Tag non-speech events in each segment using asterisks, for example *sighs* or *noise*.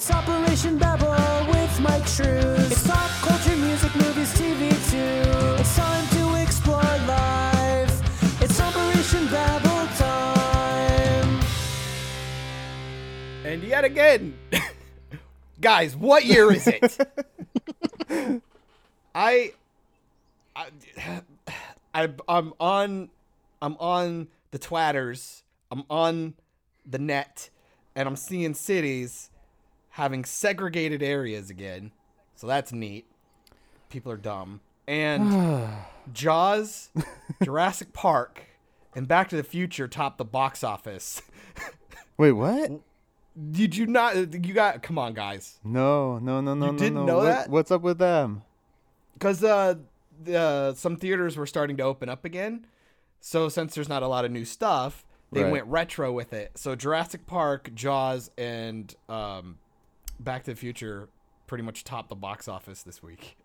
It's Operation Babble with Mike Shrews. It's pop culture, music, movies, TV too. It's time to explore life. It's Operation Babble time. And yet again, *laughs* guys, what year is it? *laughs* I, I, I, I'm on, I'm on the twatters. I'm on the net, and I'm seeing cities having segregated areas again. So that's neat. People are dumb. And *sighs* Jaws, Jurassic Park, and Back to the Future top the box office. *laughs* Wait, what? Did you not? You got? Come on, guys. No, no, no, no, You no, didn't no. know What- that? What's up with them? Because uh, the, some theaters were starting to open up again. So since there's not a lot of new stuff, they Right. went retro with it. So Jurassic Park, Jaws, and um, Back to the Future pretty much topped the box office this week.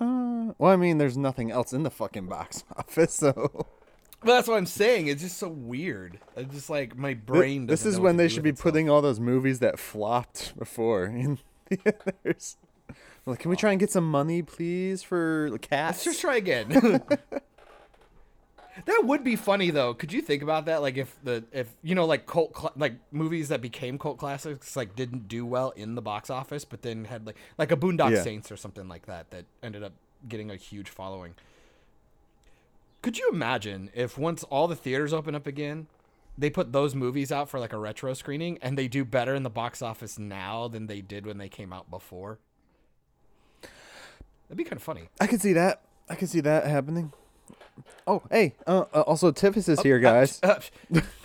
Uh, well, I mean, there's nothing else in the fucking box *laughs* office, so Well, that's what I'm saying. It's just so weird. It's just like my brain. this doesn't is when they should be itself. putting all those movies that flopped before in *laughs* theaters. Like, can we try and get some money, please, for Let's just try again. *laughs* that would be funny though. Could you think about that? Like if the if you know like cult cla- like movies that became cult classics like didn't do well in the box office, but then had like like a Boondock Yeah. Saints or something like that that ended up getting a huge following. Could you imagine if once all the theaters open up again, they put those movies out for like a retro screening and they do better in the box office now than they did when they came out before? That'd be kind of funny. I can see that. I can see that happening. Oh, hey. Uh, uh, also, Tivis is here, guys. *laughs* Uh,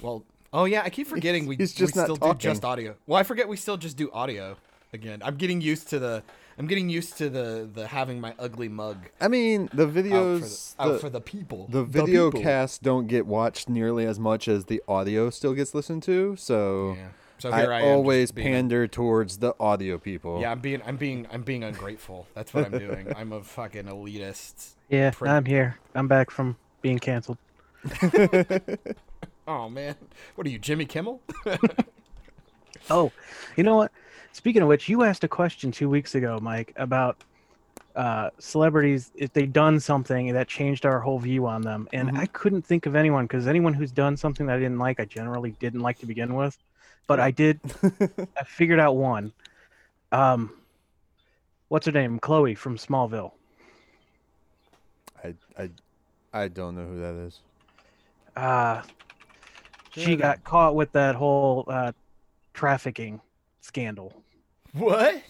well, oh yeah, I keep *laughs* forgetting we, He's just we not still talking. do just audio. Well, I forget we still just do audio again. I'm getting used to the I'm getting used to the the having my ugly mug I mean, the out for videos, the, out for the people. the video people. casts don't get watched nearly as much as the audio still gets listened to. So, Yeah. So I, here I, always being- pander towards the audio people. Yeah, I'm being I'm being I'm being ungrateful. That's what I'm doing. I'm a fucking elitist. Yeah, I'm here. I'm back from being canceled. *laughs* Oh man, what are you, Jimmy Kimmel? *laughs* Oh, you know what? Speaking of which, you asked a question two weeks ago, Mike, about uh, celebrities if they'd done something that changed our whole view on them, and I couldn't think of anyone because anyone who's done something that I didn't like, I generally didn't like to begin with. But I did. *laughs* I figured out one. Um, what's her name? Chloe from Smallville. I, I, I don't know who that is. Uh, she got caught with that whole uh, trafficking scandal. what?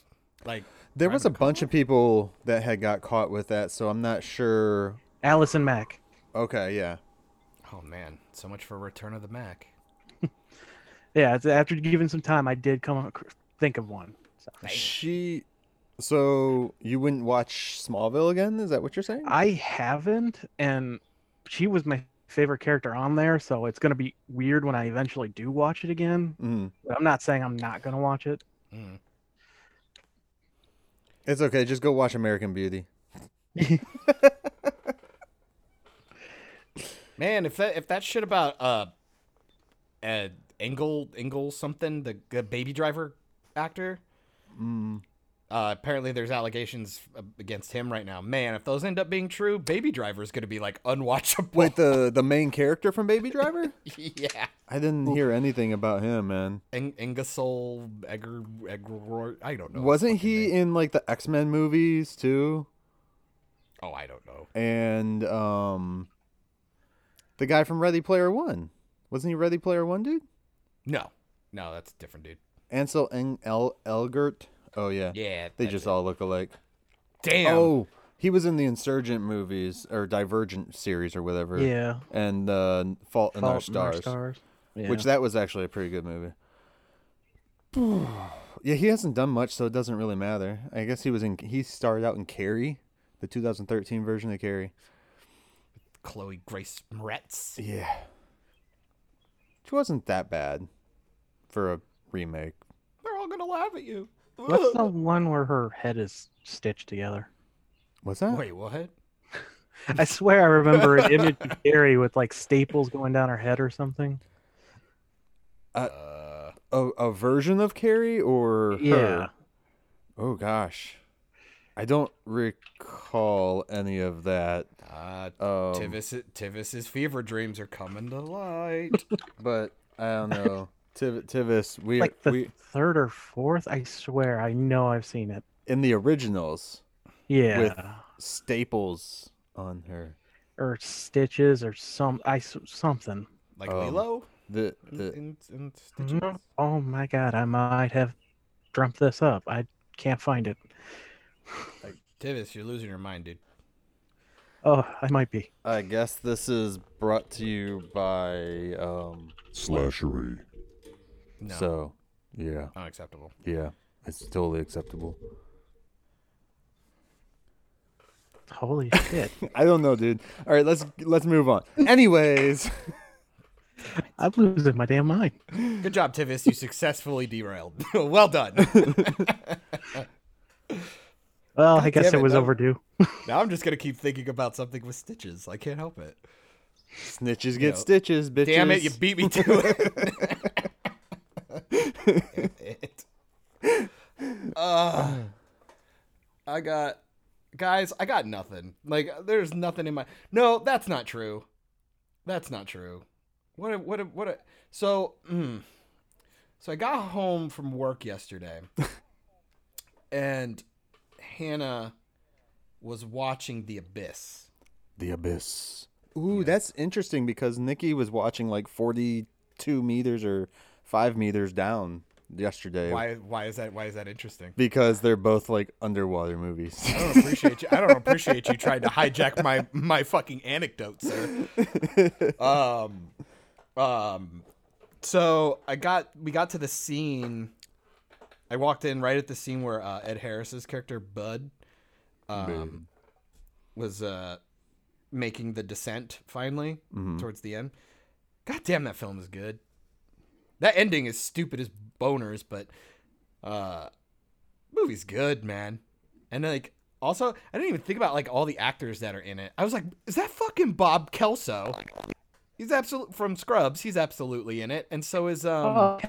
Like There was to a bunch of people that had got caught with that, so I'm not sure. Allison Mack. Okay, yeah. oh man, so much for Return of the Mac. *laughs* Yeah, it's, after giving some time, I did come ac- think of one. So, She. So you wouldn't watch Smallville again? Is that what you're saying? I haven't, and she was my favorite character on there, so it's gonna be weird when I eventually do watch it again. Mm. I'm not saying I'm not gonna watch it. Mm. It's okay. Just go watch American Beauty. *laughs* Man, if that if that shit about uh, uh Engel Engel something the, the baby driver actor, Mm. Uh, apparently there's allegations against him right now. Man, if those end up being true, Baby Driver is gonna be like unwatchable. Wait, the *laughs* the main character from Baby Driver? yeah, I didn't hear anything about him, man. Eng- Ingersoll Egger Egger I don't know. Wasn't he name. in like the X Men movies too? Oh, I don't know. And um, the guy from Ready Player One, wasn't he Ready Player One, dude? No, no, that's a different dude. Ansel Eng- El Elgort. Oh yeah, Yeah, they just it. all look alike. damn. Oh, he was in the Insurgent movies or Divergent series or whatever. Yeah. And uh, Fault in Our Fault in Our Stars, Stars. Yeah. which that was actually a pretty good movie. *sighs* yeah, he hasn't done much, so it doesn't really matter. I guess he was in. He started out in Carrie, the 2013 version of Carrie. Chloe Grace Moretz. Yeah. She wasn't that bad for a remake. They're all gonna laugh at you. What's the *laughs* one where her head is stitched together? What's that? Wait, what? *laughs* I swear I remember an image of *laughs* Carrie with like staples going down her head or something. Uh, a, a version of Carrie or Yeah. her? Oh gosh, I don't recall any of that. Uh, Um, Tivis, Tivis's fever dreams are coming to light. but I don't know. Tiv- Tivis, we Like the we third or fourth. I swear, I know I've seen it. in the originals Yeah. with staples on her. or stitches or some I s- something. like Um, Lilo The the in, in Stitches. Mhm. Oh my god, I might have dreamt this up. I can't find it. *laughs* Tivis, you're losing your mind, dude. Oh, I might be. I guess this is brought to you by um Slashery. No, so yeah unacceptable. yeah it's totally acceptable. Holy *laughs* shit. I don't know, dude. All right, let's let's move on. Anyways, *laughs* I'm losing my damn mind. Good job, Tivis. You successfully derailed. *laughs* well done. Well, I guess it it, was no. overdue. now I'm just gonna keep thinking about something with stitches. I can't help it. snitches get know, stitches, bitches. Damn it, you beat me to it. Damn it. Uh, I got guys, I got nothing. Like there's nothing in my No, that's not true. That's not true. What a, what a, what a, so mm, so I got home from work yesterday and Hannah was watching The Abyss. The abyss. Ooh, that's interesting because Nikki was watching like 42 meters or 5 meters down yesterday. Why why is that why is that interesting? Because they're both like underwater movies. I don't appreciate you. I don't *laughs* appreciate you trying to hijack my my fucking anecdote, sir. *laughs* Um, um. So I got we got to the scene. I walked in right at the scene where uh, Ed Harris's character Bud, um, was uh making the descent finally towards the end. God damn, that film is good. That ending is stupid as boners, but uh, movie's good, man. And like also, I didn't even think about like all the actors that are in it. I was like, is that fucking Bob Kelso? He's absolute from Scrubs. He's absolutely in it, and so is um. Oh,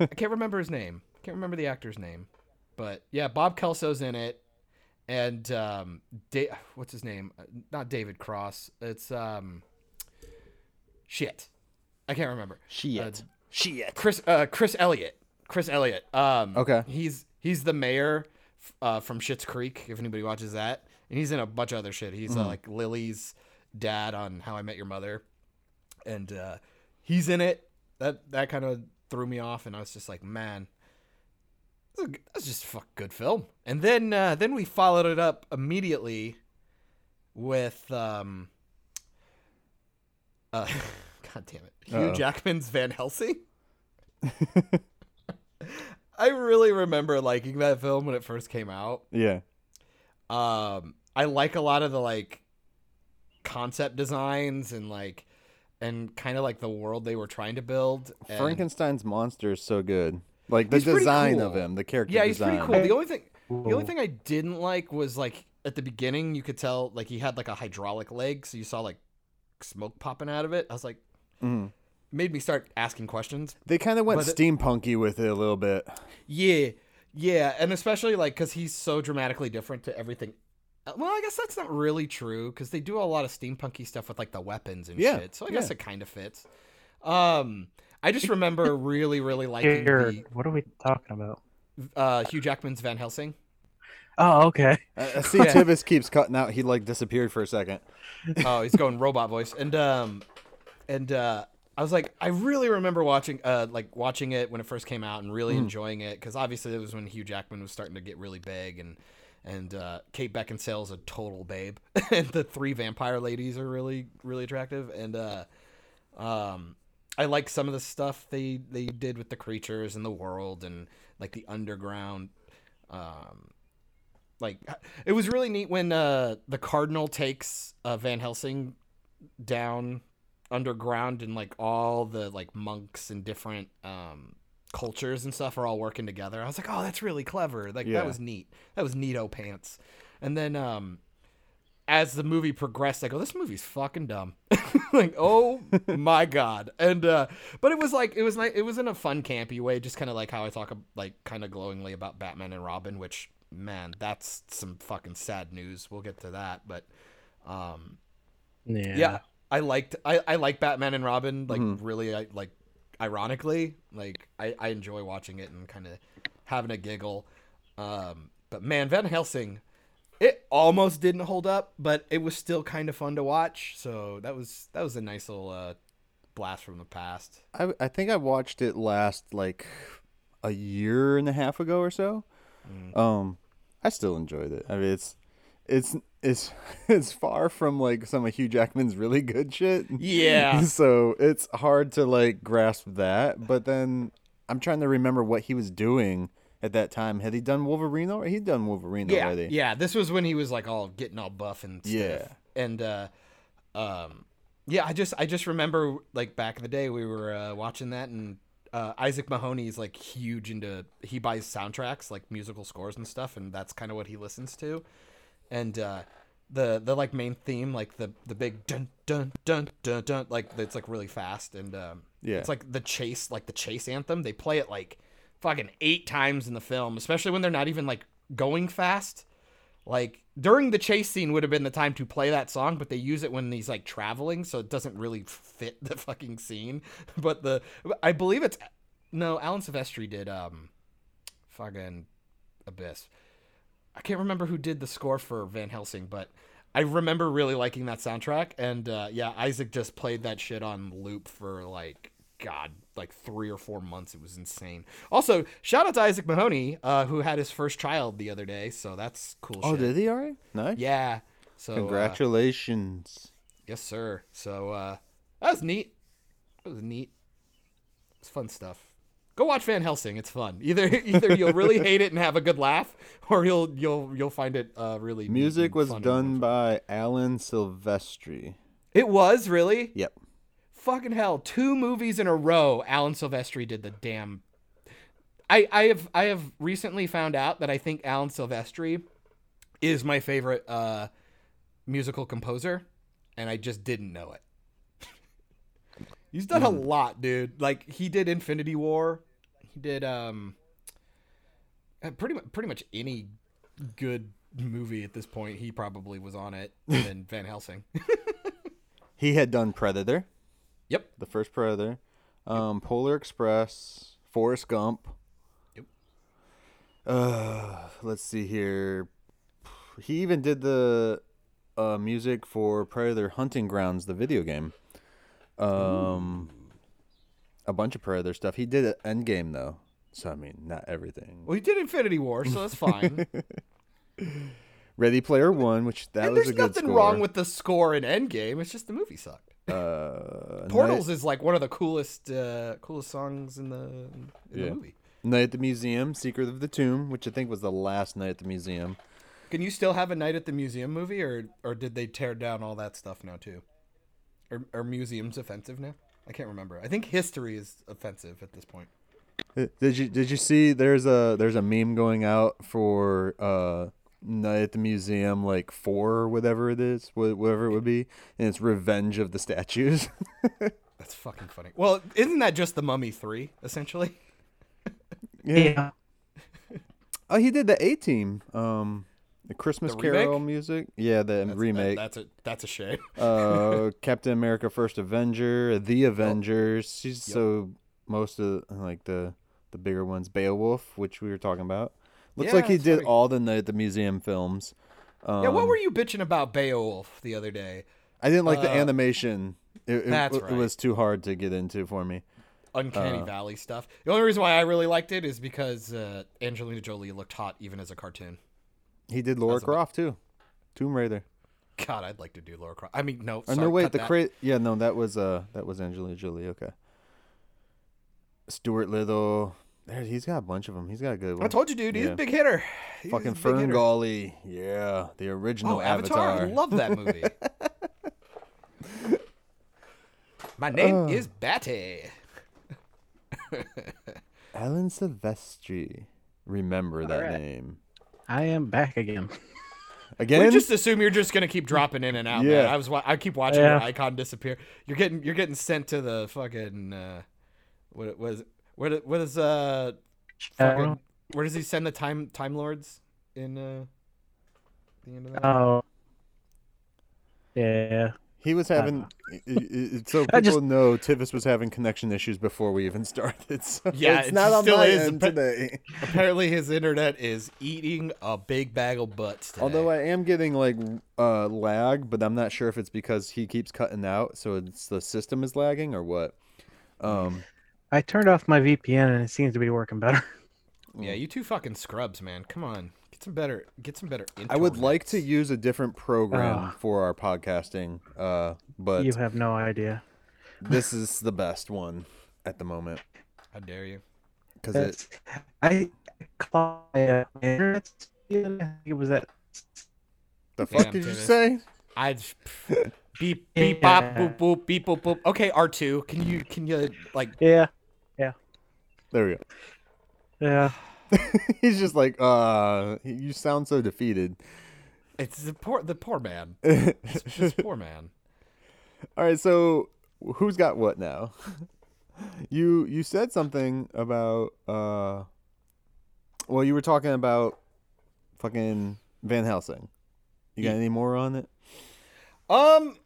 I can't remember his name. I can't remember the actor's name, but yeah, Bob Kelso's in it, and um, da- what's his name? Uh, Not David Cross. It's um, shit. I can't remember. Shit. Shit. Chris uh, Chris Elliott. Chris Elliott. Um, Okay. He's he's the mayor uh, from Schitt's Creek. If anybody watches that, and he's in a bunch of other shit. He's uh, like Lily's dad on How I Met Your Mother, and uh, he's in it. That that kind of threw me off, and I was just like, man, that's that's just a fuck good film. And then uh, then we followed it up immediately with um, uh, *laughs* God damn it, Hugh Uh-oh. Jackman's Van Helsing. *laughs* I really remember liking that film when it first came out. Yeah. Um, I like a lot of the like concept designs and like and kind of like the world they were trying to build. and- Frankenstein's monster is so good. Like the He's pretty design of him, the character Yeah, he's design. pretty cool. The only thing the only thing I didn't like was like at the beginning you could tell like he had like a hydraulic leg, so you saw like smoke popping out of it. I was like Mhm. made me start asking questions. They kind of went But it- steampunky with it a little bit. Yeah, yeah, and especially like because he's so dramatically different to everything. uh, Well, I guess that's not really true because they do a lot of steampunky stuff with like the weapons and Yeah, shit. So I guess yeah. it kind of fits. Um, I just remember *laughs* really, really liking Jared, what are we talking about? uh, Hugh Jackman's Van Helsing. Oh, okay. I I *laughs* see Yeah. Tivis keeps cutting out. He like disappeared for a second. Oh, he's going robot voice, and um, and uh, I was like, I really remember watching, uh, like watching it when it first came out and really enjoying it because obviously it was when Hugh Jackman was starting to get really big and and uh, Kate Beckinsale's a total babe, *laughs* and the three vampire ladies are really really attractive, and uh, um, I like some of the stuff they they did with the creatures and the world and like the underground. Um, like it was really neat when uh, the cardinal takes uh, Van Helsing down underground and like all the like monks and different um, cultures and stuff are all working together. I was like, oh, that's really clever. Like Yeah. that was neat. That was neato pants. And then um, as the movie progressed, I go, this movie's fucking dumb. *laughs* like, oh *laughs* my god. And uh but it was like it was like it was in a fun campy way, just kind of like how I talk like kind of glowingly about Batman and Robin, which man, that's some fucking sad news. We'll get to that, but um Yeah. yeah, I liked I I like Batman and Robin like Mhm. really I like ironically like I I enjoy watching it and kind of having a giggle. Um but man, Van Helsing it almost didn't hold up, but it was still kind of fun to watch. So that was that was a nice little uh blast from the past. I I think I watched it last like a year and a half ago or so. Mm. Um, I still enjoyed it. I mean, it's it's it's *laughs* it's far from like some of Hugh Jackman's really good shit. Yeah. *laughs* so it's hard to like grasp that. But then I'm trying to remember what he was doing at that time. Had he done Wolverine already? He'd done Wolverine yeah, already. yeah. This was when he was like all getting all buff and stuff. Yeah. and uh, um, yeah. I just I just remember like back in the day we were uh, watching that and uh, Isaac Mahoney is like huge into he buys soundtracks like musical scores and stuff and that's kind of what he listens to, and uh, the the like main theme like the the big dun dun dun dun dun like it's like really fast and um, Yeah. it's like the chase like the chase anthem. They play it like fucking eight times in the film especially when they're not even like going fast. Like during the chase scene would have been the time to play that song but they use it when he's like traveling so it doesn't really fit the *laughs* fucking scene. But the i believe it's no alan silvestri did um fucking abyss i can't remember who did the score for van helsing but i remember really liking that soundtrack and uh yeah isaac just played that shit on loop for like god like three or four months it was insane also shout out to isaac mahoney uh who had his first child the other day so that's cool Oh, shit. did he already? Nice. yeah so uh, Congratulations. Yes, sir. So uh that was neat. That was neat. It's fun stuff. Go watch Van Helsing. It's fun. Either *laughs* either you'll really *laughs* hate it and have a good laugh, or you'll you'll you'll find it uh really Music was done by Alan Silvestri. It was really Yep. fucking hell. Two movies in a row. Alan Silvestri did the damn. I I have I have recently found out that I think Alan Silvestri is my favorite uh musical composer, and I just didn't know it. *laughs* He's done a lot, dude. Like he did Infinity War. He did um uh, pretty much pretty much any good movie at this point. He probably was on it. *laughs* And Van Helsing. *laughs* He had done Predator, yep. the first Predator, um, Polar Express, Forrest Gump. Yep. Uh, let's see here. He even did the uh, music for Predator Hunting Grounds, the video game. Um, a bunch of other stuff. He did Endgame though, so I mean, not everything. Well, he did Infinity War, so that's fine. *laughs* Ready Player One, which that and was a good score. There's nothing wrong with the score in Endgame. It's just the movie sucked. uh, Portals is like one of the coolest, uh, coolest songs in the in Yeah. the movie. Night at the Museum, Secret of the Tomb, which I think was the last night at the museum. Can you still have a Night at the Museum movie, or or did they tear down all that stuff now too? Or are museums offensive now? I can't remember. I think history is offensive at this point. Uh, Did you did you see there's a there's a meme going out for uh Night at the Museum like four or whatever it is, whatever it would be, and it's Revenge of the Statues. *laughs* That's fucking funny. Well, isn't that just the Mummy three essentially? Yeah. Oh, he did the A Team, um, the Christmas The Carol remake? music. Yeah, the That's, remake. That, that's a that's a shame. uh, *laughs* Captain America: First Avenger, The Avengers. She's so most of like the the bigger ones. Beowulf, which we were talking about. Looks Yeah, like he did funny. all the Night the Museum films. Um, yeah, what were you bitching about Beowulf the other day? I didn't like the uh, animation. It, it, That's it was too hard to get into for me. Uncanny Uh, Valley stuff. The only reason why I really liked it is because uh, Angelina Jolie looked hot even as a cartoon. He did Laura That's a bit- Croft too. Tomb Raider. God, I'd like to do Laura Croft. I mean, no. Or Sorry, Oh, no, wait, the cra- Yeah, no, that was uh, that was Angelina Jolie. Okay. Stuart Little. There, he's got a bunch of them. He's got a good one. I told you, dude. He's Yeah. a big hitter. He's Fucking big Fern hitter. Gully. Yeah, the original Oh, Avatar. Avatar. I love that movie. *laughs* My name Oh. is Batty. *laughs* Alan Silvestri. Remember that right. name. I am back again. Again? We just assume you're just gonna keep dropping in and out. Yeah. Man. I was I keep watching Yeah. your icon disappear. You're getting you're getting sent to the fucking uh, what was what what is uh fucking, where does he send the time time lords in uh the end of that? Oh. Yeah. He was having. i- i- i- so *laughs* people just- know Tivis was having connection issues before we even *laughs* started. So Yeah, it's it not on still my is. end today. *laughs* Apparently his internet is eating a big bag of butts. Today. Although I am getting like uh, lag, but I'm not sure if it's because he keeps cutting out, so it's the system is lagging or what. Um, I turned off my VPN and it seems to be working better. yeah, you two fucking scrubs, man. Come on, get some better get some better. I would like to use a different program Ah. for our podcasting, uh, but you have no idea. this is the best one at the moment How dare you? because it. I called my uh, internet. It was that. The fuck Damn, did you say? I beep beep bop boop boop beep boop boop. Okay, R two. Can you can you like Yeah, Yeah. There we go. Yeah. *laughs* He's just like, uh, you sound so defeated. it's the poor the poor man. *laughs* It's poor man. All right, so who's got what now? *laughs* you you said something about uh well, you were talking about fucking Van Helsing. You got Ye- any more on it? Um,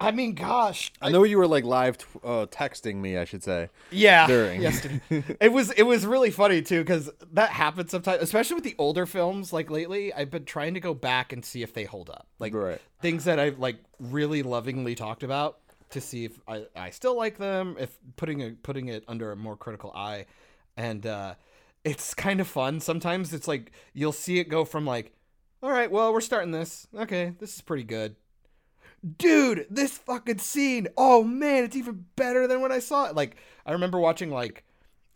I mean, gosh, I know you were like live t- uh, texting me, I should say. Yeah. During. yesterday. *laughs* it was it was really funny too because that happens sometimes, especially with the older films. Like lately, I've been trying to go back and see if they hold up. Like Right. things that I've like really lovingly talked about to see if I, I still like them, if putting a putting it under a more critical eye, and uh, it's kind of fun. Sometimes it's like you'll see it go from like, all right, well we're starting this. Okay, this is pretty good. Dude, this fucking scene. Oh man, it's even better than when I saw it. Like I remember watching like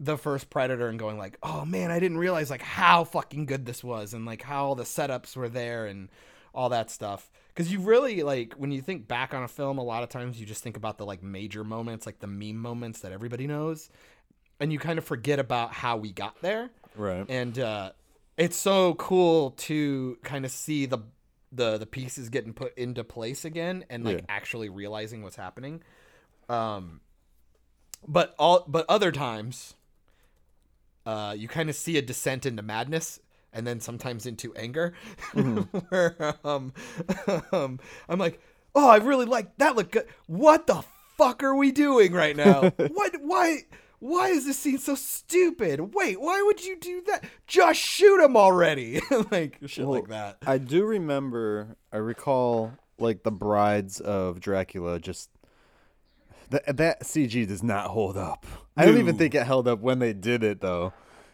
the first Predator and going like, "Oh man, I didn't realize like how fucking good this was and like how all the setups were there and all that stuff." Cuz you really like when you think back on a film, a lot of times you just think about the like major moments, like the meme moments that everybody knows, and you kind of forget about how we got there Right. and uh, it's so cool to kind of see the the the pieces getting put into place again and like Yeah. actually realizing what's happening. Um but all but other times uh you kind of see a descent into madness and then sometimes into anger. *laughs* Where um, *laughs* um i'm like oh i really like that look good. What the fuck are we doing right now? *laughs* What why why is this scene so stupid wait why would you do that just shoot him already *laughs* like shit Well, like that I do remember, I recall like the brides of Dracula just that that CG does not hold up. I don't even think it held up when they did it though.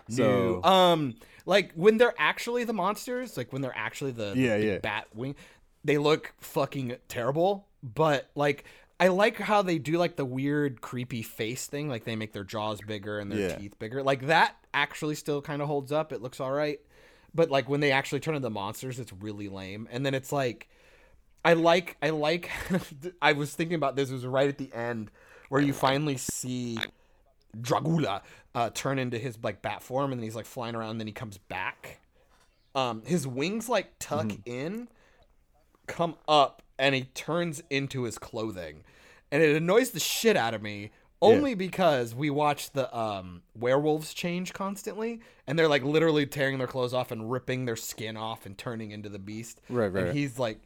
So No. um like when they're actually the monsters like when they're actually the, the Yeah, big yeah. bat wing they look fucking terrible but like I like how they do like the weird creepy face thing like they make their jaws bigger and their Yeah. teeth bigger. Like that actually still kind of holds up. It looks all right. But like when they actually turn into monsters it's really lame. And then it's like I like I like *laughs* I was thinking about this. It was right at the end where you finally see Dragula uh, turn into his like bat form and then he's like flying around and then he comes back. Um his wings like tuck in, come up, and he turns into his clothing. And it annoys the shit out of me only because we watch the um werewolves change constantly and they're like literally tearing their clothes off and ripping their skin off and turning into the beast. Right, right. And he's like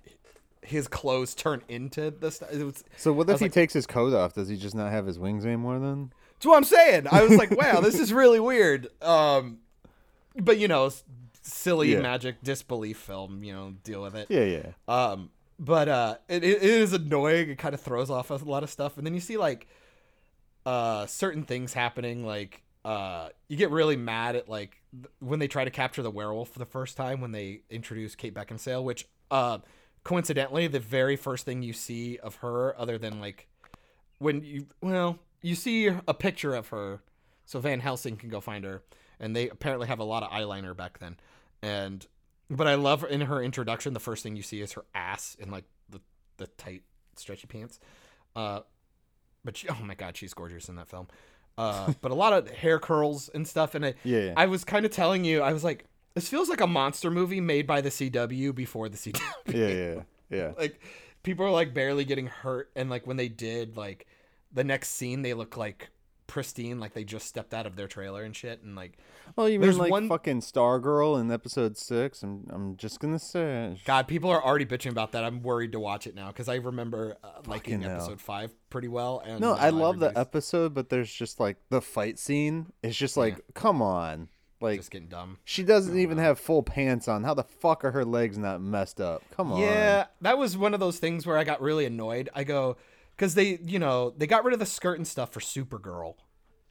his clothes turn into the stuff. So what if he like- takes his coat off? Does he just not have his wings anymore then? That's what I'm saying. I was like, wow, this is really weird. Um, but you know, silly Yeah. magic disbelief film. You know, deal with it. Yeah, yeah. Um, but uh, it, it is annoying. It kind of throws off a lot of stuff, and then you see like uh certain things happening. Like uh, you get really mad at like th- when they try to capture the werewolf for the first time when they introduce Kate Beckinsale, which uh, coincidentally, the very first thing you see of her, other than like when you well, you see a picture of her, so Van Helsing can go find her, and they apparently have a lot of eyeliner back then, and but I love in her introduction, the first thing you see is her ass in like the the tight stretchy pants, uh, but she, oh my god, she's gorgeous in that film, uh, *laughs* but a lot of hair curls and stuff, and I Yeah, yeah. I was kind of telling you, I was like, This feels like a monster movie made by the CW before the CW. Yeah, yeah, *laughs* yeah. like people are like barely getting hurt and like when they did like the next scene they look like pristine like they just stepped out of their trailer and shit and like Well, you There's mean like one- fucking Stargirl in episode six? I'm, I'm just gonna say. it. god people are already bitching about that i'm worried to watch it now because i remember uh, liking hell. episode five pretty well and No, I love the episode, but there's just like the fight scene. It's just like, come on, like just getting dumb she doesn't even have full pants on. How the fuck are her legs not messed up? Come on. Yeah, that was one of those things where I got really annoyed. I go because they, you know, they got rid of the skirt and stuff for Supergirl,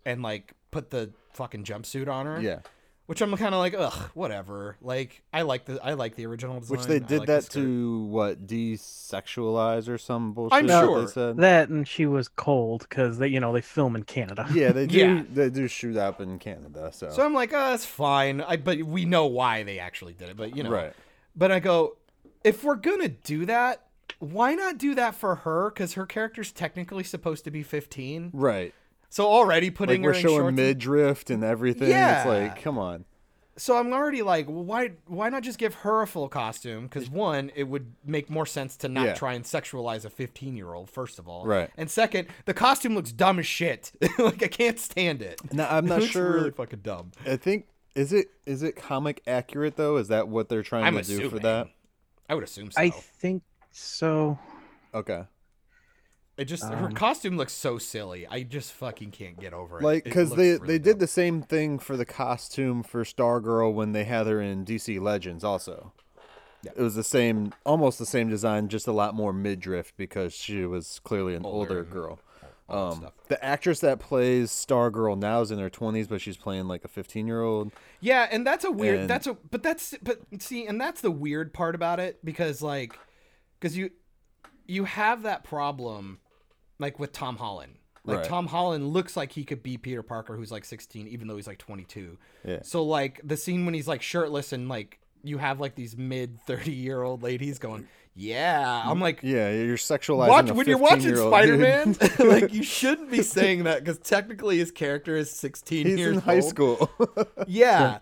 and like put the fucking jumpsuit on her. Yeah. which I'm kind of like, ugh, whatever. Like I like the I like the original design. Which they did like that skirt. to what desexualize or some bullshit. I'm that sure. They said. That and she was cold because they, you know, they film in Canada. Yeah, they *laughs* do. Yeah. They do shoot up in Canada. So, So I'm like, oh, that's fine. I but we know why they actually did it. But you know, right. But I go, if we're gonna do that, why not do that for her? Because her character's technically supposed to be 15. Right. So already putting Like we're her in showing shorts. and- midriff and everything. Yeah. It's like, come on. so I'm already like, well, why why not just give her a full costume? Because one, it would make more sense to not Yeah. try and sexualize a 15 year old. First of all, Right. And second, the costume looks dumb as shit. *laughs* like I can't stand it. Now I'm not *laughs* looks sure. Really fucking dumb. I think is it is it comic accurate though? Is that what they're trying I'm to assuming. do for that? I would assume so. I think so. Okay. it just her um, costume looks so silly. I just fucking can't get over it. Like because looks they really they did the same thing for the costume for Stargirl when they had her in DC Legends also. Yeah. It was the same, almost the same design, just a lot more midriff because she was clearly an older, Older. girl. Um, the actress that plays Stargirl now is in her twenties, but she's playing like a fifteen-year-old. Yeah, and that's a weird. And- that's a but that's but see, and that's the weird part about it because like, because you you have that problem, like with Tom Holland. Like Right. Tom Holland looks like he could be Peter Parker, who's like 16, even though he's like 22. Yeah. So like the scene when he's like shirtless and like you have like these mid 30 year old ladies going, yeah. I'm like, Yeah, you're sexualizing. watch a when you're watching Spider Man. *laughs* *laughs* like you shouldn't be saying that because technically his character is 16 He's years in high old. school. *laughs* Yeah.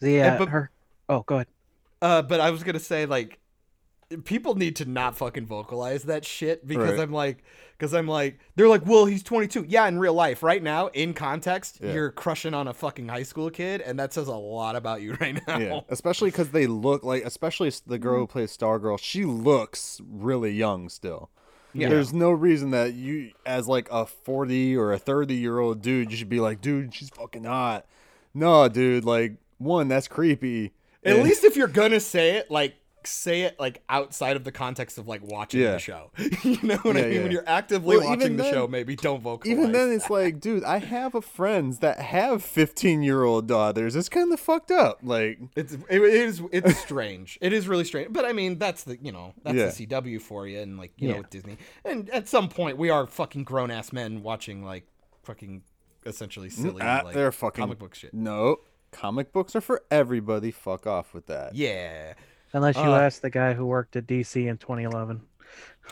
Yeah, but- her. Oh, go ahead. Uh, but I was gonna say like, people need to not fucking vocalize that shit because Right. I'm like, because I'm like, they're like, well, he's 22. Yeah, in real life, right now, in context, Yeah. you're crushing on a fucking high school kid, and that says a lot about you *laughs* right now. yeah, especially because they look like, especially the girl who mm-hmm. plays Stargirl, she looks really young still. Yeah. There's no reason that you, as like a 40 or a 30 year old dude, you should be like, dude, she's fucking hot. No, dude, like one, that's creepy. At And- least if you're gonna say it, like say it like outside of the context of like watching Yeah. the show. *laughs* you know what I mean? yeah. When you're actively Well, watching the then- show, maybe don't vocalize. even then, it's like, *laughs* dude, I have a friends that have 15 year old daughters. It's kind of fucked up. Like, It's it is it's *laughs* strange. It is really strange. But I mean, that's the you know that's Yeah. the CW for you, and like you know with Disney. And at some point, we are fucking grown ass men watching like fucking essentially silly ah, like they're fucking comic book shit. No, comic books are for everybody. Fuck off with that. Yeah. Unless you Uh, ask the guy who worked at DC in 2011.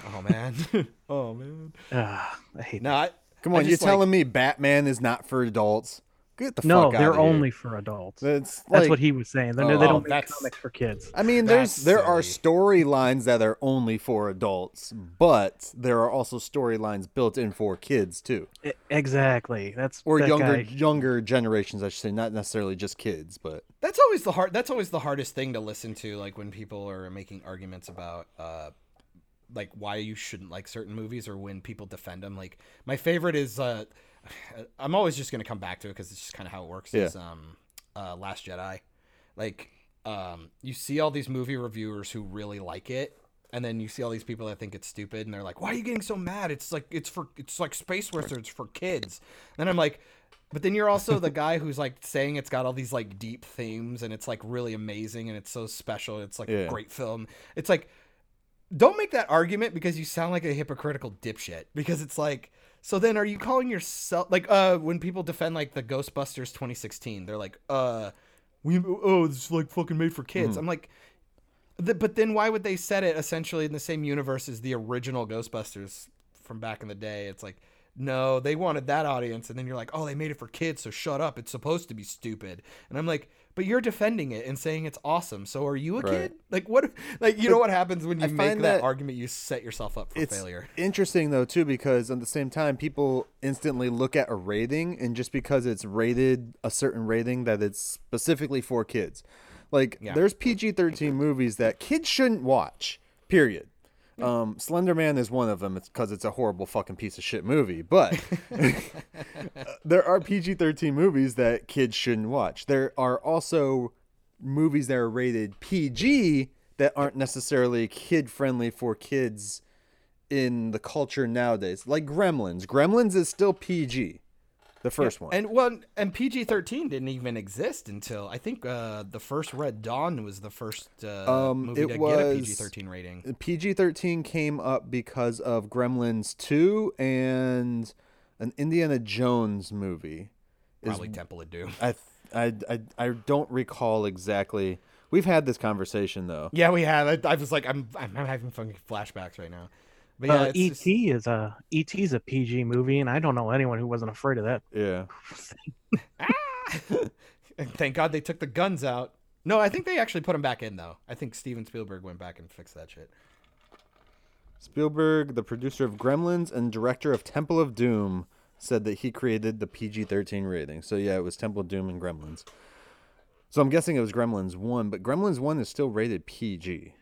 Oh man. *laughs* oh man. *sighs* Ah, I hate No, I, Come I on, you're like- telling me Batman is not for adults? Get the No, fuck out they're of here. only for adults. That's That's what he was saying. They're, Oh, they don't make comics for kids. I mean, there's That's there are storylines that are only for adults, but there are also storylines built in for kids too, E- exactly. That's or that younger guy- younger generations. I should say, not necessarily just kids, but that's always the hard that's always the hardest thing to listen to like when people are making arguments about uh like why you shouldn't like certain movies or when people defend them like my favorite is uh i'm always just gonna come back to it because it's just kind of how it works is um uh last jedi like um you see all these movie reviewers who really like it and then you see all these people that think it's stupid and they're like why are you getting so mad it's like it's for it's like space wizards for kids and i'm like but then you're also the guy who's like saying it's got all these like deep themes and it's like really amazing and it's so special. It's like a great film. It's like don't make that argument because you sound like a hypocritical dipshit. Because it's like so then are you calling yourself like uh when people defend like the Ghostbusters 2016, they're like, uh we oh it's like fucking made for kids. I'm like but then why would they set it essentially in the same universe as the original Ghostbusters from back in the day? It's like no, they wanted that audience, and then you're like, oh, they made it for kids, so shut up. It's supposed to be stupid. And I'm like, but you're defending it and saying it's awesome. So are you a Right. kid? Like what? Like you know what happens when *laughs* you I make that, that argument? You set yourself up for it's failure. interesting though too because at the same time people instantly look at a rating and just because it's rated a certain rating that it's specifically for kids like Yeah. there's pg-13 movies that kids shouldn't watch period um slender man is one of them it's because it's a horrible fucking piece of shit movie but *laughs* *laughs* there are pg-13 movies that kids shouldn't watch there are also movies that are rated pg that aren't necessarily kid friendly for kids in the culture nowadays. Like Gremlins. Gremlins is still PG. The first one. And well, and PG thirteen didn't even exist until I think uh, the first Red Dawn was the first uh, Um, movie to get a PG thirteen rating. PG 13 came up because of Gremlins 2 and an Indiana Jones movie. Is, Probably Temple of Doom. I, I, I, I don't recall exactly. We've had this conversation though. Yeah, we have. I, I was like, I'm, I'm, I'm having flashbacks right now. But yeah, uh, ET just- is a ET is a PG movie, and I don't know anyone who wasn't afraid of that. Yeah. *laughs* *laughs* and thank God they took the guns out. No, I think they actually put them back in though. I think Steven Spielberg went back and fixed that shit. Spielberg, the producer of Gremlins and director of Temple of Doom, said that he created the PG 13 rating. So, yeah, it was Temple of Doom and Gremlins. So, I'm guessing it was Gremlins 1, but Gremlins 1 is still rated PG.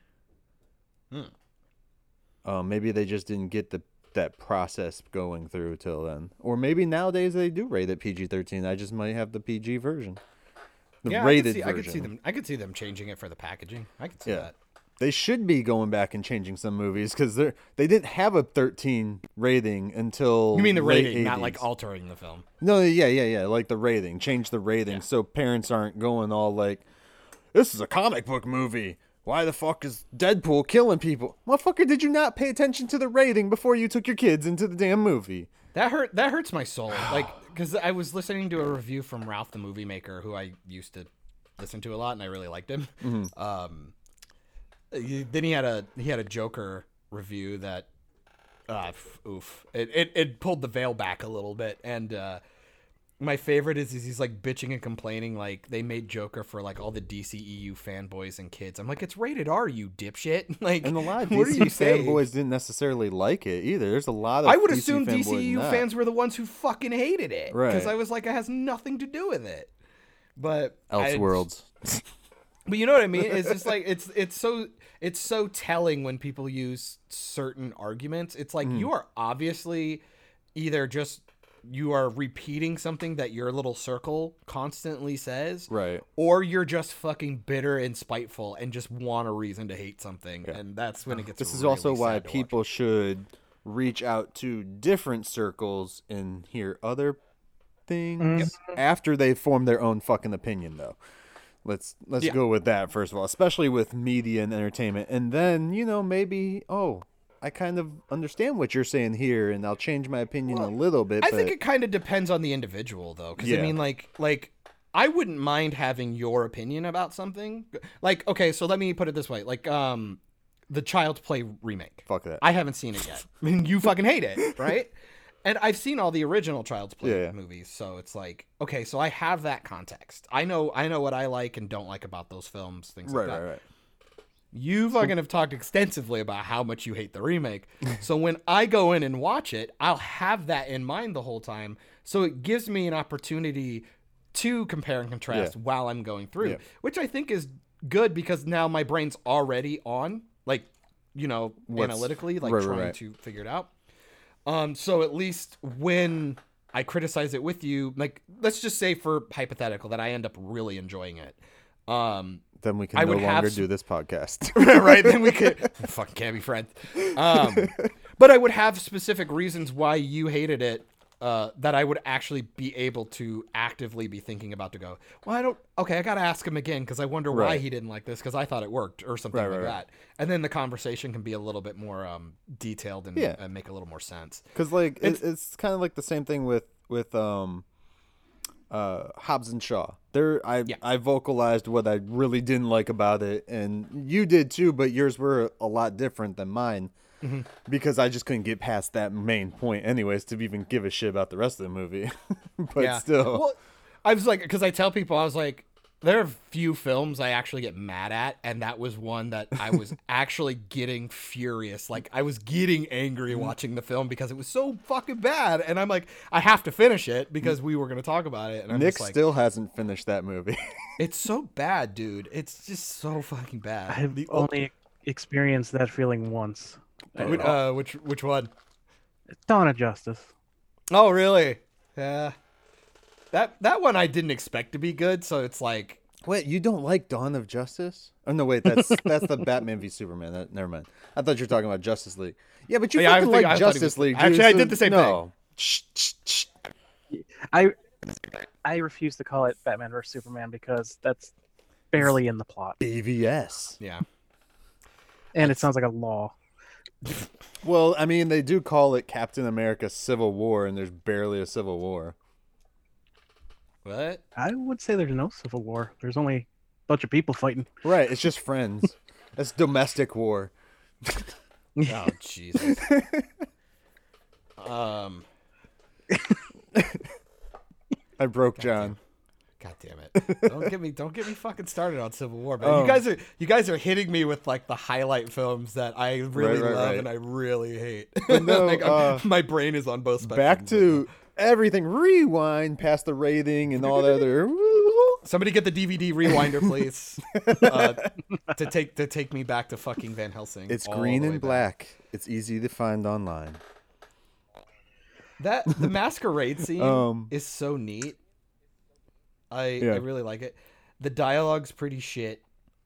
Uh, maybe they just didn't get the that process going through till then. Or maybe nowadays they do rate it PG 13. I just might have the PG version. The yeah, rated I could, see, I could see them. I could see them changing it for the packaging. I could see Yeah. that. They should be going back and changing some movies because they they didn't have a 13 rating until You mean the rating, not like altering the film? no yeah yeah yeah like the rating change the rating so parents aren't going all like this is a comic book movie why the fuck is Deadpool killing people motherfucker did you not pay attention to the rating before you took your kids into the damn movie That hurt. That hurts my soul. *sighs* Like, because I was listening to a review from Ralph the Movie Maker, who I used to listen to a lot, and I really liked him. Um, then he had a he had a Joker review that, uh, f- oof, it, it it pulled the veil back a little bit, and uh, my favorite is, is he's like bitching and complaining like they made Joker for like all the DCEU fanboys and kids. I'm like, it's rated R, you dipshit. *laughs* Like, and a lot of *laughs* what DC fanboys didn't necessarily like it either there's a lot of I would DC assume fanboys DCU fans were the ones who fucking hated it. right? Because I was like, it has nothing to do with it. But I- Elseworlds *laughs* but you know what I mean? It's just like it's it's so it's so telling when people use certain arguments. It's Mm. like you are obviously either just you are repeating something that your little circle constantly says, right or you're just fucking bitter and spiteful and just want a reason to hate something, and that's when it gets. This is really also why sad watch. people should reach out to different circles and hear other things mm-hmm. after they form their own fucking opinion though. Let's let's Yeah. go with that first of all, especially with media and entertainment. And then, you know, maybe oh, I kind of understand what you're saying here and I'll change my opinion a little bit, I but think it kind of depends on the individual, though. Because I mean, like, like I wouldn't mind having your opinion about something. Like, okay, so let me put it this way: like, um, the Child's Play remake. fuck that. I haven't seen it yet. I mean, you fucking hate it, *laughs* right? And I've seen all the original Child's Play Yeah, yeah. movies, so it's like, okay, so I have that context. I know, I know what I like and don't like about those films, things right, like that. right, right. You fucking have talked extensively about how much you hate the remake. *laughs* so when I go in and watch it, I'll have that in mind the whole time. So it gives me an opportunity to compare and contrast Yeah. while I'm going through, Yeah. which I think is good because now my brain's already on, like, you know, What's- analytically, like right, trying right. to figure it out. Um, so at least when I criticize it with you, like, let's just say for hypothetical that I end up really enjoying it. Um, Then we can I no longer do this podcast. *laughs* right? Then we *laughs* could fucking can't be friends. Um, but I would have specific reasons why you hated it. Uh, that I would actually be able to actively be thinking about to go. Well, I don't. Okay, I gotta ask him again because I wonder why he didn't like this because I thought it worked or something Right, like right, right. that. And then the conversation can be a little bit more um, detailed and, Yeah. and make a little more sense. Because like It's- it's, it's kind of like the same thing with with um uh Hobbs and Shaw. There I Yeah. I vocalized what I really didn't like about it and you did too, but yours were a lot different than mine. because I just couldn't get past that main point, anyways, to even give a shit about the rest of the movie. *laughs* but still, Well, I was like, because I tell people, I was like, there are a few films I actually get mad at, and that was one that I was *laughs* actually getting furious. Like I was getting angry mm-hmm. watching the film because it was so fucking bad, and I'm like, I have to finish it mm-hmm. because we were gonna talk about it. And I'm Nick just like, still hasn't finished that movie. *laughs* it's so bad, dude. It's just so fucking bad. I've The- only experienced that feeling once. Uh, oh. uh, which which one? Dawn of Justice. Oh, really? Yeah. That that one I didn't expect to be good, so it's like wait, you don't like Dawn of Justice? Oh no, wait, that's *laughs* that's the Batman v Superman. That, never mind. I thought you were talking about Justice League. Yeah, but you Yeah, I fucking like I thought he Justice was- League. Actually, dude, I so- did the same thing. no. Shh, shh, shh. I I refuse to call it Batman vs Superman because that's barely in the plot, BVS. yeah. and it sounds like a law. Well, I mean, they do call it Captain America Civil War, and there's barely a Civil War. What? I would say there's no civil war. There's only a bunch of people fighting. Right, it's just friends. *laughs* That's domestic war. Oh Jesus. *laughs* um. I broke John. God damn it! Don't get me, don't get me fucking started on Civil War, man. Oh. You guys are, you guys are hitting me with like the highlight films that I really Right, right, love right. and I really hate. no, *laughs* Like, uh, my brain is on both. Sides. Back to everything. Rewind past the rating and all the other. *laughs* somebody get the DVD rewinder, please, *laughs* uh, to take to take me back to fucking Van Helsing. It's green and back. black. It's easy to find online. That the masquerade scene Um, is so neat. I Yeah. I really like it. The dialogue's pretty shit.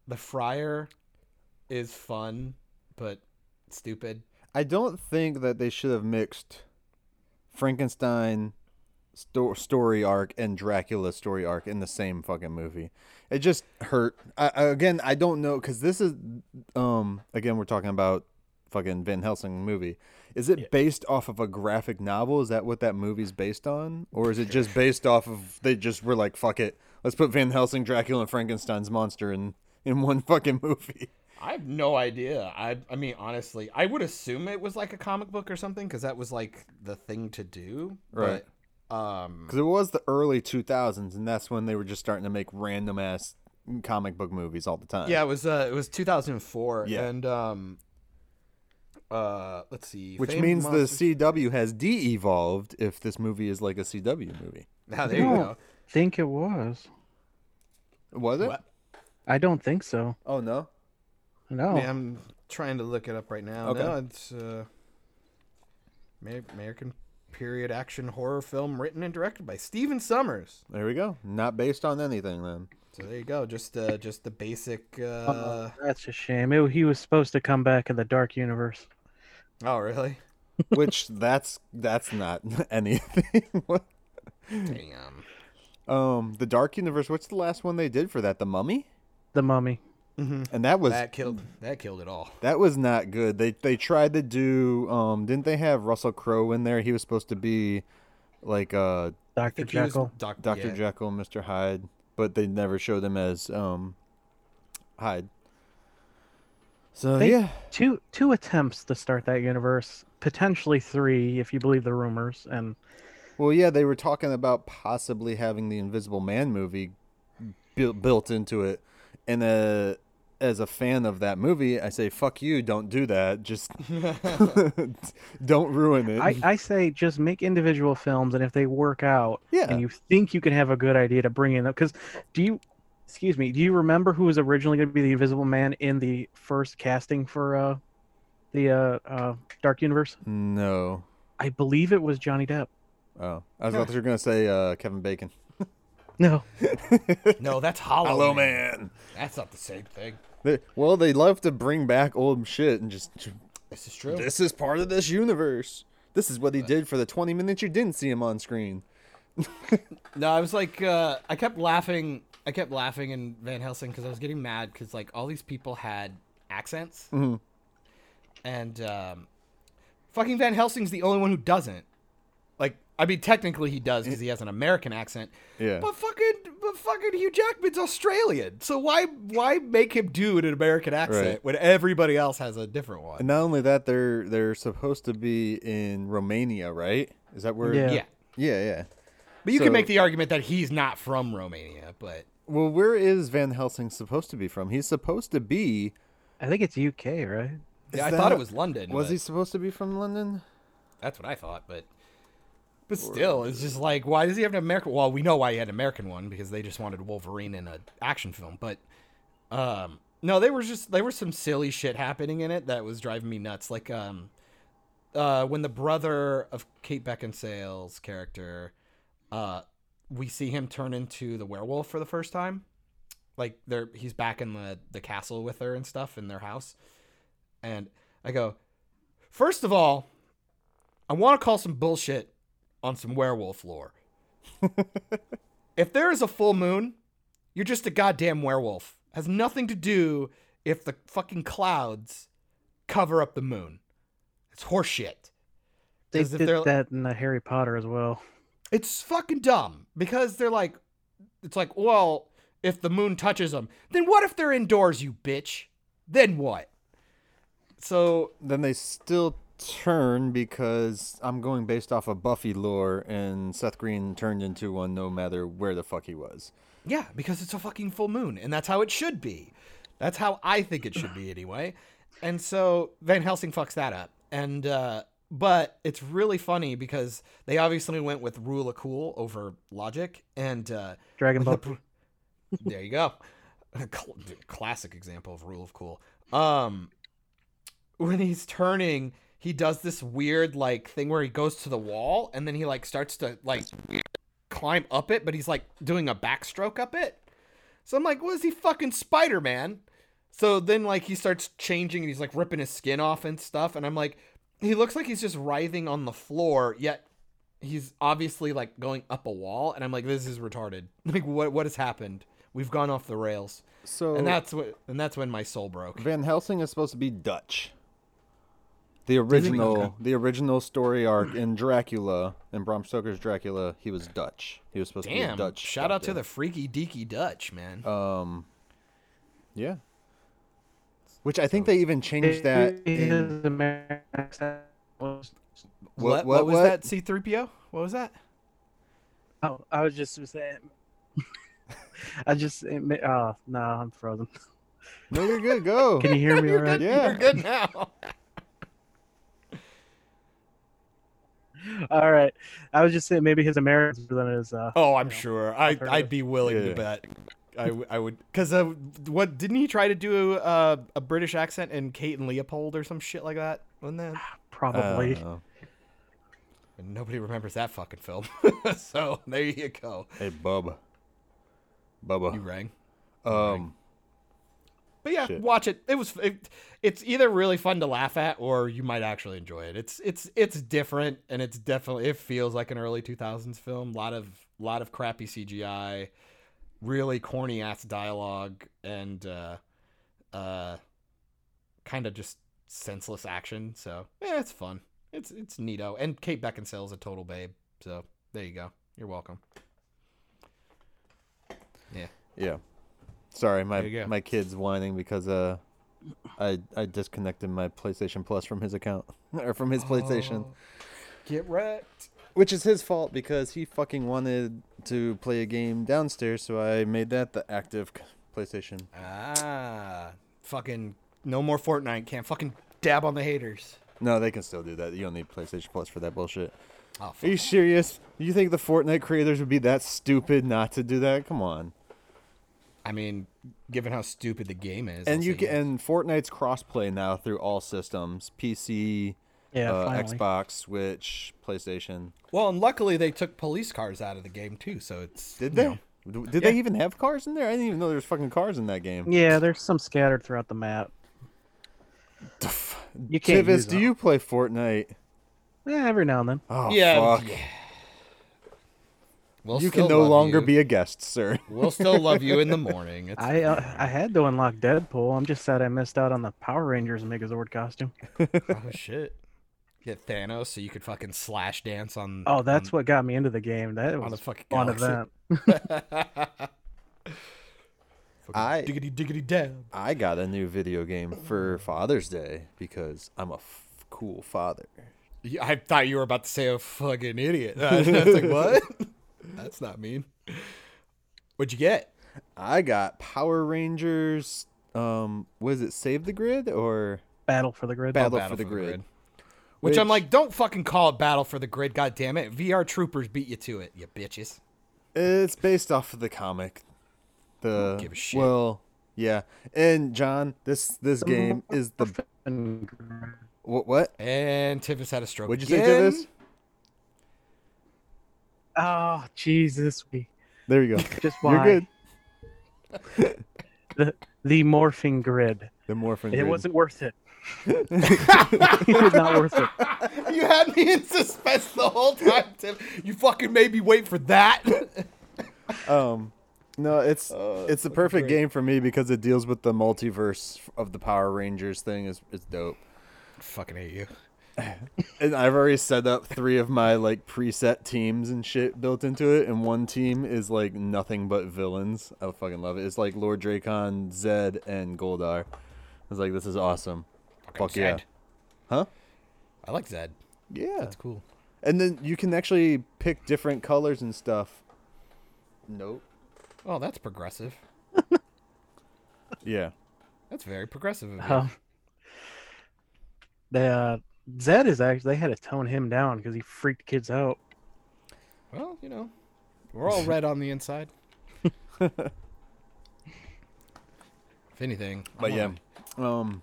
The friar is fun, but stupid. I don't think that they should have mixed Frankenstein sto- story arc and Dracula story arc in the same fucking movie. It just hurt. I, again, I don't know because this is um again we're talking about fucking Van Helsing movie. Is it based off of a graphic novel? Is that what that movie's based on, or is it just *laughs* based off of they just were like fuck it, let's put Van Helsing, Dracula, and Frankenstein's monster in in one fucking movie? I have no idea. I I mean honestly, I would assume it was like a comic book or something because that was like the thing to do. Right. But, um. Because it was the early 2000s, and that's when they were just starting to make random ass comic book movies all the time. Yeah, it was uh it was 2004 Yeah. and um uh let's see. Which Famed means Monsters- the CW has de evolved if this movie is like a CW movie. Ah, there you No. go. think it was. Was it? What? I don't think so. Oh, no. No. Yeah, I'm trying to look it up right now. Okay. No, it's uh, American period action horror film written and directed by Stephen Sommers. There we go. Not based on anything then. So there you go. Just uh, just the basic. Uh, Oh, that's a shame. It, he was supposed to come back in the Dark Universe. Oh really? *laughs* Which that's that's not *laughs* anything. *laughs* What? Damn. um, the Dark Universe. What's the last one they did for that? The Mummy. The Mummy. And that was That killed. That killed it all. That was not good. They they tried to do um didn't they have Russell Crowe in there? He was supposed to be like uh Dr. think he was Jekyll. Dr. yeah. Jekyll and Mr. Hyde, but they never showed him as um Hyde. So They- yeah. Two two attempts to start that universe, potentially three if you believe the rumors. And Well, yeah, they were talking about possibly having the Invisible Man movie built built into it. And uh as a fan of that movie, I say fuck you, don't do that. Just *laughs* don't ruin it. I, I say just make individual films, and if they work out, Yeah. and you think you can have a good idea to bring in, because do you, excuse me, do you remember who was originally going to be the Invisible Man in the first casting for uh, the uh, uh, Dark Universe? no. I believe it was Johnny Depp. Oh, I was about to you were gonna say uh, Kevin Bacon. *laughs* No, No, that's Hollow. Hello, Man. man. That's not the same thing. They, well, they love to bring back old shit and just. This is true. This is part of this universe. This is what he did for the 20 minutes you didn't see him on screen. *laughs* No, I was like, uh, I kept laughing. I kept laughing in Van Helsing because I was getting mad because like all these people had accents, Mhm. and um, fucking Van Helsing's the only one who doesn't. Like I mean, technically he does because he has an American accent. Yeah. But fucking, but fucking Hugh Jackman's Australian. So why, why make him do an American accent Right. when everybody else has a different one? And not only that, they're they're supposed to be in Romania, right? Is that where? Yeah. yeah. Yeah, yeah. But you So- can make the argument that he's not from Romania, but Well, where is Van Helsing supposed to be from? He's supposed to be. I think it's UK, right? Is yeah, I that- thought it was London. Was but he supposed to be from London? That's what I thought, but but still, it's just like, why does he have an American? Well, we know why he had an American one because they just wanted Wolverine in an action film. But um, no, they were just there was some silly shit happening in it that was driving me nuts. Like um, uh, when the brother of Kate Beckinsale's character, uh, we see him turn into the werewolf for the first time. Like they're he's back in the the castle with her and stuff in their house, and I go, first of all, I want to call some bullshit on some werewolf lore. *laughs* if there is a full moon, you're just a goddamn werewolf. Has nothing to do if the fucking clouds cover up the moon. It's horseshit. They did that in the Harry Potter as well. It's fucking dumb because they're like, it's like, well, if the moon touches them, then what if they're indoors, you bitch? Then what? So Then they still turn because I'm going based off of Buffy lore, and Seth Green turned into one no matter where the fuck he was. Yeah, because it's a fucking full moon, and that's how it should be. That's how I think it should be anyway. And so Van Helsing fucks that up. And uh but it's really funny because they obviously went with rule of cool over logic and uh Dragon Ball. *laughs* there you go. Classic example of rule of cool. Um when he's turning, he does this weird like thing where he goes to the wall and then he like starts to like climb up it, but he's like doing a backstroke up it. So I'm like, what is he fucking Spider Man? So then like he starts changing and he's like ripping his skin off and stuff, and I'm like, he looks like he's just writhing on the floor, yet he's obviously like going up a wall, and I'm like, this is retarded. *laughs* Like what what has happened? We've gone off the rails. So And that's what and that's when my soul broke. Van Helsing is supposed to be Dutch. The original, the original story arc in Dracula, in Bram Stoker's Dracula, he was Dutch. He was supposed to Damn. be Dutch. Shout out to the freaky deaky Dutch, man. Um, yeah. Which I think they even changed that. In, His American accent was- what, what- what, was that C3PO? What was that? Oh, I was just saying. *laughs* I just oh no, I'm frozen. no, you're good. Go. *laughs* Can you hear me? all right? Yeah. You're good now. *laughs* All right. I was just saying maybe his Americans than his. Uh, Oh, I'm sure. I I'd be willing Yeah. to bet. I, w- I would because uh, what didn't he try to do a, a British accent in Kate and Leopold or some shit like that? Wasn't that? *sighs* probably. Uh, And nobody remembers that fucking film. *laughs* so there you go. hey, Bubba. Bubba, you Bubba. rang. Um, But yeah, Shit. watch it. It was it, it's either really fun to laugh at or you might actually enjoy it. It's it's it's different and it's definitely it feels like an early 2000s film. A lot of lot of crappy CGI, really corny ass dialogue and uh uh kind of just senseless action. So, yeah, it's fun. It's it's neato. And Kate Beckinsale is a total babe. So, there you go. You're welcome. yeah. Yeah. Sorry, my There you go. my kid's whining because uh, I I disconnected my PlayStation Plus from his account *laughs* or from his PlayStation. Oh, Get wrecked. Which is his fault because he fucking wanted to play a game downstairs, so I made that the active PlayStation. Ah, fucking no more Fortnite. Can't fucking dab on the haters. No, they can still do that. You don't need PlayStation Plus for that bullshit. Oh, Are you serious? You think the Fortnite creators would be that stupid not to do that? Come on. I mean, given how stupid the game is, And you can, yes. and Fortnite's crossplay now through all systems: PC, yeah, uh. Xbox, Switch, PlayStation. well, and luckily they took police cars out of the game too, so it's Did they? know. Did Yeah. they even have cars in there? I didn't even know there was fucking cars in that game. Yeah, there's some scattered throughout the map. You can't Tivis, do them. you play Fortnite? Yeah, every now and then. Oh yeah, fuck! yeah. We'll you can no longer you. be a guest, sir. We'll still love you in the *laughs* morning. It's, I uh, I had to unlock Deadpool. I'm just sad I missed out on the Power Rangers Megazord costume. *laughs* oh shit. Get Thanos so you could fucking slash dance on. Oh, that's on, what got me into the game. That on the was fucking fun galaxy. event. *laughs* I diggity diggity dab. I got a new video game for Father's Day because I'm a f- cool father. Yeah, I thought you were about to say a fucking idiot. *laughs* I was like, what? *laughs* That's not mean. What'd you get? I got Power Rangers. Um, was it Save the Grid or Battle for the grid. Battle, for the Grid? Which, I'm like, don't fucking call it Battle for the Grid, God damn it! VR Troopers beat you to it, you bitches. It's based off of the comic. The give a shit. well, yeah. And John, this this game is the what? What? And Tivis had a stroke. What'd you say again. to this? Oh, ah, Jesus. We There you go. *laughs* just why You're good. the the morphing grid. The morphing. It grid. wasn't worth it. It was not worth it. You had me in suspense the whole time, Tim. You fucking made me wait for that. Um, no, it's Oh, it's the perfect great. game for me because it deals with the multiverse of the Power Rangers thing. is It's dope. fucking hate you. *laughs* And I've already set up three of my like preset teams and shit built into it, and one team is like nothing but villains. I fucking love it. It's like Lord Drakkon, Zedd, and Goldar. I was like, this is awesome. Fucking Fuck yeah. Zedd. Huh? I like Zedd. Yeah. That's cool. And then you can actually pick different colors and stuff. Nope. Oh, that's progressive. *laughs* Yeah. That's very progressive of you. Um, the uh, Zedd is actually they had to tone him down because he freaked kids out. Well, you know, we're all red on the inside. *laughs* if anything, But I'm yeah, gonna- um,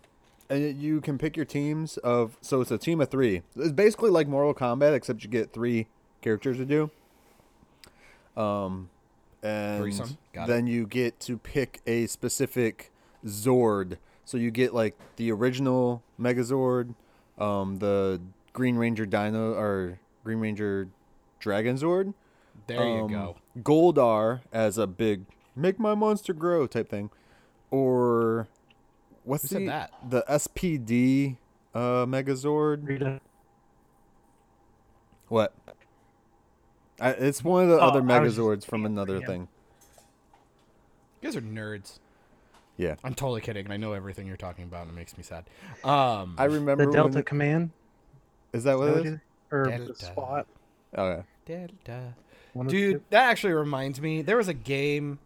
and you can pick your teams of. So it's a team of three. It's basically like Mortal Kombat, except you get three characters to do. Um, and. Got it. then you get to pick a specific Zord. So you get like the original Megazord, um, the Green Ranger Dino or Green Ranger Dragon Zord. there you um, go. Goldar as a big make my monster grow type thing, or what's Who the that? the SPD uh, Megazord? Rita. What? I, it's one of the Oh, other I just Megazords from another for him. thing. You guys are nerds. Yeah, I'm totally kidding. I know everything you're talking about, and it makes me sad. Um, I remember. The Delta when- Command. is that what Is that it what is? you- or Delta. the SWAT. Oh yeah. Delta. One of the Dude, that actually reminds me. There was a game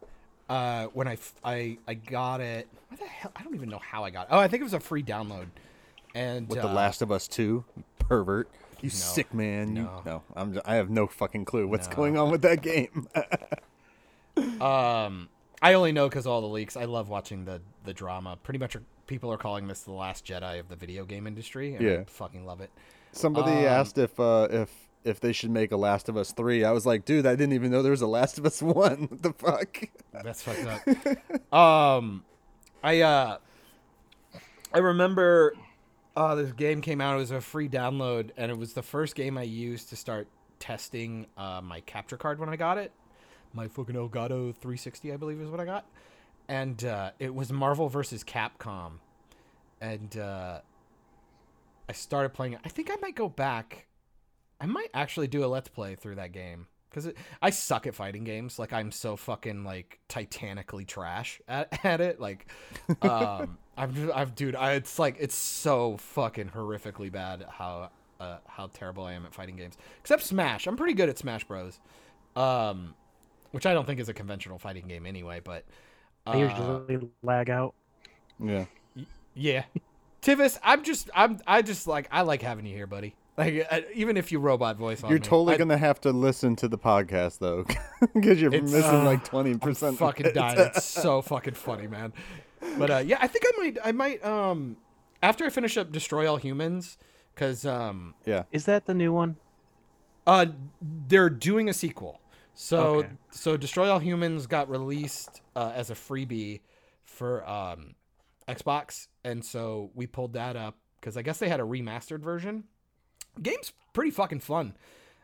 uh, when I, f- I I got it. What the hell? I don't even know how I got it. Oh, I think it was a free download. And With uh, the Last of Us Two, pervert. You sick man. You, No. no, I'm. j- I have no fucking clue what's No. going on with that game. *laughs* Um, I only know because all the leaks. I love watching the the drama. Pretty much, people are calling this the last Jedi of the video game industry. And I Yeah. fucking love it. Somebody Um, asked if uh, if if they should make a Last of Us three. I was like, dude, I didn't even know there was a Last of Us one. *laughs* What the fuck? That's fucked up. um, I uh, I remember, uh, this game came out. It was a free download, and it was the first game I used to start testing uh, my capture card when I got it. My fucking Elgato 360, I believe, is what I got, and uh, it was Marvel versus Capcom, and uh, I started playing. I think I might go back. I might actually do a let's play through that game because I suck at fighting games. Like I'm so fucking like titanically trash at, *laughs* at it. Like, um, *laughs* I've, I've, dude, I, it's like it's so fucking horrifically bad how uh, how terrible I am at fighting games. Except Smash, I'm pretty good at Smash Bros. Um, which I don't think is a conventional fighting game anyway. But I uh, usually lag out. Yeah. yeah, Tivis, I'm just, I'm, I just like, I like having you here, buddy. Like, uh, even if you robot voice on You're me, totally I- gonna have to listen to the podcast though, *laughs* because you're missing uh, like twenty percent. fucking dying. It's so fucking funny, man. But uh, yeah, I think I might, I might, um, after I finish up Destroy All Humans, because um, Yeah. Is that the new one? uh, they're doing a sequel. So, Okay. so Destroy All Humans got released uh, as a freebie for um, Xbox, and so we pulled that up because I guess they had a remastered version. Game's pretty fucking fun.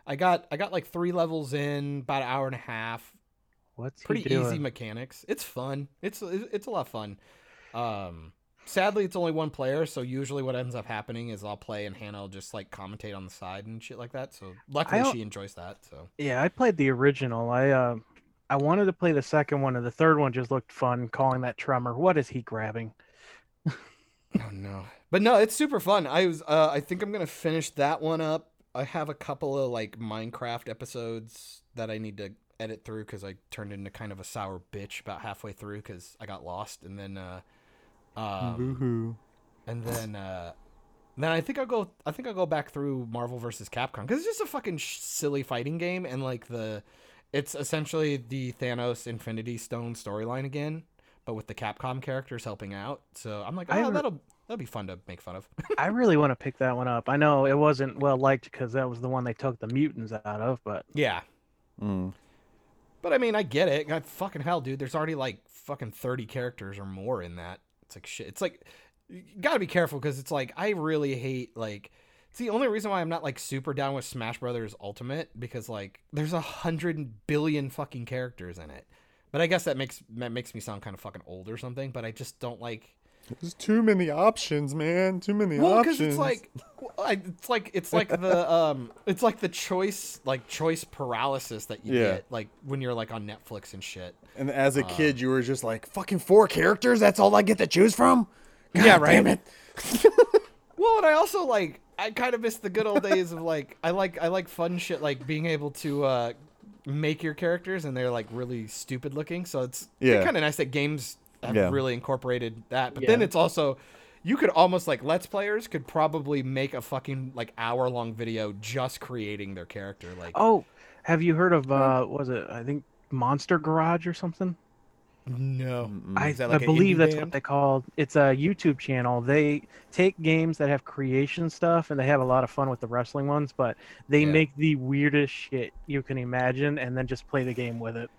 I got I got like three levels in, about an hour and a half. What's he pretty easy mechanics. It's fun. It's it's a lot of fun. Um, sadly it's only one player, so usually what ends up happening is I'll play and Hannah will just like commentate on the side and shit like that. So luckily she enjoys that. So Yeah, I played the original. I uh, I wanted to play the second one, and the third one just looked fun. Calling that Tremor. What is he grabbing? *laughs* Oh no. But no, it's super fun. I was uh I think I'm going to finish that one up. I have a couple of like Minecraft episodes that I need to edit through cuz I turned into kind of a sour bitch about halfway through cuz I got lost and then uh um, and then uh then I think I'll go I think I'll go back through Marvel versus Capcom cuz it's just a fucking sh- silly fighting game and like the it's essentially the Thanos Infinity Stone storyline again but with the Capcom characters helping out. So I'm like, I oh, that'll that'll be fun to make fun of. *laughs* I really want to pick that one up. I know it wasn't well liked because that was the one they took the mutants out of, but yeah. Mm. But I mean, I get it. God, fucking hell, dude. There's already like fucking 30 characters or more in that. It's like shit. It's like you gotta be careful because it's like I really hate like. It's the only reason why I'm not like super down with Smash Brothers Ultimate because like there's a hundred billion fucking characters in it. But I guess that makes that makes me sound kind of fucking old or something. But I just don't like. There's too many options, man. Too many Well, options. Well, because it's like, it's like it's like the *laughs* um, it's like the choice like choice paralysis that you Yeah. get like when you're like on Netflix and shit. and as a kid, you were just like, fucking four characters? That's all I get to choose from? God Yeah, right. Damn it. *laughs* Well, and I also like I kind of miss the good old days of like I like I like fun shit like being able to uh make your characters and they're like really stupid looking. So it's Yeah. kind of nice that games have Yeah. really incorporated that. But then it's also you could almost like let's players could probably make a fucking like hour long video just creating their character like oh, have you heard of uh, was it I think Monster Garage or something? no. I, that like an believe that's band? what they called. It's a YouTube channel. They take games that have creation stuff, and they have a lot of fun with the wrestling ones. But they Yeah. make the weirdest shit you can imagine, and then just play the game with it.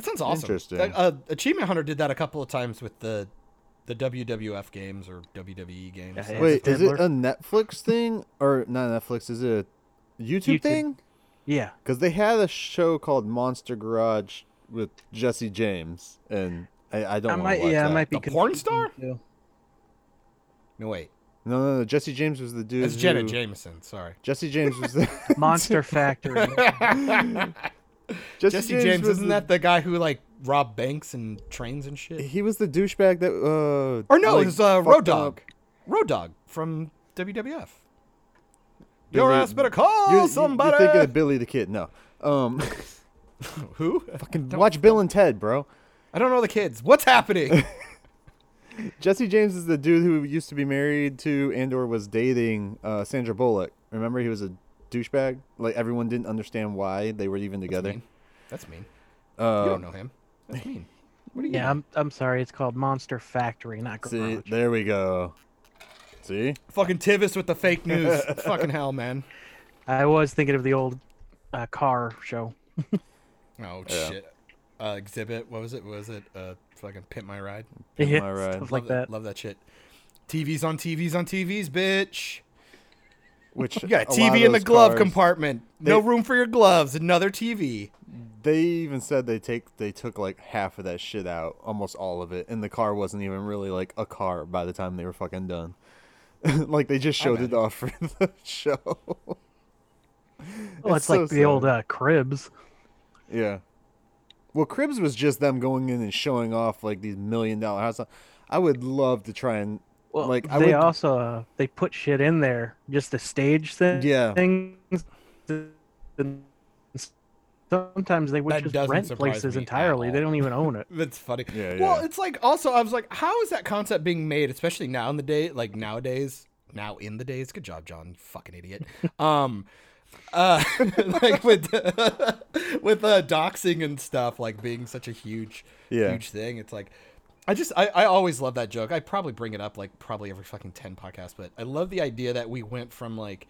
That sounds awesome. Interesting. Uh, Achievement Hunter did that a couple of times with the the WWF games or WWE games. Yeah, so- Wait, is it a Netflix thing? Or not Netflix, is it a YouTube, YouTube. thing? Yeah, Because they had a show called Monster Garage with Jesse James, and I, I don't I want might. watch Yeah, that. I might be. The porn star? too. No wait, No, no, no. Jesse James was the dude. it's Jenna who- Jameson. Sorry. Jesse James was the Monster *laughs* Factory. *laughs* *laughs* Jesse, Jesse James, was isn't the- that the guy who like robbed banks and trains and shit? He was the douchebag that. Uh, Or no, like, it was uh, Road Dog. Road Dog from WWF. Your ass better call You're, somebody. you're thinking of Billy the Kid. No. Um, *laughs* who? fucking watch Bill and Ted, bro. I don't know the kids. What's happening? *laughs* Jesse James is the dude who used to be married to and or was dating uh, Sandra Bullock. Remember, he was a douchebag. Like everyone didn't understand why they were even That's together. mean. That's mean. Uh, you don't know him. That's mean. What do you? yeah, I'm. I'm sorry. It's called Monster Factory, not See, there we go. See, Fucking Tivis with the fake news. *laughs* Fucking hell, man. I was thinking of the old uh, car show. Oh Yeah. shit. Uh, exhibit. What was it? What was it? Uh, fucking pit my ride. Pimp yeah, My *laughs* Ride. stuff love like that. Love that shit. TVs on TVs on TVs, bitch. Which *laughs* You got a a TV in the glove cars- compartment. no room for your gloves. Another TV. They even said they take they took like half of that shit out, almost all of it, and the car wasn't even really like a car by the time they were fucking done. *laughs* like they just showed it off for *laughs* the show. Well, it's, like so the old uh, cribs. Yeah. Well, Cribs was just them going in and showing off like these million dollar houses. I would love to try and Well, like I they would. also uh, they put shit in there just to stage thing. Yeah. Things. Sometimes they would That just rent places entirely. They don't even own it. *laughs* That's funny. Yeah, Well, it's like also I was like, how is that concept being made, especially now in the day, like nowadays, now in the days. Good job, John. You fucking idiot. *laughs* Um, uh, *laughs* like with with uh, doxing and stuff, like being such a huge, Yeah. huge thing. It's like. I just I, I always love that joke. I probably bring it up like probably every fucking ten podcasts, but I love the idea that we went from like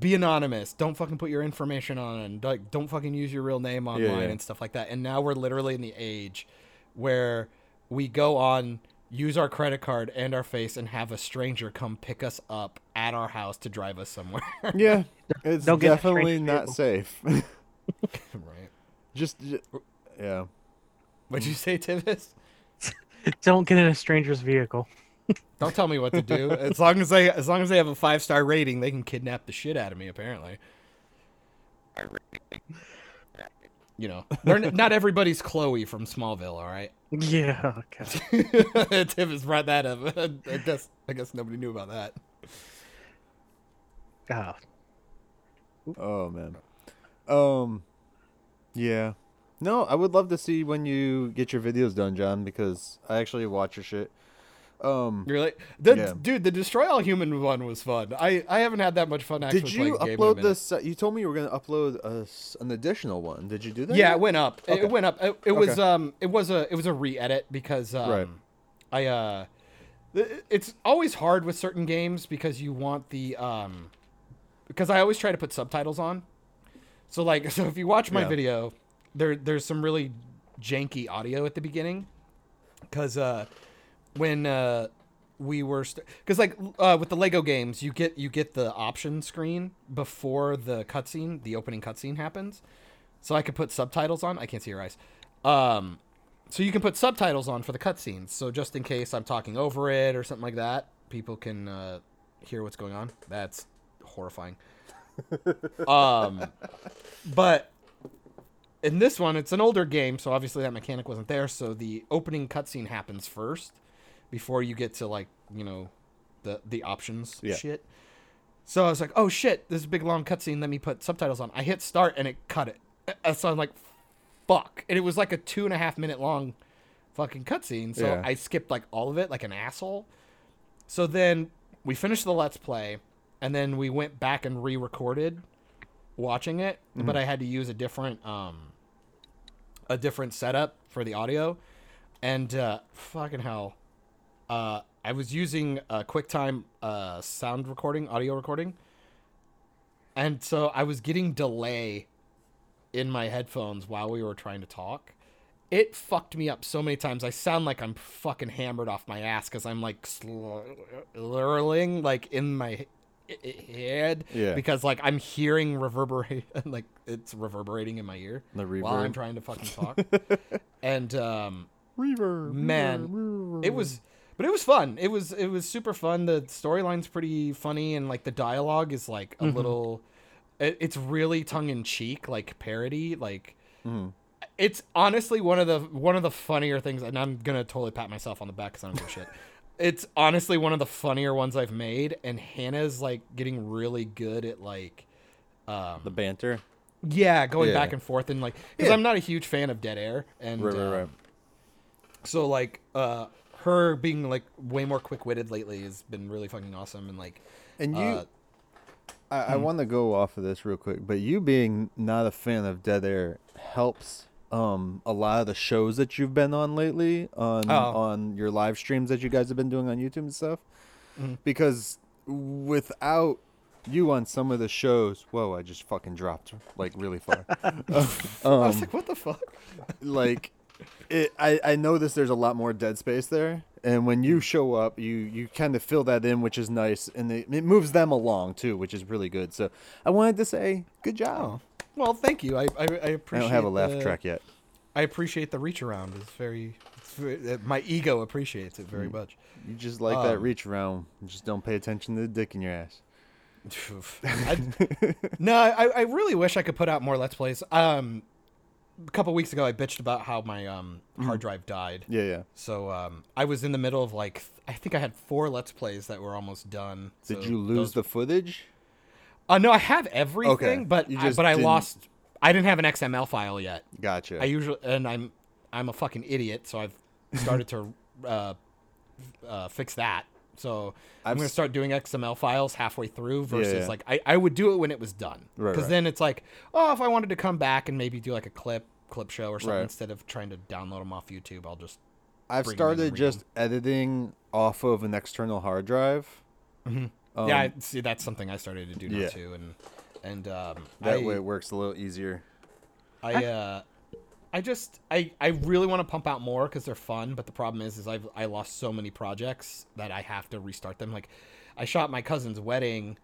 be anonymous, don't fucking put your information on, and like don't fucking use your real name online yeah. and stuff like that. And now we're literally in the age where we go on, use our credit card and our face, and have a stranger come pick us up at our house to drive us somewhere. *laughs* Yeah, it's Don't definitely not vehicle. safe. *laughs* right? *laughs* just, ju- yeah. What'd you say, Tivis? Don't get in a stranger's vehicle. Don't tell me what to do. As long as they as long as they have a five star rating, they can kidnap the shit out of me. Apparently. You know, they're n- not everybody's Chloe from Smallville. All right. Yeah. Okay. *laughs* Tim has brought that up. *laughs* I guess I guess nobody knew about that. Oh. Oh man. Um yeah. No, I would love to see when you get your videos done, John, because I actually watch your shit. Um Really, the, Yeah. dude, the Destroy All Human one was fun. I I haven't had that much fun actually. did you playing a game in a upload this? You told me you were going to upload a an additional one. Did you do that? Yeah, yet? it went up. It- Okay. It went up. It, it was um it was a it was a re-edit because um Right. I uh it's always hard with certain games because you want the um because I always try to put subtitles on. So like *laughs* so if you watch my Yeah. video, there there's some really janky audio at the beginning cuz uh when uh we were because like uh, with the Lego games, you get you get the option screen before the cutscene, the opening cutscene happens. So I could put subtitles on. I can't see your eyes. Um, so you can put subtitles on for the cutscenes. So just in case I'm talking over it or something like that, people can uh, hear what's going on. That's horrifying. *laughs* um, but in this one, it's an older game, so obviously that mechanic wasn't there. So the opening cutscene happens first before you get to like you know the the options Yeah. shit. So I was like, oh shit, this is a big long cutscene. Let me put subtitles on. I hit start and it cut it. Uh, So I'm like, fuck. And it was like a two and a half minute long fucking cutscene. So Yeah. I skipped like all of it like an asshole. So then we finished the let's play and then we went back and re-recorded watching it, but I had to use a different um a different setup for the audio. And uh fucking hell. Uh I was using a QuickTime uh sound recording, audio recording. And so I was getting delay in my headphones while we were trying to talk. It fucked me up so many times. I sound like I'm fucking hammered off my ass because I'm like slurling like in my head Yeah. because like I'm hearing reverberate *laughs* like it's reverberating in my ear The while I'm trying to fucking talk. *laughs* and um Reverb. man reverb, it was but it was fun it was it was super fun the storyline's pretty funny and like the dialogue is like a little it, it's really tongue-in-cheek like parody like Mhm. it's honestly one of the one of the funnier things and i'm gonna totally pat myself on the back because i don't give a shit *laughs* it's honestly one of the funnier ones i've made and hannah's like getting really good at like um the banter. yeah going Yeah. back and forth and like because Yeah. i'm not a huge fan of dead air and Right, right, uh, right. so like uh her being like way more quick-witted lately has been really fucking awesome and like And you, uh, I, I want to go off of this real quick, but you being not a fan of Dead Air helps um a lot of the shows that you've been on lately on Oh. on your live streams that you guys have been doing on YouTube and stuff. Mm-hmm. Because without you on some of the shows, whoa, I just fucking dropped like really far. *laughs* *laughs* i was um, like what the fuck like it, I, I noticed there's a lot more dead space there and when you show up you you kind of fill that in which is nice and it, it moves them along too which is really good so i wanted to say good job well thank you. I i, I i appreciate don't have a laugh the- track yet. I appreciate the reach around. It's very, it's very uh, my ego appreciates it Mm. very much. You just like that Um, reach around. Just don't pay attention to the dick in your ass. *laughs* I, no, I, I really wish I could put out more Let's Plays. Um, a couple weeks ago, I bitched about how my um, hard drive died. yeah yeah. So um, I was in the middle of like, I think I had four Let's Plays that were almost done. did So you lose those- the footage Uh, no, I have everything, Okay, but I, but I didn't- lost. I didn't have an XML file yet. gotcha I usually and I'm I'm a fucking idiot, so I've started to *laughs* uh, uh, fix that. So I'm I've gonna start doing XML files halfway through versus yeah. like I, I would do it when it was done because right. then it's like oh if I wanted to come back and maybe do like a clip clip show or something Right. instead of trying to download them off YouTube I'll just i've bring 'em in and started just editing off of an external hard drive um, yeah I, see that's something I started to do now yeah. too and and um, that I, way it works a little easier I uh, I just I I really want to pump out more because they're fun, but the problem is is I've I lost so many projects that I have to restart them. Like, I shot my cousin's wedding,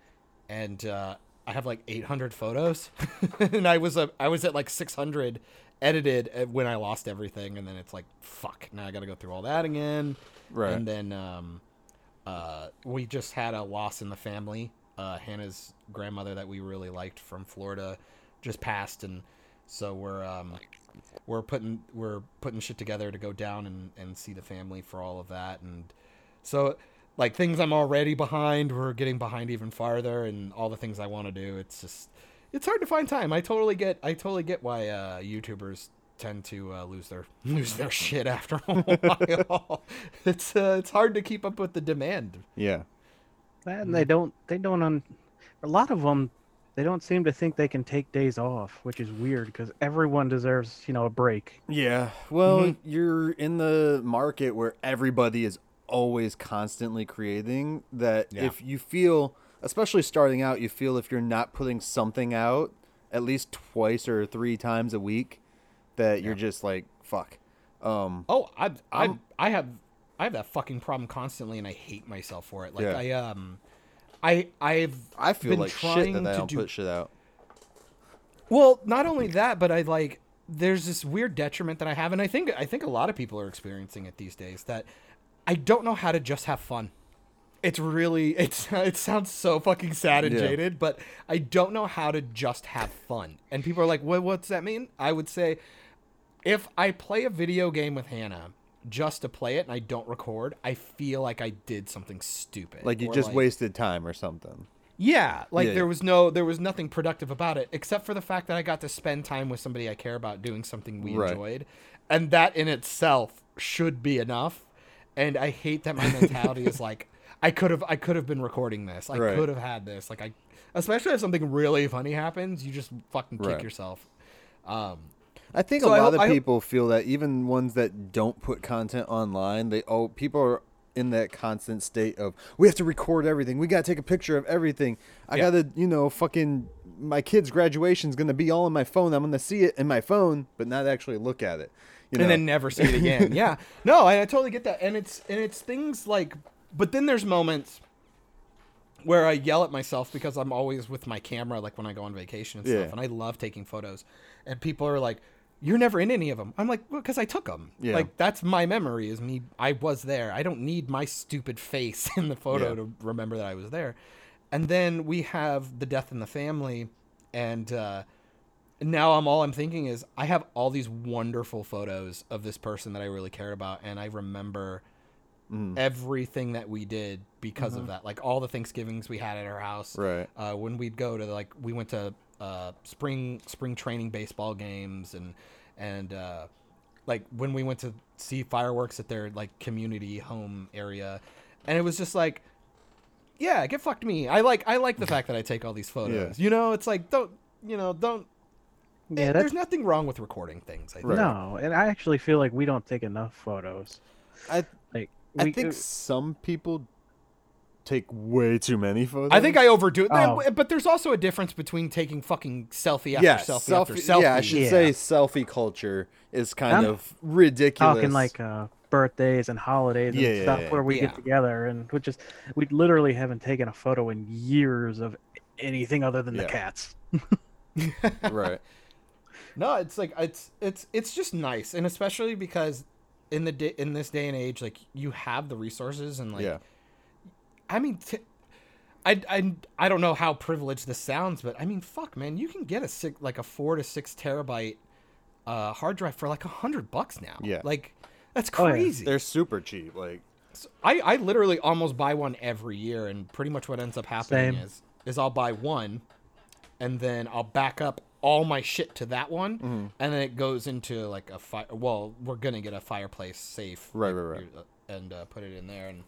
and uh, I have like 800 photos, *laughs* and I was a I was at like 600 edited uh, when I lost everything, and then it's like fuck. Now I got to go through all that again, Right. And then um, uh, we just had a loss in the family. Uh, Hannah's grandmother that we really liked from Florida just passed, and so we're um, we're putting we're putting shit together to go down and, and see the family for all of that, and so like things I'm already behind, we're getting behind even farther, and all the things I want to do. It's just it's hard to find time. I totally get I totally get why uh, YouTubers tend to uh, lose their *laughs* lose their shit after a *laughs* while. it's uh, it's hard to keep up with the demand. Yeah. And they don't they don't un, a lot of them they don't seem to think they can take days off, which is weird because everyone deserves, you know, a break. Yeah. Well, Mhm. you're in the market where everybody is always constantly creating that Yeah. if you feel especially starting out, you feel if you're not putting something out at least twice or three times a week that you're just like fuck. Um Oh, I I I'm- have I have that fucking problem constantly, and I hate myself for it. Like Yeah. I um. I I've I feel like shit that I to don't do put shit out. Well, not only that, but I like there's this weird detriment that I have, and I think I think a lot of people are experiencing it these days. That I don't know how to just have fun. It's really *laughs* it's it sounds so fucking sad and Yeah. jaded, but I don't know how to just have fun. And people are like, "What what's that mean?" I would say if I play a video game with Hannah just to play it and I don't record, I feel like I did something stupid. Like you just wasted time or something. yeah, like Yeah. there was no there was nothing productive about it except for the fact that I got to spend time with somebody I care about doing something we Right. enjoyed. And that in itself should be enough. And I hate that my mentality is *laughs* like I could have I could have been recording this. I Right. could have had this. Like I especially if something really funny happens, you just fucking kick Right. yourself. Um I think So a lot hope- of people feel that even ones that don't put content online, they oh people are in that constant state of we have to record everything. We got to take a picture of everything. I Yeah. got to, you know, fucking my kid's graduation's going to be all on my phone. I'm going to see it in my phone but not actually look at it. You and then never see it again. *laughs* yeah. No, I, I totally get that. And it's and it's things like but then there's moments where I yell at myself because I'm always with my camera like when I go on vacation and Yeah. stuff and I love taking photos. And people are like you're never in any of them. I'm like, well, because I took them. Yeah. Like that's my memory is me. I was there. I don't need my stupid face *laughs* in the photo Yeah. to remember that I was there. And then we have the death in the family, and uh, now I'm all I'm thinking is I have all these wonderful photos of this person that I really care about, and I remember Mm. everything that we did because of that. Like all the Thanksgivings we had at our house. Right. Uh, when we'd go to like we went to uh, spring spring training baseball games and and uh, like when we went to see fireworks at their like community home area, and it was just like. Yeah, get fucked me. I like I like the fact that I take all these photos. You know, it's like don't you know don't Yeah, Eh, there's nothing wrong with recording things. I think. No, and I actually feel like we don't take enough photos. I Like I we, think uh, some people take way too many photos. I think I overdo it, Oh. But there's also a difference between taking fucking selfie after yeah, selfie after selfie- selfie. Yeah, I should Yeah. say selfie culture is kind I'm of ridiculous. talking like uh, birthdays and holidays and Yeah, yeah, stuff yeah. where we Yeah. get together and we just we literally haven't taken a photo in years of anything other than the cats. *laughs* right. No, it's like it's it's it's just nice, and especially because in the day, in this day and age, like you have the resources and like yeah. I mean. T- I, I, I don't know how privileged this sounds, but I mean, fuck, man, you can get a six, like a four to six terabyte uh, hard drive for like a hundred bucks now. Yeah. like that's Oh, yeah. crazy. They're super cheap. Like So I, I literally almost buy one every year, and pretty much what ends up happening Same. is is I'll buy one, and then I'll back up all my shit to that one, Mm-hmm. and then it goes into like a fire. Well, we're gonna get a fireplace safe, Right, like, right, right. uh, and uh, put it in there, and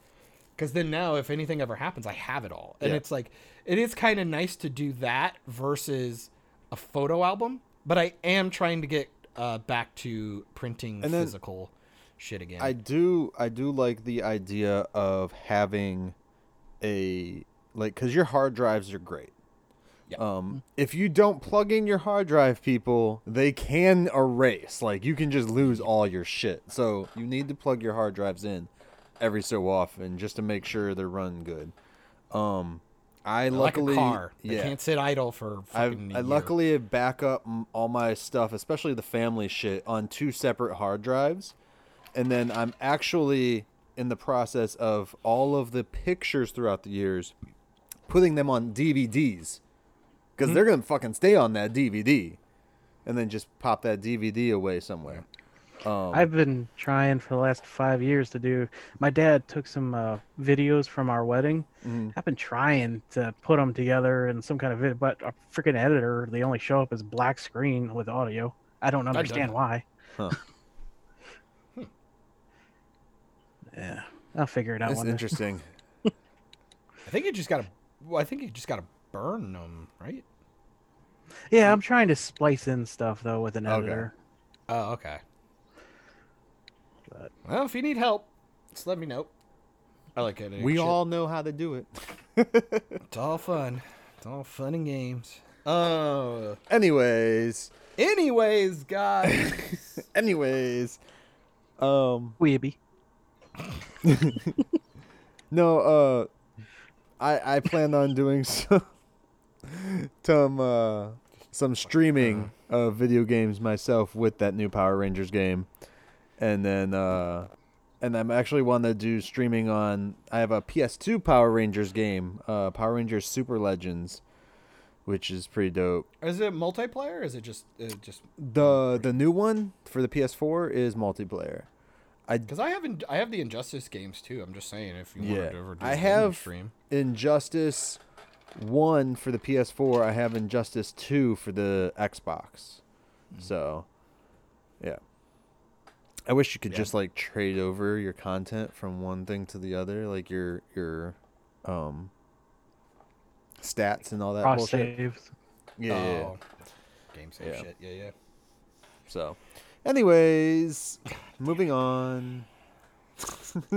because then now if anything ever happens, I have it all, and Yeah. it's like it is kind of nice to do that versus a photo album, but I am trying to get uh, back to printing And physical shit again. I do I do like the idea of having a like cuz your hard drives are great. Yeah. Um if you don't plug in your hard drive people, they can erase. Like you can just lose all your shit. So you need to plug your hard drives in every so often just to make sure they're running good. Um I like luckily a car. They yeah. can't sit idle for fucking year. luckily back up all my stuff, especially the family shit, on two separate hard drives, and then I'm actually in the process of all of the pictures throughout the years, putting them on DVDs, because they're gonna fucking stay on that DVD, and then just pop that DVD away somewhere. Um, I've been trying for the last five years to do. My dad took some uh, videos from our wedding. mhm. I've been trying to put them together in some kind of video, but a freaking editor, they only show up as black screen with audio. I don't understand that. why. Huh. *laughs* Yeah, I'll figure it out That's one day. interesting. *laughs* I think you just gotta. Well, I think you just gotta burn them, right? Yeah, I'm trying to splice in stuff though with an Okay. editor. Oh, okay. But- Well, if you need help, just let me know. I like it. we all know how to do it. *laughs* It's all fun. It's all fun and games. Uh. Anyways, Anyways, guys. *laughs* anyways, um, Weeby. *laughs* no, uh, I I plan on doing some some uh some streaming of video games myself with that new Power Rangers game, and then uh, and I'm actually want to do streaming on. I have a PS2 Power Rangers game, uh, Power Rangers Super Legends, which is pretty dope. is it multiplayer? Or is it just uh, just The the new one for the PS4 is multiplayer. I because I haven't I have the Injustice games too. I'm just saying if you Yeah. wanted to ever do I have- stream. Injustice one for the PS4. I have Injustice two for the Xbox. So, yeah. I wish you could Yeah. just like trade over your content from one thing to the other, like your your um stats and all that Cross bullshit. saves. Yeah, yeah, yeah. Oh. Game save Yeah. shit. Yeah, yeah. So, anyways, moving on. *laughs*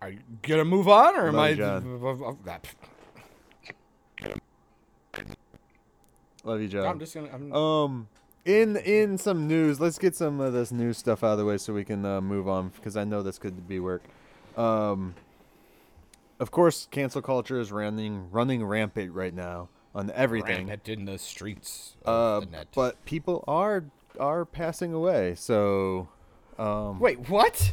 Are you gonna move on, or am Love I? *laughs* Love you, John. I'm just gonna. I'm, Um, in in some news, let's get some of this news stuff out of the way so we can uh, move on because I know this could be work. Um, of course, cancel culture is running running rampant right now on everything. rampant in the streets Uh, the net. but people are are passing away. So, um, Wait, what?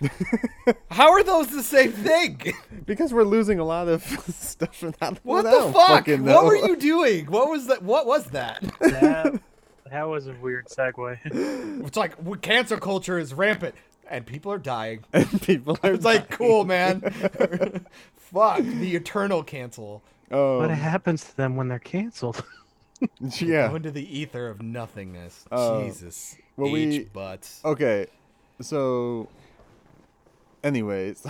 *laughs* How are those the same thing? *laughs* because we're losing a lot of *laughs* stuff. and I- What the don't fuck? What were you doing? What was that? What was that? That, that was a weird segue. It's like w- cancer culture is rampant and people are dying. And people are It's like cool, man. Fuck the eternal cancel. Oh. what happens to them when they're canceled? yeah. Go into the ether of nothingness. Uh, Jesus. well, H we- butts. Okay, so, anyways,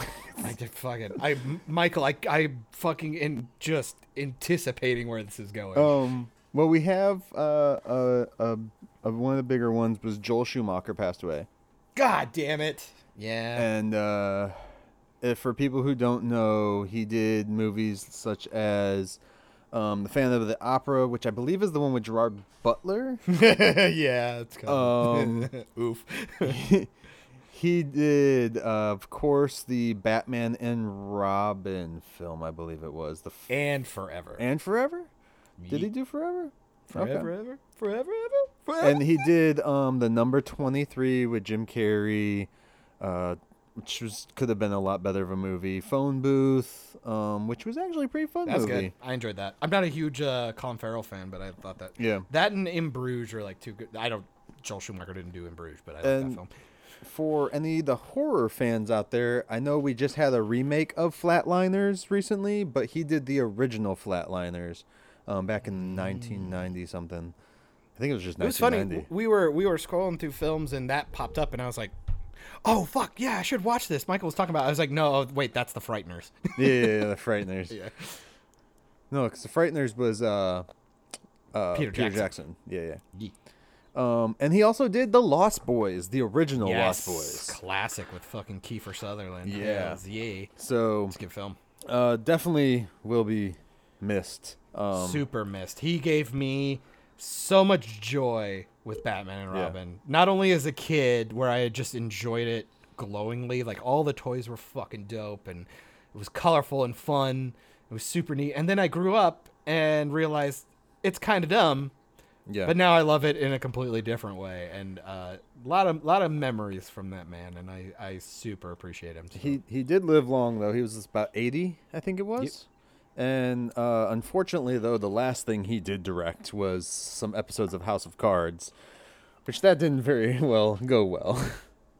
I *laughs* did fucking. I Michael. I I fucking in just anticipating where this is going. um, well, we have uh, uh, uh, uh, one of the bigger ones was Joel Schumacher passed away, God damn it. Yeah. and uh, if for people who don't know, he did movies such as um, The Phantom of the Opera, which I believe is the one with Gerard Butler. *laughs* yeah. It's kind Um, *laughs* oof. He did, uh, of course, the Batman and Robin film. I believe it was the f- and forever. and Forever. Did he do Forever? Okay. forever, ever, forever, ever, forever? and he did um the number 23 with jim carrey uh which was could have been a lot better of a movie phone booth um which was actually a pretty fun That's movie good. I enjoyed that. I'm not a huge uh, Colin Farrell fan, but I thought that Yeah. that and In Bruges are like two good. I don't. Joel Schumacher didn't do In Bruges, but I like that film. For any of the horror fans out there i know we just had a remake of flatliners recently but he did the original flatliners um back in 1990 something i think it was just It was funny. We were we were scrolling through films and that popped up, and I was like, "Oh fuck, yeah, I should watch this." Michael was talking about. it. I was like, "No, wait, that's the Frighteners." *laughs* yeah, yeah, yeah, the frighteners *laughs* yeah. no because the frighteners was uh uh Peter peter Jackson. jackson yeah yeah Ye- Um, and he also did the Lost Boys, the original Yes, Lost Boys. classic with fucking Kiefer Sutherland. Yeah. Yeah, So it's a good film. uh, definitely will be missed. Um, Super missed. He gave me so much joy with Batman and Yeah. Robin. Not only as a kid, where I just enjoyed it glowingly, like all the toys were fucking dope and it was colorful and fun. It was super neat. And then I grew up and realized it's kind of dumb, Yeah. But now I love it in a completely different way, and a lot of lot of memories from that man, and I I super appreciate him. so. He he did live long though. He was about eighty, I think it was. And uh, unfortunately, though, the last thing he did direct was some episodes of House of Cards, which that didn't very *laughs* well go well.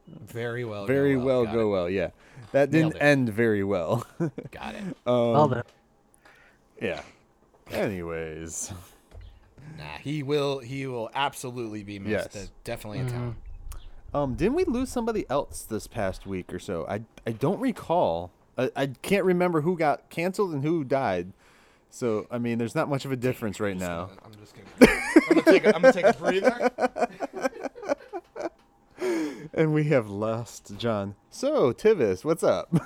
very well, go very well go it. well. Yeah, that didn't end very well. *laughs* Got it. um, Well then. yeah. Anyways, Nah, he will. He will absolutely be missed. Yes. Definitely in town. um, didn't we lose somebody else this past week or so? I I don't recall. I, I can't remember who got canceled and who died. So I mean, there's not much of a difference right now. I'm just gonna. I'm gonna take. A, I'm gonna take a breather. *laughs* And we have lost John. So Tivis, what's up? Uh,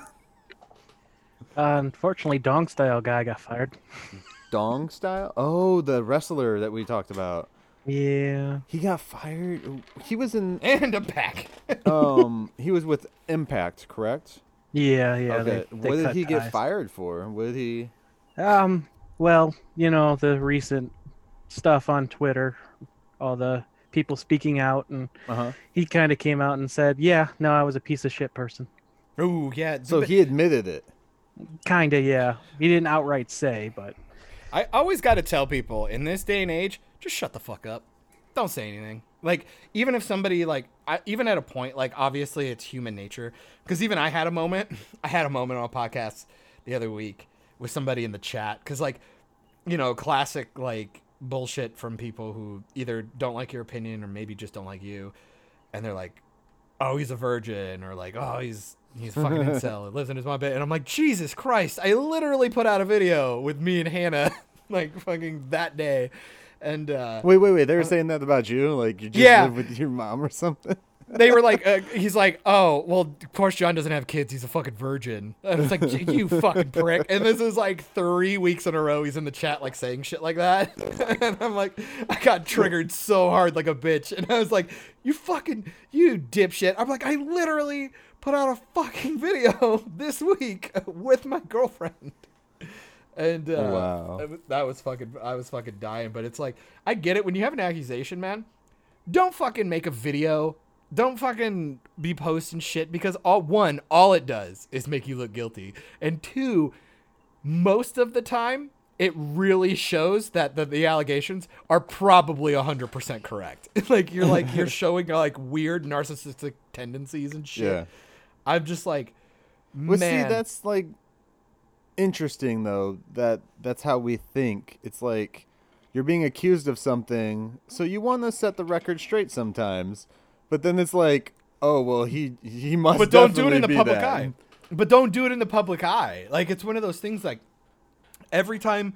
*laughs* unfortunately, Dong Style guy got fired. *laughs* Dong style? Oh, the wrestler that we talked about. Yeah. He got fired. He was in *laughs* And a pack. *laughs* um he was with Impact, correct? Yeah, yeah. okay. They, they what did cut he get fired for? What did he Um, well, you know, the recent stuff on Twitter, all the people speaking out, and Uh-huh. he kind of came out and said, "Yeah, no, I was a piece of shit person." Oh yeah. So but he admitted it. Kind of, yeah. He didn't outright say, but I always got to tell people in this day and age, just shut the fuck up. Don't say anything. Like even if somebody like I, even at a point like obviously it's human nature because even I had a moment. *laughs* I had a moment on a podcast the other week with somebody in the chat because like you know classic like bullshit from people who either don't like your opinion or maybe just don't like you, and they're like, oh he's a virgin or like oh he's he's a fucking incel and lives in his mom bed and I'm like Jesus Christ I literally put out a video with me and Hannah *laughs* like fucking that day and uh Wait, wait, wait. They were saying that about you? Like you just Yeah. live with your mom or something? *laughs* they were like uh, he's like oh well of course John doesn't have kids he's a fucking virgin and it's like you fucking prick and this is like three weeks in a row he's in the chat like saying shit like that *laughs* and I'm like I got triggered so hard like a bitch and I was like you fucking you dipshit I'm like I literally put out a fucking *laughs* video *laughs* this week with my girlfriend and uh, Wow. that was- fucking I was fucking dying but it's like I get it when you have an accusation man don't fucking make a video. Don't fucking be posting shit because all one, all it does is make you look guilty. And two, most of the time, it really shows that the, the allegations are probably 100% correct. *laughs* like you're like you're showing like weird narcissistic tendencies and shit. Yeah. I'm just like Well, man, see, that's like interesting though. That that's how we think. It's like you're being accused of something, so you want to set the record straight sometimes, but then it's like, oh well, he he must. but don't do it in the public that. eye. But don't do it in the public eye. Like it's one of those things like every time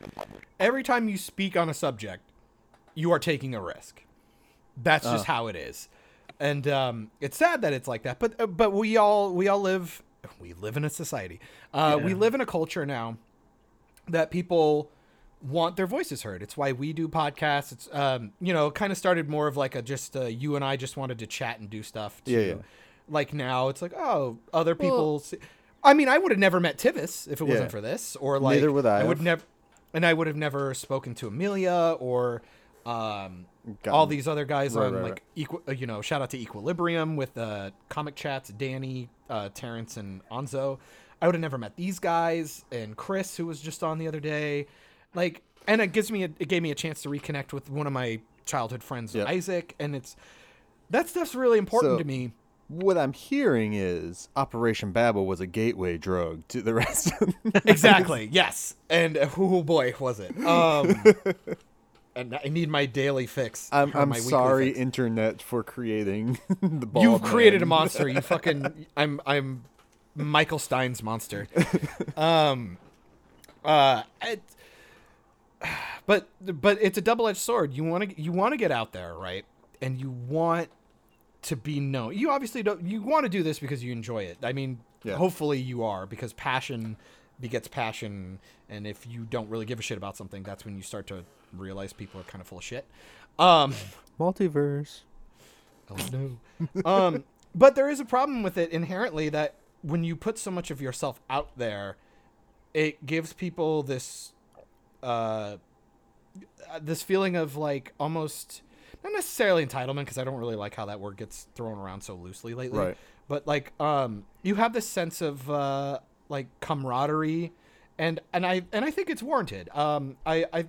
every time you speak on a subject, you are taking a risk. That's just uh. how it is. And um, it's sad that it's like that, but uh, but we all we all live we live in a society. Uh, We live in a culture now that people want their voices heard. It's why we do podcasts. It's um, you know, kind of started more of like a just uh, you and I just wanted to chat and do stuff. To, Yeah, yeah. Like now, it's like oh, other people. see- I mean, I would have never met Tivis if it wasn't for this, or like Neither would I I would never, and I would have never spoken to Amelia or um, Gotten- all these other guys Right, on right, like right. equal. Uh, you know, shout out to Equilibrium with uh, comic chats, Danny, uh, Terrence, and Anzo. I would have never met these guys and Chris, who was just on the other day. Like, and it gives me a, it gave me a chance to reconnect with one of my childhood friends, Yep. Isaac, and it's that stuff's really important So- to me. What I'm hearing is Operation Babel was a gateway drug to the rest. of exactly. Yes. And oh boy, was it. Um, *laughs* and I need my daily fix. I'm I'm sorry, fix. internet, for creating *laughs* the ball. You've created a monster. You *laughs* fucking. I'm. I'm. Michael Stein's monster. *laughs* Um. Uh. It, but but it's a double edged sword. You want to you want to get out there, right? And you want to be known. You obviously don't. You want to do this because you enjoy it. I mean, Yeah. hopefully you are because passion begets passion. And if you don't really give a shit about something, that's when you start to realize people are kind of full of shit. Um. multiverse. Oh no. *laughs* um, but there is a problem with it inherently that when you put so much of yourself out there, it gives people this uh this feeling of like almost not necessarily entitlement because I don't really like how that word gets thrown around so loosely lately. Right. But like, um, you have this sense of uh, like camaraderie, and and I and I think it's warranted. Um, I I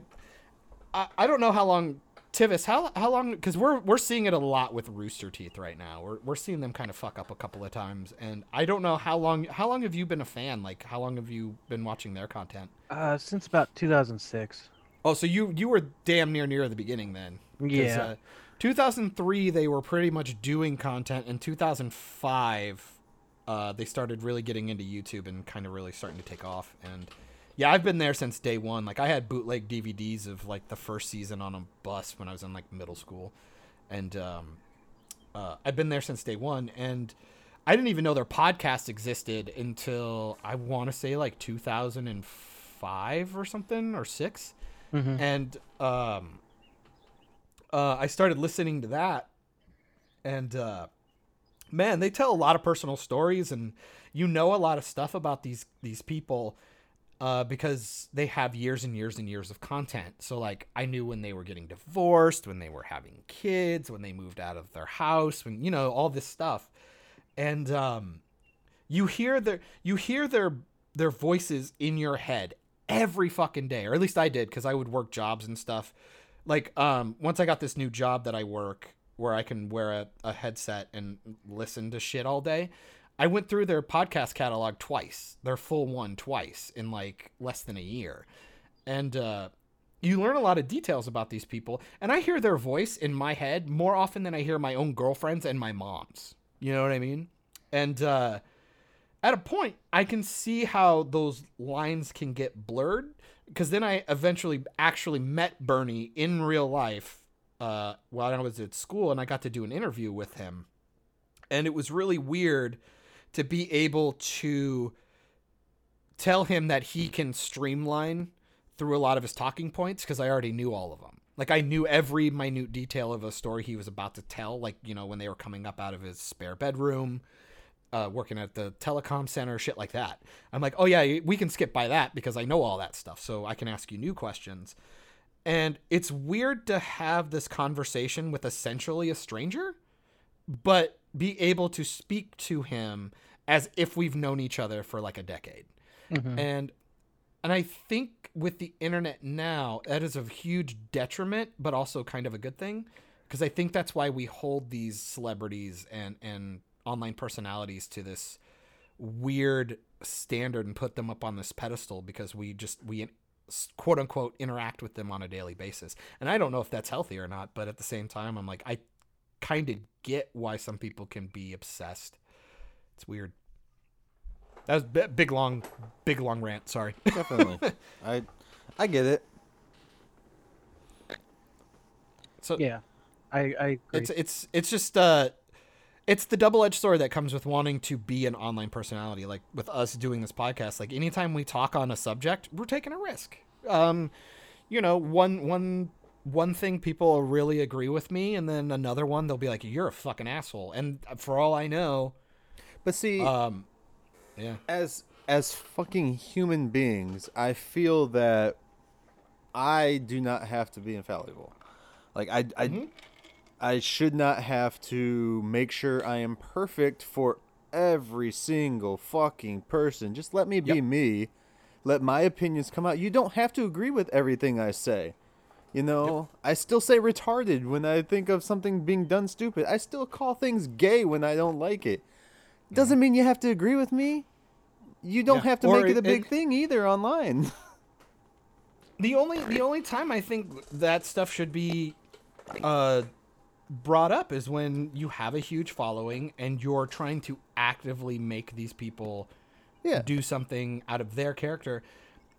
I, I don't know how long Tivis how how long because we're we're seeing it a lot with Rooster Teeth right now. We're we're seeing them kind of fuck up a couple of times, and I don't know how long how long have you been a fan? Like how long have you been watching their content? Uh, since about 2006. Oh, so you you were damn near near the beginning then. Yeah. Uh, 2003 they were pretty much doing content. In 2005, uh, they started really getting into YouTube and kind of really starting to take off. And yeah, I've been there since day one. Like I had bootleg DVDs of like the first season on a bus when I was in like middle school, and um, uh, I've been there since day one. And I didn't even know their podcast existed until I want to say like 2005 or something or 6 Mhm. and um, uh, I started listening to that, and uh, man, they tell a lot of personal stories, and you know a lot of stuff about these these people uh, because they have years and years and years of content. So like, I knew when they were getting divorced, when they were having kids, when they moved out of their house, when you know all this stuff, and um, you hear their you hear their their voices in your head every fucking day, or at least I did because I would work jobs and stuff. Like um, once I got this new job that I work where I can wear a, a headset and listen to shit all day. I went through their podcast catalog twice, their full one twice in like less than a year. And uh, you learn a lot of details about these people. And I hear their voice in my head more often than I hear my own girlfriends and my mom's. You know what I mean? And uh, at a point, I can see how those lines can get blurred because then I eventually actually met Bernie in real life uh, while I was at school and I got to do an interview with him. And it was really weird to be able to tell him that he can streamline through a lot of his talking points because I already knew all of them. Like I knew every minute detail of a story he was about to tell, like, you know, when they were coming up out of his spare bedroom, uh, working at the telecom center, shit like that. I'm like, oh yeah, we can skip by that because I know all that stuff, so I can ask you new questions. And it's weird to have this conversation with essentially a stranger, but be able to speak to him as if we've known each other for like a decade. Mhm. And and I think with the internet now, that is a huge detriment, but also kind of a good thing. Because I think that's why we hold these celebrities and, and online personalities to this weird standard and put them up on this pedestal because we just we quote unquote interact with them on a daily basis. And I don't know if that's healthy or not, but at the same time I'm like I kind of get why some people can be obsessed. It's weird. That was bi- big long big long rant, sorry. *laughs* Definitely. I I get it. So Yeah, I I agree. it's it's it's just uh it's the double-edged sword that comes with wanting to be an online personality like with us doing this podcast like anytime we talk on a subject we're taking a risk um you know one one one thing people really agree with me and then another one they'll be like you're a fucking asshole and for all i know But see, um yeah as as fucking human beings, I feel that I do not have to be infallible. Like I I I should not have to make sure I am perfect for every single fucking person. Just let me be Yep. me. Let my opinions come out. You don't have to agree with everything I say. You know, I still say retarded when I think of something being done stupid. I still call things gay when I don't like it. Doesn't mean you have to agree with me. You don't Yeah. have to Or make it a big it- thing either online. *laughs* the only the only time I think that stuff should be uh brought up is when you have a huge following and you're trying to actively make these people yeah. do something out of their character.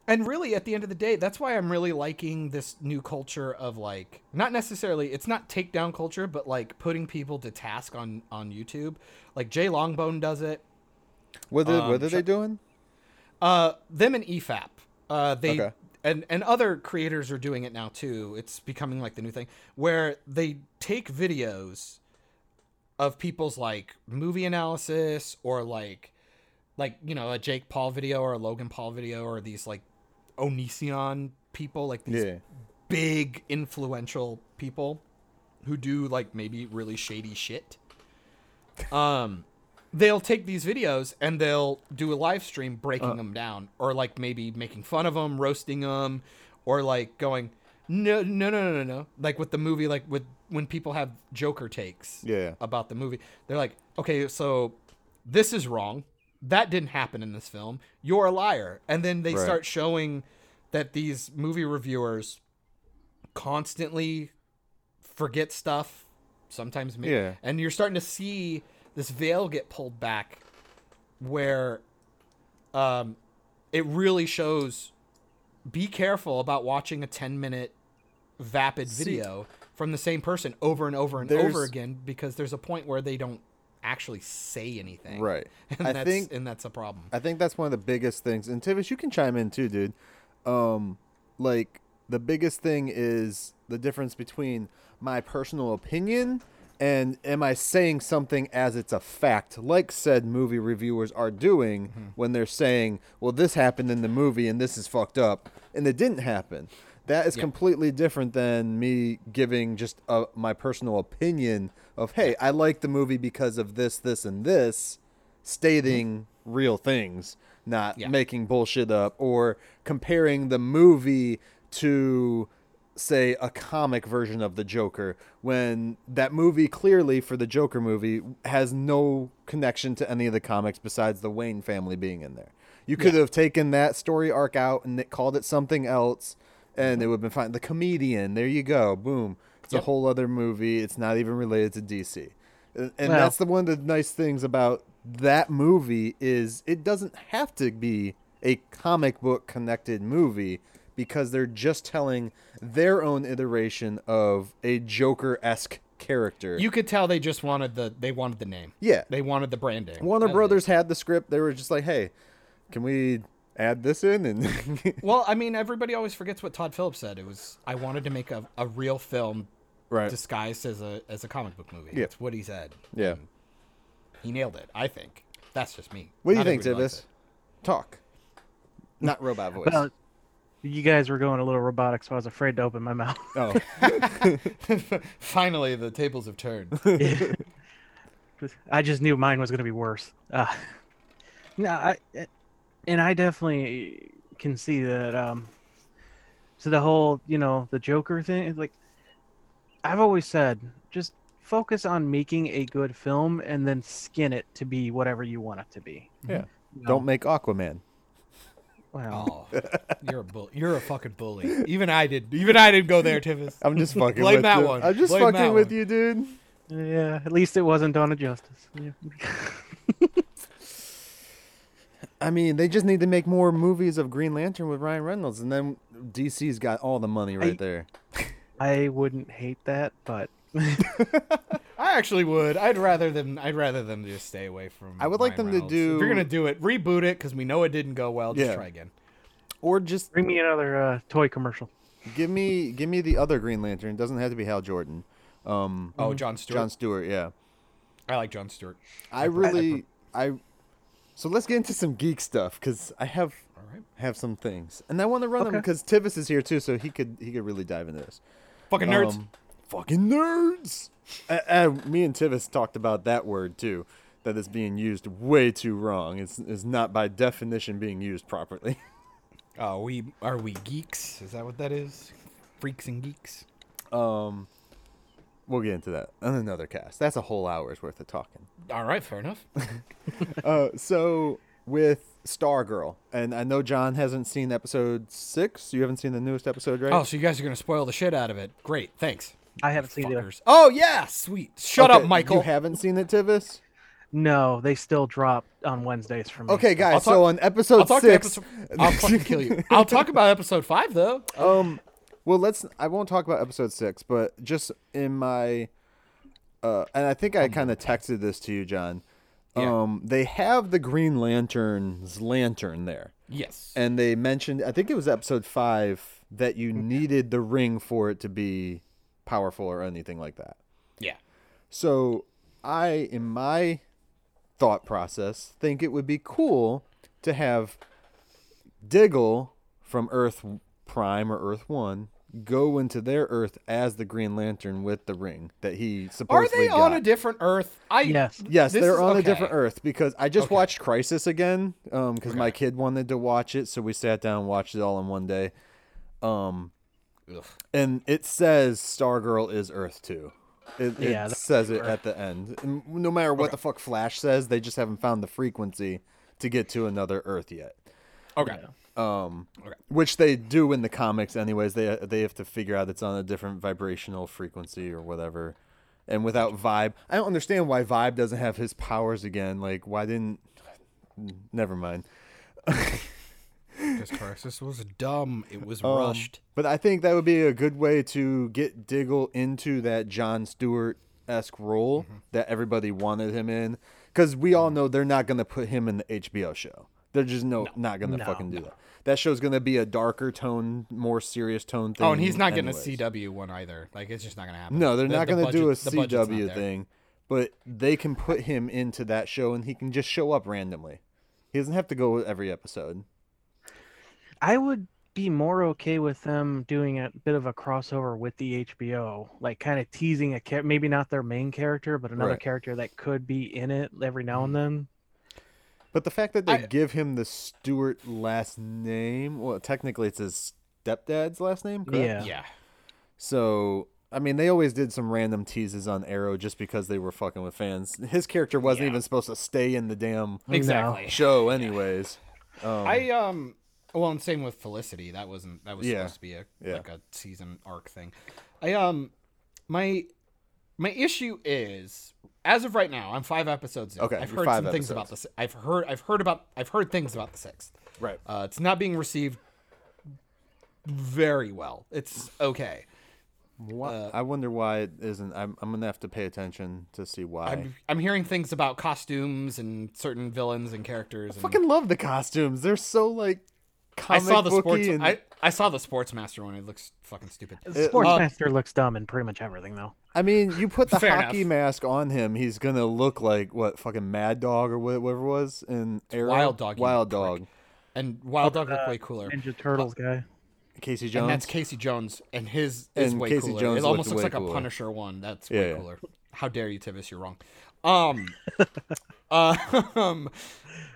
And really at the end of the day, that's why I'm really liking this new culture of like not necessarily it's not takedown culture, but like putting people to task on on YouTube. Like Jay Longbone does it. What are, Um, what are they doing? Uh, them and EFAP. Uh, they Okay. and and other creators are doing it now too. It's becoming like the new thing where they take videos of people's like movie analysis or like like you know a Jake Paul video or a Logan Paul video or these like Onision people like these Yeah. big influential people who do like maybe really shady shit. Um, they'll take these videos and they'll do a live stream breaking them down, or like maybe making fun of them, roasting them, or like going, no, no, no, no, no, no. Like with the movie, like with when people have Joker takes Yeah. about the movie, they're like, okay, so this is wrong. That didn't happen in this film. You're a liar. And then they Right. start showing that these movie reviewers constantly forget stuff. Sometimes, ma- Yeah. and you're starting to see this veil get pulled back, where, um, it really shows. Be careful about watching a 10 minute vapid See- video from the same person over and over and over again because there's a point where they don't actually say anything. Right. *laughs* And I that's think and that's a problem. I think that's one of the biggest things. And Tivis, you can chime in too, dude. Um, like the biggest thing is the difference between my personal opinion and am I saying something as it's a fact, like said movie reviewers are doing Mm-hmm. when they're saying, "Well, this happened in the movie and this is fucked up," and it didn't happen. That is Yep. completely different than me giving just a, my personal opinion of, "Hey, I like the movie because of this, this, and this." stating real things, not Yeah. making bullshit up or comparing the movie to say a comic version of the Joker when that movie clearly for the Joker movie has no connection to any of the comics besides the Wayne family being in there. You could have taken that story arc out and it called it something else and it would have been fine. The comedian, there you go. Boom. It's a whole other movie. It's not even related to DC. And and Well- that's the one of the nice things about that movie is it doesn't have to be a comic book connected movie because they're just telling their own iteration of a Joker esque character. You could tell they just wanted the they wanted the name. Yeah. They wanted the branding. Warner. Brothers had the script. They were just like, "Hey, can we add this in?" And *laughs* Well, I mean, everybody always forgets what Todd Phillips said. It was I wanted to make a, a real film right, disguised as a as a comic book movie. Yeah. That's what he said. yeah. He nailed it. I think. That's just me. What do you Not think, everybody likes Talk, not robot voice. Well, you guys were going a little robotic, so I was afraid to open my mouth. oh, it. *laughs* *laughs* Finally, the tables have turned. *laughs* I just knew mine was going to be worse. Uh, no, I, and I definitely can see that. Um, so the whole, you know, the Joker thing, like, I've always said, just focus on making a good film and then skin it to be whatever you want it to be. yeah. You know? Don't make Aquaman. Wow. Oh, you're a bull. You're a fucking bully. Even I did. Even I didn't go there, Tivis. I'm just *laughs* fucking Blame with that you. one. I'm just Blame fucking with one. you, dude. yeah. At least it wasn't Dawn of Justice. Yeah. *laughs* I mean, they just need to make more movies of Green Lantern with Ryan Reynolds, and then DC's got all the money right I- there. I wouldn't hate that, but *laughs* I actually would. I'd rather them. I'd rather them just stay away from. I would like Ryan them to do. If you're gonna do it, reboot it because we know it didn't go well. Just Yeah. try again. Or just bring me another uh, toy commercial. give me give me the other Green Lantern. It doesn't have to be Hal Jordan. Um, Oh, John Stewart. John Stewart. Yeah, I like John Stewart. I really I. So let's get into some geek stuff because I have All right. have some things, and I want to run them Okay. because Tivis is here too, so he could he could really dive into this. Fucking nerds. Um, fucking nerds. Uh, uh, me and Tivis talked about that word too. That is being used way too wrong. It's is not by definition being used properly. Oh, *laughs* we are we geeks? Is that what that is? Freaks and geeks. Um, we'll get into that on another cast. That's a whole hour's worth of talking. All right, fair enough. *laughs* Uh, so with Stargirl, and I know John hasn't seen episode six. You haven't seen the newest episode, right? Oh, so you guys are gonna spoil the shit out of it? Great, thanks. I haven't seen it. Fuckers. Oh yeah, sweet. Shut Okay, up, Michael. You haven't seen it, Tivis? No, they still drop on Wednesdays for me. Okay, guys. I'll so on episode I'll talk six, episode. I'll fucking kill you. I'll talk about episode five though. *laughs* Um, well, let's. I won't talk about episode six, but just in my, uh, and I think I kind of texted this to you, John. Yeah. Um, they have the Green Lantern's lantern there, Yes. and they mentioned. I think it was episode five that you needed the ring for it to be powerful or anything like that. yeah. So I, in my thought process, think it would be cool to have Diggle from Earth Prime or Earth One go into their Earth as the Green Lantern with the ring that he supposedly. Are supposedly they on a different Earth? I Yes. Yes, they're is- on a different Earth because I just Okay. watched Crisis again because my Okay. kid wanted to watch it, so we sat down and watched it all in one day. Um, Ugh. and it says Stargirl is Earth too. It, it Yeah, that's says it at the end. And no matter what the fuck Flash says, they just haven't found the frequency to get to another Earth yet. Okay. Um, Okay. which they do in the comics, anyways. They they have to figure out it's on a different vibrational frequency or whatever. And without Vibe, I don't understand why Vibe doesn't have his powers again. Like, why didn't? Never mind. This crisis was dumb. It was Um, rushed. But I think that would be a good way to get Diggle into that John Stewart esque role Mm-hmm. that everybody wanted him in. Because we all know they're not going to put him in the HBO show. They're just no, not going to No, fucking do that. That show's going to be a darker tone, more serious tone thing. Oh, and he's not getting a CW one either. Like it's just not gonna happen. No, they're The- not the going to do a budget- the budget's not CW thing. But they can put him into that show and he can just show up randomly. He doesn't have to go every episode. I would be more okay with them doing a bit of a crossover with the HBO, like kind of teasing a char- maybe not their main character, but another Right. character that could be in it every now and mm-hmm. then. But the fact that they I- give him the Stewart last name, well, technically it's his stepdad's last name, correct? Yeah. Yeah. So, I mean, they always did some random teases on Arrow just because they were fucking with fans. His character wasn't Yeah. even supposed to stay in the damn Exactly. show, anyways. Um, I um well and same with Felicity. That wasn't that was Yeah. supposed to be a Yeah. like a season arc thing. I um my my issue is as of right now, I'm five episodes in. Okay, I've heard five some things about episodes. this. I've heard I've heard about I've heard things about the sixth. right. Uh, it's not being received very well. It's okay. Why, uh, I wonder why it isn't. I'm, I'm gonna have to pay attention to see why. I'm, I'm hearing things about costumes and certain villains and characters. And fucking love the costumes. They're so like. I saw the sports. booky and, I, I saw the Sportsmaster one. It looks fucking stupid. It- Sportsmaster looks dumb in pretty much everything, though. I mean, you put the Fair hockey enough. mask on him, he's gonna look like what fucking Mad Dog or whatever it was in Arrow. Wild Dog, you Wild prick. Dog. And Wild Dog looked uh, way cooler. Ninja Turtles guy. Casey Jones. And that's Casey Jones, and his is And way Casey cooler. Jones it almost looks like cooler. a Punisher one. That's Yeah, way yeah. cooler. How dare you, Tivis? You're wrong. Um, *laughs* uh, *laughs* um,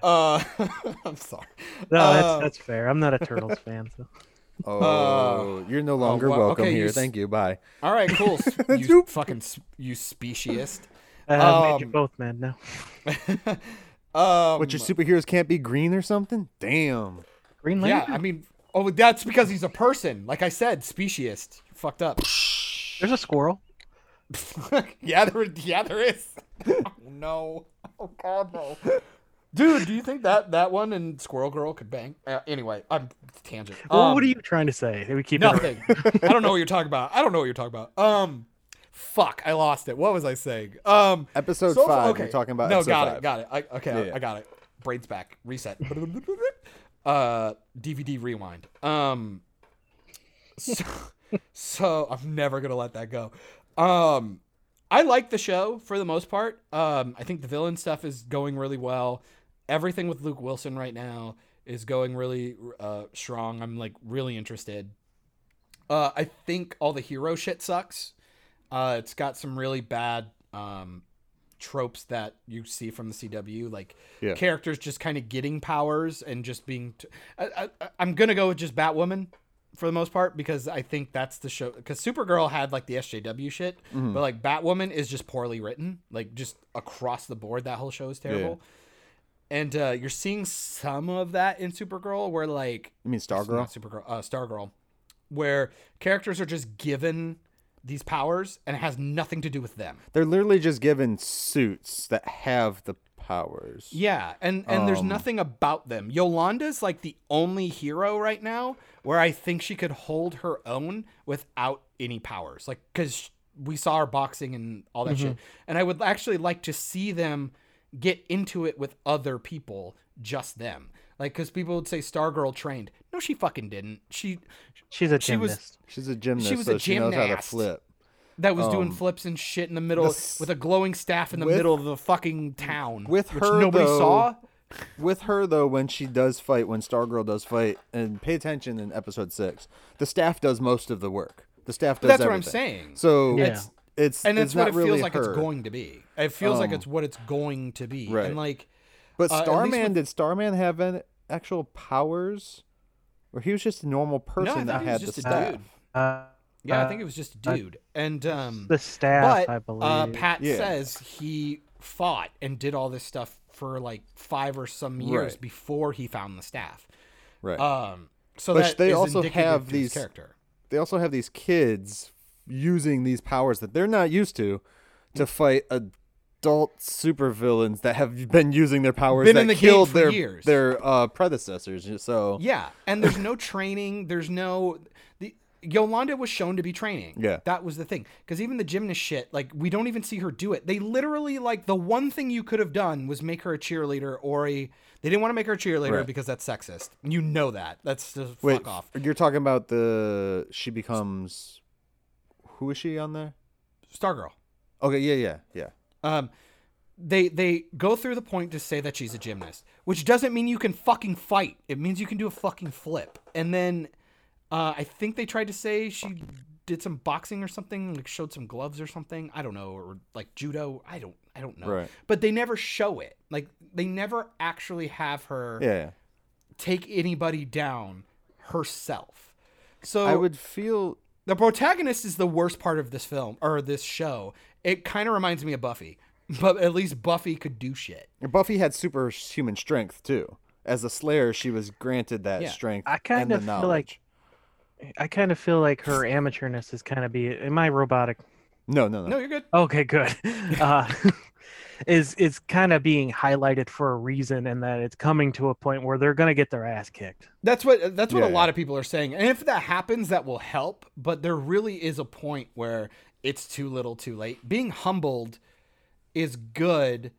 uh, *laughs* I'm sorry. No, Uh, that's that's fair. I'm not a Turtles fan, so oh, you're no longer wha- welcome okay, here. s- Thank you. Bye. All right, cool. *laughs* You fucking s- you speciesist. uh, I made you Um, both mad now. *laughs* Um, What your superheroes can't be green or something? Damn. Green Lantern. yeah, I mean, oh, that's because he's a person. Like I said, speciesist. Fucked up. There's a squirrel. *laughs* yeah, there, yeah, there is. oh no. Oh god, no. Dude, do you think that that one and Squirrel Girl could bang? Uh, anyway, I'm tangent. Well, Um, what are you trying to say? We keep Nothing. *laughs* I don't know what you're talking about. I don't know what you're talking about. Um, fuck, I lost it. What was I saying? Um, Episode so- five. okay. We're talking about No, got five. it, got it. I, okay, I- Yeah. I got it. Brains back. Reset. *laughs* uh, DVD rewind. Um, *laughs* so, so I'm never gonna let that go. Um, I like the show for the most part. Um, I think the villain stuff is going really well. Everything with Luke Wilson right now is going really uh, strong. I'm like really interested. Uh, I think all the hero shit sucks. Uh, it's got some really bad um, tropes that you see from the CW, like Yeah. characters just kind of getting powers and just being. T- I, I, I'm gonna go with just Batwoman for the most part because I think that's the show. Because Supergirl had like the SJW shit, Mm-hmm. but like Batwoman is just poorly written, like just across the board. That whole show is terrible. And uh, you're seeing some of that in Supergirl, where like You mean Stargirl? not Supergirl, uh, Stargirl, where characters are just given these powers and it has nothing to do with them. They're literally just given suits that have the powers. Yeah, and and there's Um, nothing about them. Yolanda's like the only hero right now where I think she could hold her own without any powers. Like cuz we saw her boxing and all that shit. And I would actually like to see them get into it with other people, just them. Like cuz people would say Stargirl trained. No, she fucking didn't. She She's a She was- gymnast. She's a gymnast, She was so a she knows how to gymnast. flip. that was doing Um, flips and shit in the middle the with a glowing staff in the with- middle of the fucking town, with which her, nobody though- saw. with her though, when she does fight, when Stargirl does fight, and pay attention in episode six, the staff does most of the work. The staff does. That's what I'm saying. So Yeah. it's it's and it's that's what not it feels really like her. it's going to be. It feels like Um, it's what it's going to be. right. And like But uh, Starman with- did Starman have an actual powers, or he was just a normal person no, I that he had was the a staff? dude. Uh, Yeah, I Uh, think it was just a dude. and um the staff, but I believe. uh, Pat Yeah. says he fought and did all this stuff for like five or some years Right. before he found the staff. Right. Um, so But that they is also indicative have his these- character. they also have these kids using these powers that they're not used to to fight adult supervillains that have been using their powers Been that in the game killed for their years. their uh, predecessors. So Yeah, and there's no training. There's no the Yolanda was shown to be training. Yeah. that was the thing. Because even the gymnast shit, like we don't even see her do it. They literally like the one thing you could have done was make her a cheerleader or a. They didn't want to make her a cheerleader Right. because that's sexist. You know that. That's just wait, fuck off. you're talking about the she becomes who is she on there? Stargirl. Okay, yeah, yeah, yeah. Um, they they go through the point to say that she's a gymnast, which doesn't mean you can fucking fight. It means you can do a fucking flip. And then, uh, I think they tried to say she did some boxing or something, like showed some gloves or something. I don't know, or like judo. I don't I don't know. Right. But they never show it. Like they never actually have her Yeah, yeah. take anybody down herself. So I would feel the protagonist is the worst part of this film or this show. It kind of reminds me of Buffy, but at least Buffy could do shit. Buffy had superhuman strength too. As a Slayer, she was granted that Yeah. strength. I and kind the of feel knowledge. like I kind of feel like her amateurness is kind of be. Am I robotic? no, no, no. No, you're good. Okay, good. *laughs* Uh, is is kind of being highlighted for a reason, and that it's coming to a point where they're gonna get their ass kicked. That's what that's what Yeah, a lot of people are saying. And if that happens, that will help. But there really is a point where it's too little, too late. Being humbled is good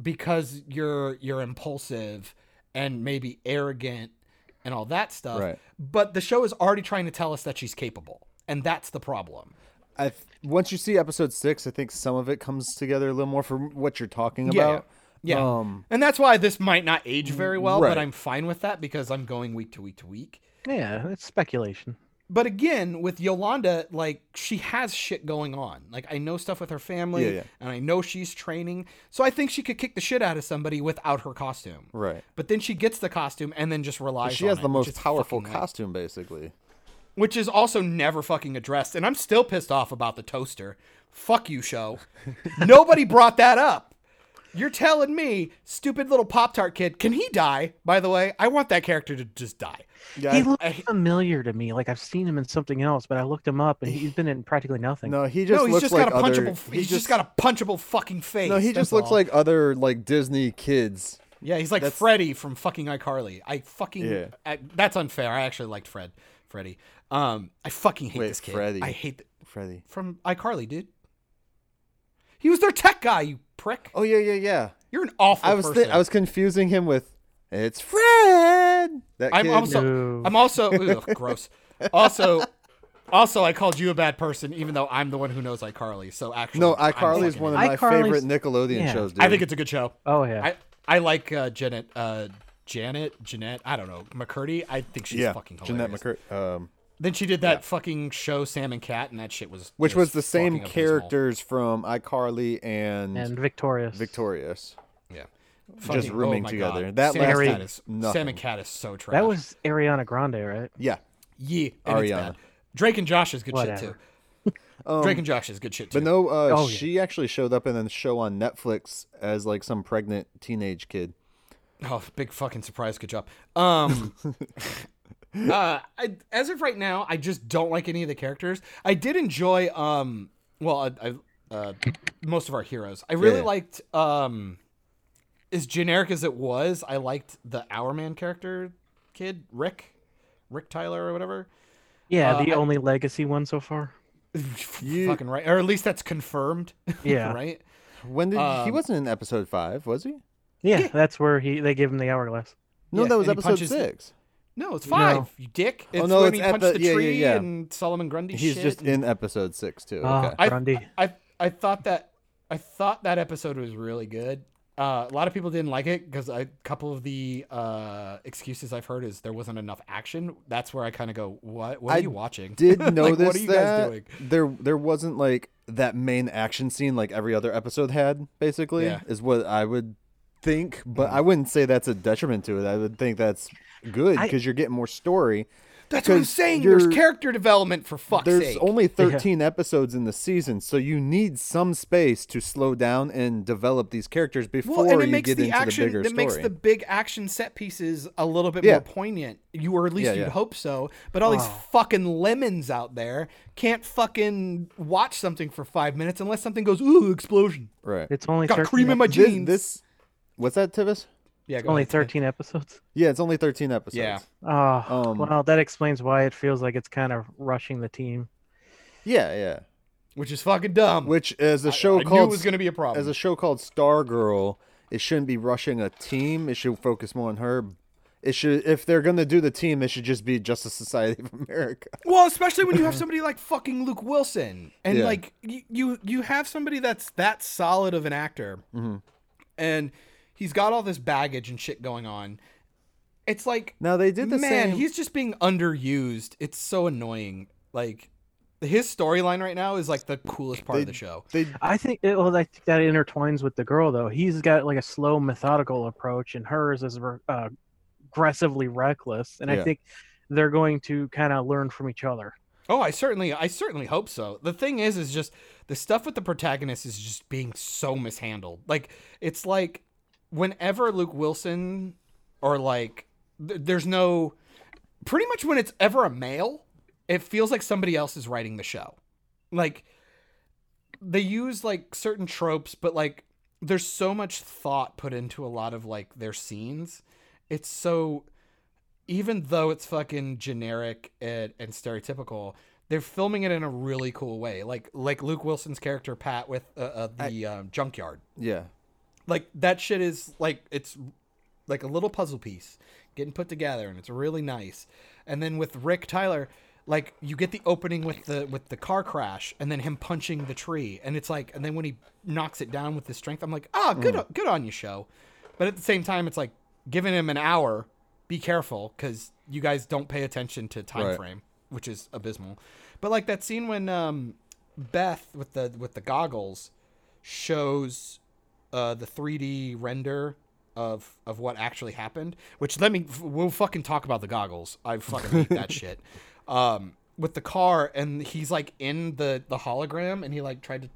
because you're you're impulsive and maybe arrogant and all that stuff. Right. But the show is already trying to tell us that she's capable, and that's the problem. I th- once you see episode six, I think some of it comes together a little more for what you're talking about. Yeah. Um, and that's why this might not age very well, but I'm fine with that because I'm going week to week to week. Yeah, it's speculation. But again, with Yolanda, like she has shit going on. Like I know stuff with her family, Yeah, yeah. and I know she's training, so I think she could kick the shit out of somebody without her costume. right. But then she gets the costume and then just relies. On her. She on has it, the most powerful fucking lame. costume, basically. Which is also never fucking addressed. And I'm still pissed off about the toaster. Fuck you, show. *laughs* Nobody brought that up. You're telling me, stupid little Pop Tart kid, can he die? By the way, I want that character to just die. Yeah. he looks I- familiar to me. Like I've seen him in something else, but I looked him up, and he's been in practically nothing. no, he just no, he's looks just like got a other. punchable. he he's just, got a punchable fucking face. No, he just looks all. like other like Disney kids. Yeah, he's like That's- Freddy from fucking iCarly. I fucking Yeah. I, that's unfair. I actually liked Fred, Freddy. Um, I fucking hate Wait, this kid. Freddy. I hate the, Freddy. from iCarly, dude. He was their tech guy, you prick. Oh yeah, yeah, yeah. You're an awful I was person. thi- I was confusing him with it's Fred. That I'm kid. also No. I'm also *laughs* ugh, gross. Also, also I called you a bad person, even though I'm the one who knows iCarly. So actually, no, I'm iCarly is one of my idiot. iCarly's- favorite Nickelodeon yeah. shows. Dude. I think it's a good show. Oh yeah. I I like uh, Janet uh, Janet Jennette. I don't know McCurdy. I think she's yeah, fucking hilarious. Jennette McCurt. Um, Then she did that fucking show Sam and Cat, and that shit was which was the same fucking abysmal. characters from iCarly and, and victorious. Victorious. Yeah, just rooming oh together. God. That Sam and lasted Cat is, nothing. Sam and Cat is so trash. That was Ariana Grande, right? Yeah. yeah, and it's Ariana. bad. Drake and Josh is good shit too. Um, Drake and Josh is good shit too. But no, uh, Oh, yeah. she actually showed up in a show on Netflix as like some pregnant teenage kid. Oh, big fucking surprise! Good job. Um, *laughs* *laughs* uh, I, as of right now, I just don't like any of the characters. I did enjoy, um, well, I, I uh, most of our heroes. I really Yeah. liked, um, as generic as it was. I liked the Hourman character, kid Rick, Rick Tyler or whatever. Yeah, Uh, the I- only legacy one so far. You- Fucking right, or at least that's confirmed. *laughs* Yeah. right. When did he Um, wasn't in episode five? Was he? Yeah, Yeah. that's where he they give him the hourglass. No, Yeah, that was episode punches- six. No, it's five. No. You dick. It's Oh, no, when it's he at punched the- the, yeah, yeah, tree yeah. and Solomon Grundy. He's shit just and- in episode six too. Oh, okay. I, Grundy. I I thought that I thought that episode was really good. Uh, a lot of people didn't like it because a couple of the uh, excuses I've heard is there wasn't enough action. That's where I kind of go, "What? What are I you watching?" Did *laughs* Like, notice what are you that guys doing? there there wasn't like that main action scene like every other episode had. Basically, Yeah. is what I would think. But I wouldn't say that's a detriment to it. I would think that's good because you're getting more story. That's what I'm 'Cause saying. There's character development for fuck's There's sake. There's only 13 episodes in the season, so you need some space to slow down and develop these characters before well, and it you makes get the into action. the bigger It makes the big action set pieces a little bit Yeah. more poignant. You or at least Yeah, you'd yeah. hope so. But all these Oh. fucking lemons out there can't fucking watch something for five minutes unless something goes ooh explosion. right. It's only Got cream in my ep- This, jeans. this what's that, Tivis? Yeah, go only ahead, 13 episodes. Yeah, it's only 13 episodes. Yeah. Oh, Um, well, that explains why it feels like it's kind of rushing the team. Yeah, yeah. which is fucking dumb. Which as a show I, I called was going to be a problem. as a show called Stargirl, it shouldn't be rushing a team. It should focus more on her. It should if they're gonna do the team, it should just be Justice Society of America. *laughs* Well, especially when you have somebody like fucking Luke Wilson, and Yeah. like you, you you have somebody that's that solid of an actor, Mm-hmm. and he's got all this baggage and shit going on. It's like, Now they did the man, same. he's just being underused. It's so annoying. Like his storyline right now is like the coolest part they, of the show. They I think it, well, I think that intertwines with the girl though. He's got like a slow, methodical approach, and hers is uh, aggressively reckless. And Yeah. I think they're going to kind of learn from each other. Oh, I certainly, I certainly hope so. The thing is, is just the stuff with the protagonist is just being so mishandled. Like it's like whenever Luke Wilson or like th- there's no, pretty much when it's ever a male, it feels like somebody else is writing the show. Like they use like certain tropes, but like there's so much thought put into a lot of like their scenes. It's so even though it's fucking generic and, and stereotypical, they're filming it in a really cool way. Like like Luke Wilson's character Pat with uh, uh, the um, junkyard. yeah. Like that shit is like it's like a little puzzle piece getting put together, and it's really nice. And then with Rick Tyler, like you get the opening with the with the car crash, and then him punching the tree, and it's like, and then when he knocks it down with his strength, I'm like, ah, good Mm. good on you, show. But at the same time, it's like giving him an hour. Be careful, because you guys don't pay attention to time Right. frame, which is abysmal. But like that scene when um, Beth with the with the goggles shows uh, the 3D render of of what actually happened. Which let me we'll fucking talk about the goggles. I fucking hate that *laughs* shit. Um, with the car and he's like in the the hologram and he like tried to.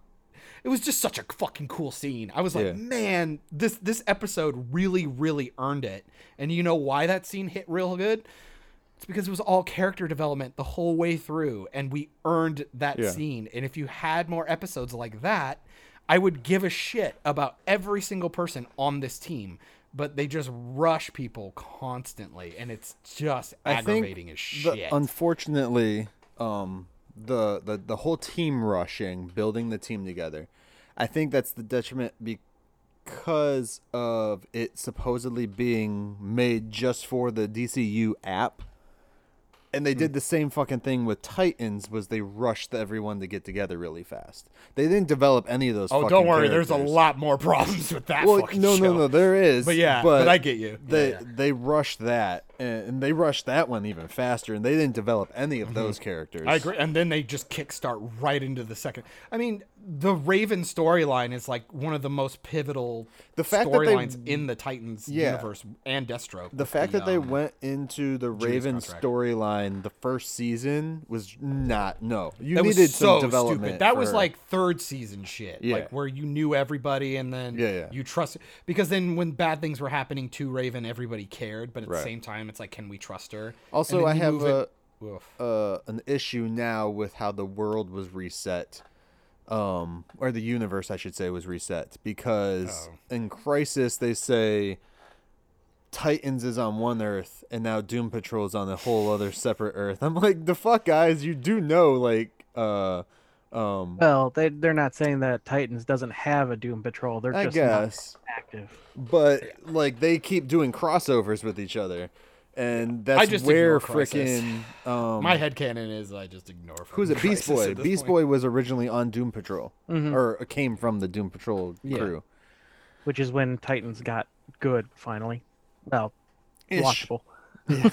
It was just such a fucking cool scene. I was like, Yeah. man, this this episode really really earned it. And you know why that scene hit real good? It's because it was all character development the whole way through, and we earned that Yeah. scene. And if you had more episodes like that, I would give a shit about every single person on this team. But they just rush people constantly, and it's just I aggravating as the- shit. unfortunately, um, the, the the whole team rushing, building the team together, I think that's the detriment because of it supposedly being made just for the DCU app. And they Hmm. did the same fucking thing with Titans. Was they rushed everyone to get together really fast? They didn't develop any of those. oh, don't worry, there's a lot more *laughs* problems with that. Well, no, show. no, no, there is. But yeah, but I get you. They Yeah, yeah. they rushed that, and, and they rushed that one even faster, and they didn't develop any of those characters. Mm-hmm. I agree. And then they just kickstart right into the second. I mean, the Raven storyline is like one of the most pivotal The fact that they- storylines in the Titans Yeah. universe and Deathstroke. The with fact that they um, went into the Raven contract. storyline the first season was not no. You that needed was so some development. stupid. That for was her. like third season shit. Yeah. Like where you knew everybody and then Yeah, yeah. you trust because then when bad things were happening to Raven, everybody cared, but at Right. the same time it's like can we trust her? Also I have a uh, an issue now with how the world was reset, um, or the universe, I should say, was reset because Oh. in Crisis they say Titans is on one Earth and now Doom Patrol is on a whole other separate Earth. I'm like, the fuck, guys, you do know, like, uh, um, Well, they they're not saying that Titans doesn't have a Doom Patrol. They're I just guess, not active. but like they keep doing crossovers with each other, and that's just where ignore Crisis. freaking *laughs* um, My headcanon is I just ignore. Who's it? Beast Boy. Beast point. Mm-hmm. Boy was originally on Doom Patrol, or came from the Doom Patrol Yeah. crew. which is when Titans got good finally. Well, Ish. watchable. *laughs*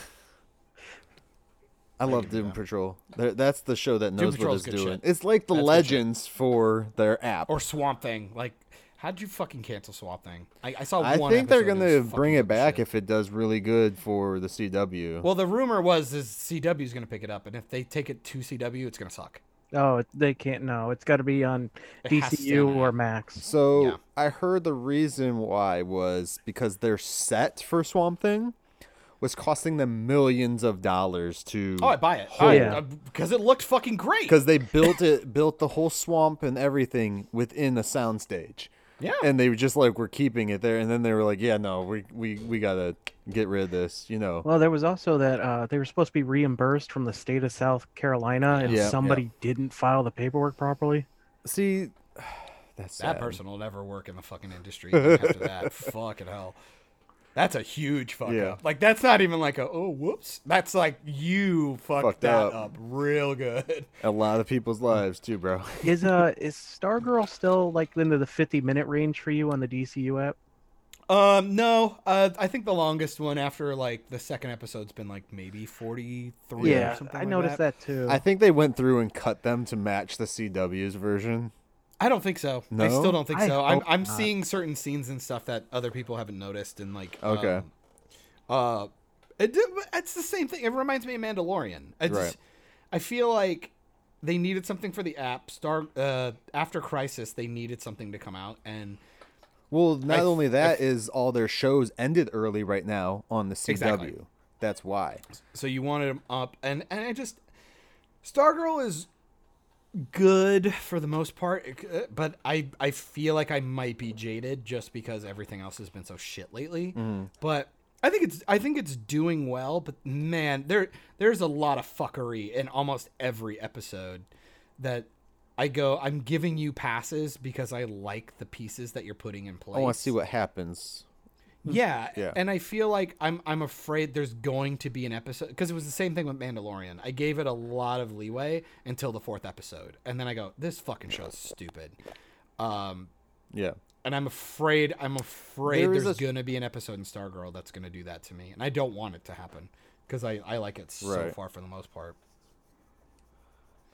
I love Doom with that. Patrol. They're- That's the show that knows what it's doing. shit. It's like the That's. Legends for their app. or Swamp Thing. Like, how'd you fucking cancel Swamp Thing? I, I saw I one. think they're gonna bring it back shit. if it does really good for the CW. Well, the rumor was is CW is gonna pick it up, and if they take it to CW, it's gonna suck. Oh, they can't. No, it's got to be on It DCU or. Max. So Yeah. I heard the reason why was because their set for Swamp Thing was costing them millions of dollars to Oh, I buy it. Oh, yeah. Uh, because it looked fucking great. because they built it built the whole swamp and everything within a soundstage. Yeah, And they were just like we're keeping it there and then they were like, Yeah, no, we we, we gotta get rid of this, you know. Well, there was also that uh, they were supposed to be reimbursed from the state of South Carolina, and Yeah, yeah. somebody didn't file the paperwork properly. See *sighs* that's that sad. person will never work in the fucking industry after that. *laughs* Fucking hell. That's a huge fuck Yeah. up. Like that's not even like a oh whoops. That's like you fucked, Fucked that up. up. real good. A lot of people's lives too, bro. *laughs* Is uh is Stargirl still like into the fifty minute range for you on the DCU app? Um, no, uh, I think the longest one after like the second episode's been like maybe forty three. or yeah, something I like noticed that, too. I think they went through and cut them to match the CW's version. I don't think so. I still don't think I so. I'm I'm seeing certain scenes and stuff that other people haven't noticed, and like Okay. um, uh, it, it's the same thing. It reminds me of Mandalorian. It's, Right. I feel like they needed something for the app. Star uh, after Crisis, they needed something to come out, and Well, not I- only I- that is all their shows ended early right now on the CW. Exactly. That's why. so you wanted them up, and and I just Stargirl is good for the most part, uh, but I I feel like I might be jaded just because everything else has been so shit lately. But I think it's I think it's doing well, but man, there there's a lot of fuckery in almost every episode that I go I'm giving you passes because I like the pieces that you're putting in place. I want to see what happens. Yeah, Yeah. and I feel like I'm I'm afraid there's going to be an episode because it was the same thing with Mandalorian. I gave it a lot of leeway until the fourth episode, and then I go, "This fucking show's stupid," um, Yeah. and I'm afraid I'm afraid There is there's a- gonna be an episode in Stargirl that's gonna do that to me, and I don't want it to happen because I I like it so Right. far for the most part.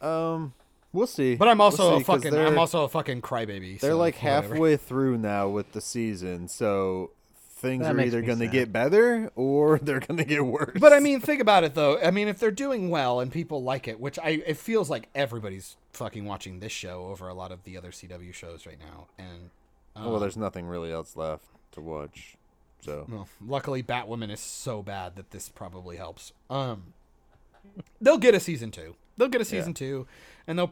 Um, we'll see. But I'm We'll also see, a fucking I'm also a fucking crybaby. they're so like whatever. halfway through now with the season, so things That are either going to get better or *laughs* they're going to get worse. But I mean, think about it though. I mean, if they're doing well and people like it, which I it feels like everybody's fucking watching this show over a lot of the other CW shows right now, and well, um, there's nothing really else left to watch. So well, luckily Batwoman is so bad that this probably helps. Um, they'll get a season two. They'll get a season two, and they'll.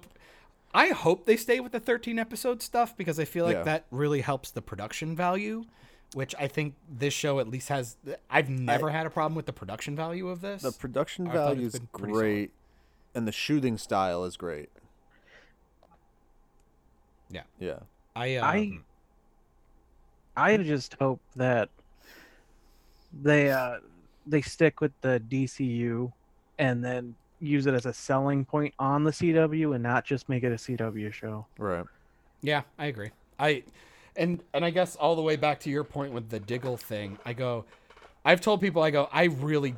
I hope they stay with the 13 episode stuff because I feel like Yeah. that really helps the production value, which I think this show at least has. I've never had a problem with the production value of this. the production value is been solid. great, and the shooting style is great. yeah, Yeah. I. I- Um, I just hope that they uh they stick with the DCU and then use it as a selling point on the CW and not just make it a CW show. Right. Yeah, I agree. I and and I guess all the way back to your point with the Diggle thing, I go I've told people I go, I really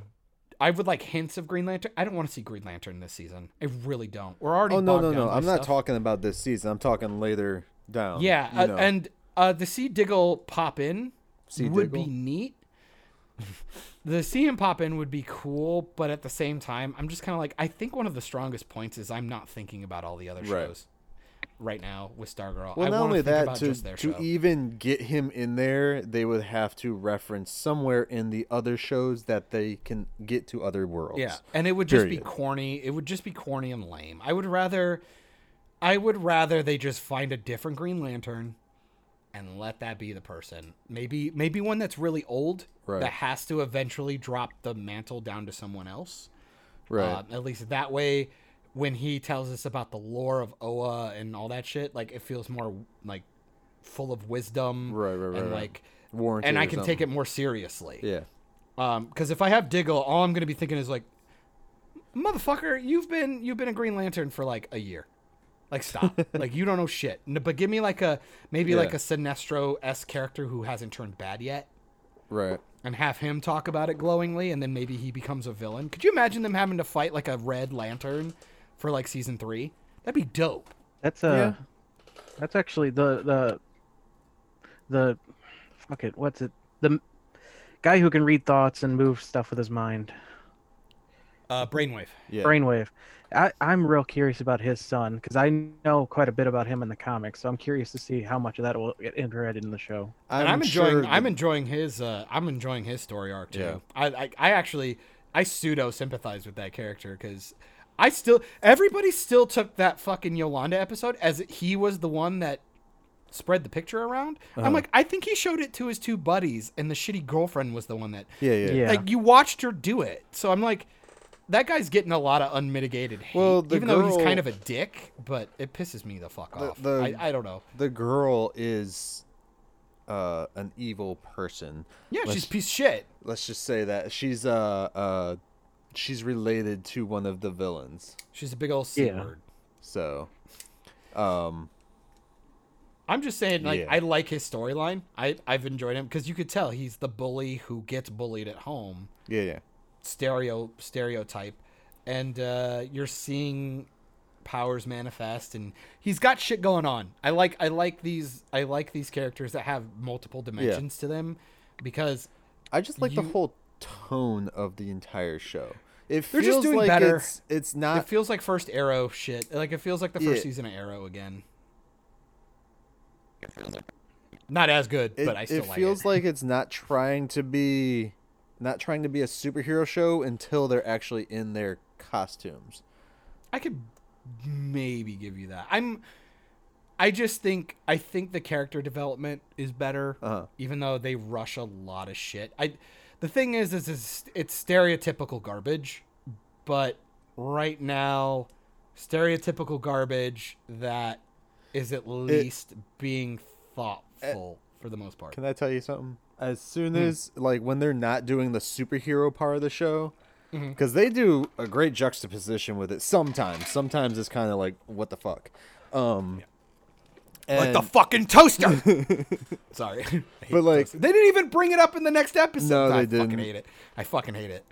I would like hints of Green Lantern. I don't want to see Green Lantern this season. I really don't. We're already Oh no no no! I'm not stuff. talking about this season. I'm talking later down. Yeah, uh, and uh the see Diggle pop in See would Diggle? be neat. *laughs* the see him pop in would be cool, but at the same time, I'm just kind of like I think one of the strongest points is I'm not thinking about all the other shows right now with Stargirl. Well, I not only that, to to show. even get him in there, they would have to reference somewhere in the other shows that they can get to other worlds. Yeah, and it would just be corny. It would just be corny and lame. I would rather, I would rather they just find a different Green Lantern, and let that be the person. Maybe maybe one that's really old Right. that has to eventually drop the mantle down to someone else. Right. Uh, at least that way, when he tells us about the lore of Oa and all that shit, like it feels more like full of wisdom. Right, right, right, And like, Warranted and I can take it more seriously. Yeah. Um, because if I have Diggle, all I'm gonna be thinking is like, motherfucker, you've been you've been a Green Lantern for like a year. Like stop. *laughs* like you don't know shit. But give me like a maybe Yeah. like a Sinestro s character who hasn't turned bad yet, Right. and have him talk about it glowingly, and then maybe he becomes a villain. Could you imagine them having to fight like a Red Lantern for like season three? That'd be dope. That's uh Yeah. that's actually the the the fuck it, what's it? The guy who can read thoughts and move stuff with his mind. Uh, Brainwave. Yeah. Brainwave. I, I'm real curious about his son because I know quite a bit about him in the comics, so I'm curious to see how much of that will get integrated in the show. and I'm enjoying. sure I'm enjoying his. Uh, I'm enjoying his story arc too. Yeah. I, I, I actually, I pseudo sympathize with that character because I still, everybody still took that fucking Yolanda episode as he was the one that spread the picture around. Uh-huh. I'm like, I think he showed it to his two buddies, and the shitty girlfriend was the one that, Yeah, yeah. Yeah. like, you watched her do it. So I'm like. That guy's getting a lot of unmitigated hate, Well, the even though he's kind of a dick. But it pisses me the fuck The- off. the- I, I don't know. The girl is uh, an evil person. Yeah, Let's- she's a piece of shit. Let's just say that she's uh uh she's related to one of the villains. She's a big old c Yeah. word. So, um, I'm just saying, like, Yeah. I like his storyline. I I've enjoyed him because you could tell he's the bully who gets bullied at home, yeah, yeah. stereo stereotype, and uh, you're seeing powers manifest, and he's got shit going on. I like I like these I like these characters that have multiple dimensions to them because I just like the whole tone of the entire show. It They're feels just doing like better. it's it's it feels like first Arrow shit. Like it feels like the first Yeah. season of Arrow again. Not as good, it, but I still like it like feels it. like it's not trying to be not trying to be a superhero show until they're actually in their costumes. I could maybe give you that. I'm I just think I think the character development is better Uh-huh. even though they rush a lot of shit. I the thing is is it's, it's stereotypical garbage, but right now stereotypical garbage that is at least being thoughtful for the most part. Can I tell you something? As soon Hmm. as like when they're not doing the superhero part of the show, Mm-hmm. because they do a great juxtaposition with it. Sometimes, sometimes it's kind of like what the fuck. Um, like the fucking toaster. *laughs* Sorry. *laughs* But, like- toaster. they didn't even bring it up in the next episode. No, I they fucking didn't. hate it. I fucking hate it.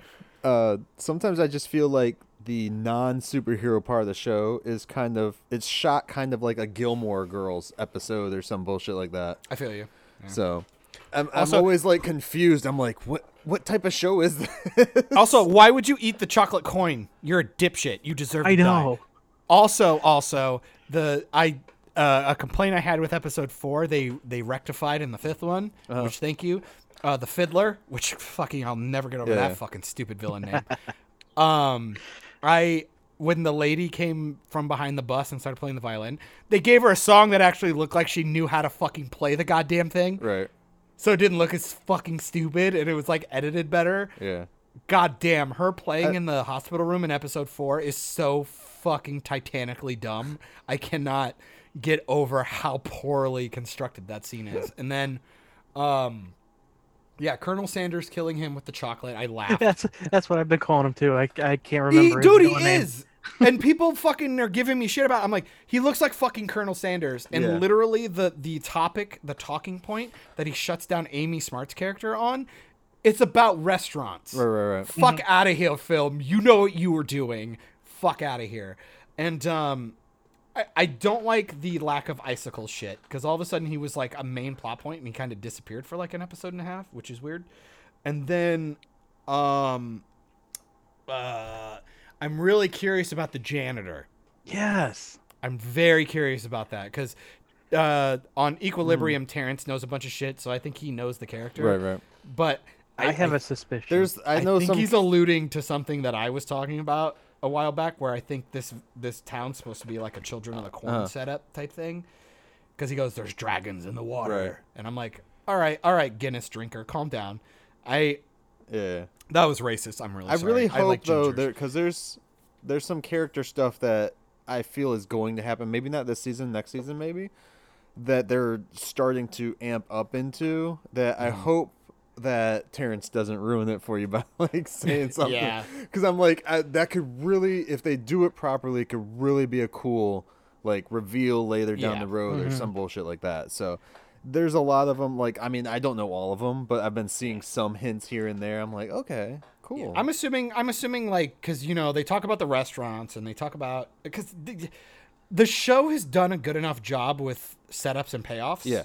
uh, sometimes I just feel like the non superhero part of the show is kind of it's shot kind of like a Gilmore Girls episode or some bullshit like that. I feel you. So I'm, I'm Also- always like confused. I'm like, what what type of show is this? *laughs* Also, why would you eat the chocolate coin? You're a dipshit. You deserve. I to die. know. Also, also the I uh, a complaint I had with episode four. They they rectified in the fifth one, Uh-huh. which thank you. Uh, the fiddler, which *laughs* fucking I'll never get over Yeah. that fucking stupid villain name. *laughs* um, I when the lady came from behind the bus and started playing the violin, they gave her a song that actually looked like she knew how to fucking play the goddamn thing. right. So it didn't look as fucking stupid, and it was like edited better. Yeah. God damn, her playing Uh, in the hospital room in episode four is so fucking titanically dumb. I cannot get over how poorly constructed that scene is. And then, um, yeah, Colonel Sanders killing him with the chocolate. I laughed. That's that's what I've been calling him too. I, I can't He, remember. his dude, he real name. is. and people fucking are giving me shit about. It. I'm like, he looks like fucking Colonel Sanders. And Yeah. literally, the the topic, the talking point that he shuts down Amy Smart's character on, it's about restaurants. Right. Right. Right. Fuck out of here, film. You know what you were doing. Fuck out of here. And um, I, I don't like the lack of icicle shit because all of a sudden he was like a main plot point and he kind of disappeared for like an episode and a half, which is weird. And then, um, uh, I'm really curious about the janitor. Yes. I'm very curious about that because uh, on Equilibrium, Terrence knows a bunch of shit, so I think he knows the character. Right. Right. But I, have a suspicion. There's I I, know think some he's alluding to something that I was talking about a while back, where I think this this town's supposed to be like a Children of the Corn Uh-huh. setup type thing. Because he goes, "There's dragons in the water," Right. and I'm like, "All right, all right, Guinness drinker, calm down." I yeah. that was racist. I'm really. I sorry. really hope like though, gingers. there because there's there's some character stuff that I feel is going to happen. Maybe not this season, next season, maybe that they're starting to amp up into. That Mm-hmm. I hope that Terrence doesn't ruin it for you by *laughs* like saying *laughs* something. Yeah. Because I'm like I, that could really, if they do it properly, it could really be a cool like reveal later down Yeah. the road or Mm-hmm. some bullshit like that. So there's a lot of them. Like I mean, I don't know all of them, but I've been seeing some hints here and there. I'm like, okay, cool. I'm assuming. I'm assuming like because you know they talk about the restaurants and they talk about because the, the show has done a good enough job with setups and payoffs. Yeah.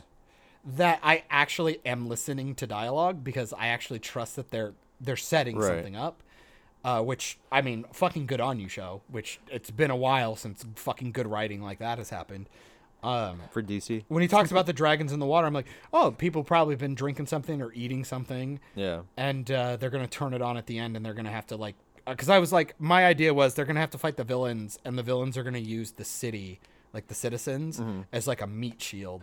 That I actually am listening to dialogue because I actually trust that they're they're setting Right. something up. Uh, which I mean, fucking good on you show. Which it's been a while since fucking good writing like that has happened. Um, for DC. when he talks about the dragons in the water, I'm like, oh, people probably been drinking something or eating something Yeah. and uh, they're gonna turn it on at the end, and they're gonna have to like, because I was like, my idea was they're gonna have to fight the villains, and the villains are gonna use the city, like the citizens, as like a meat shield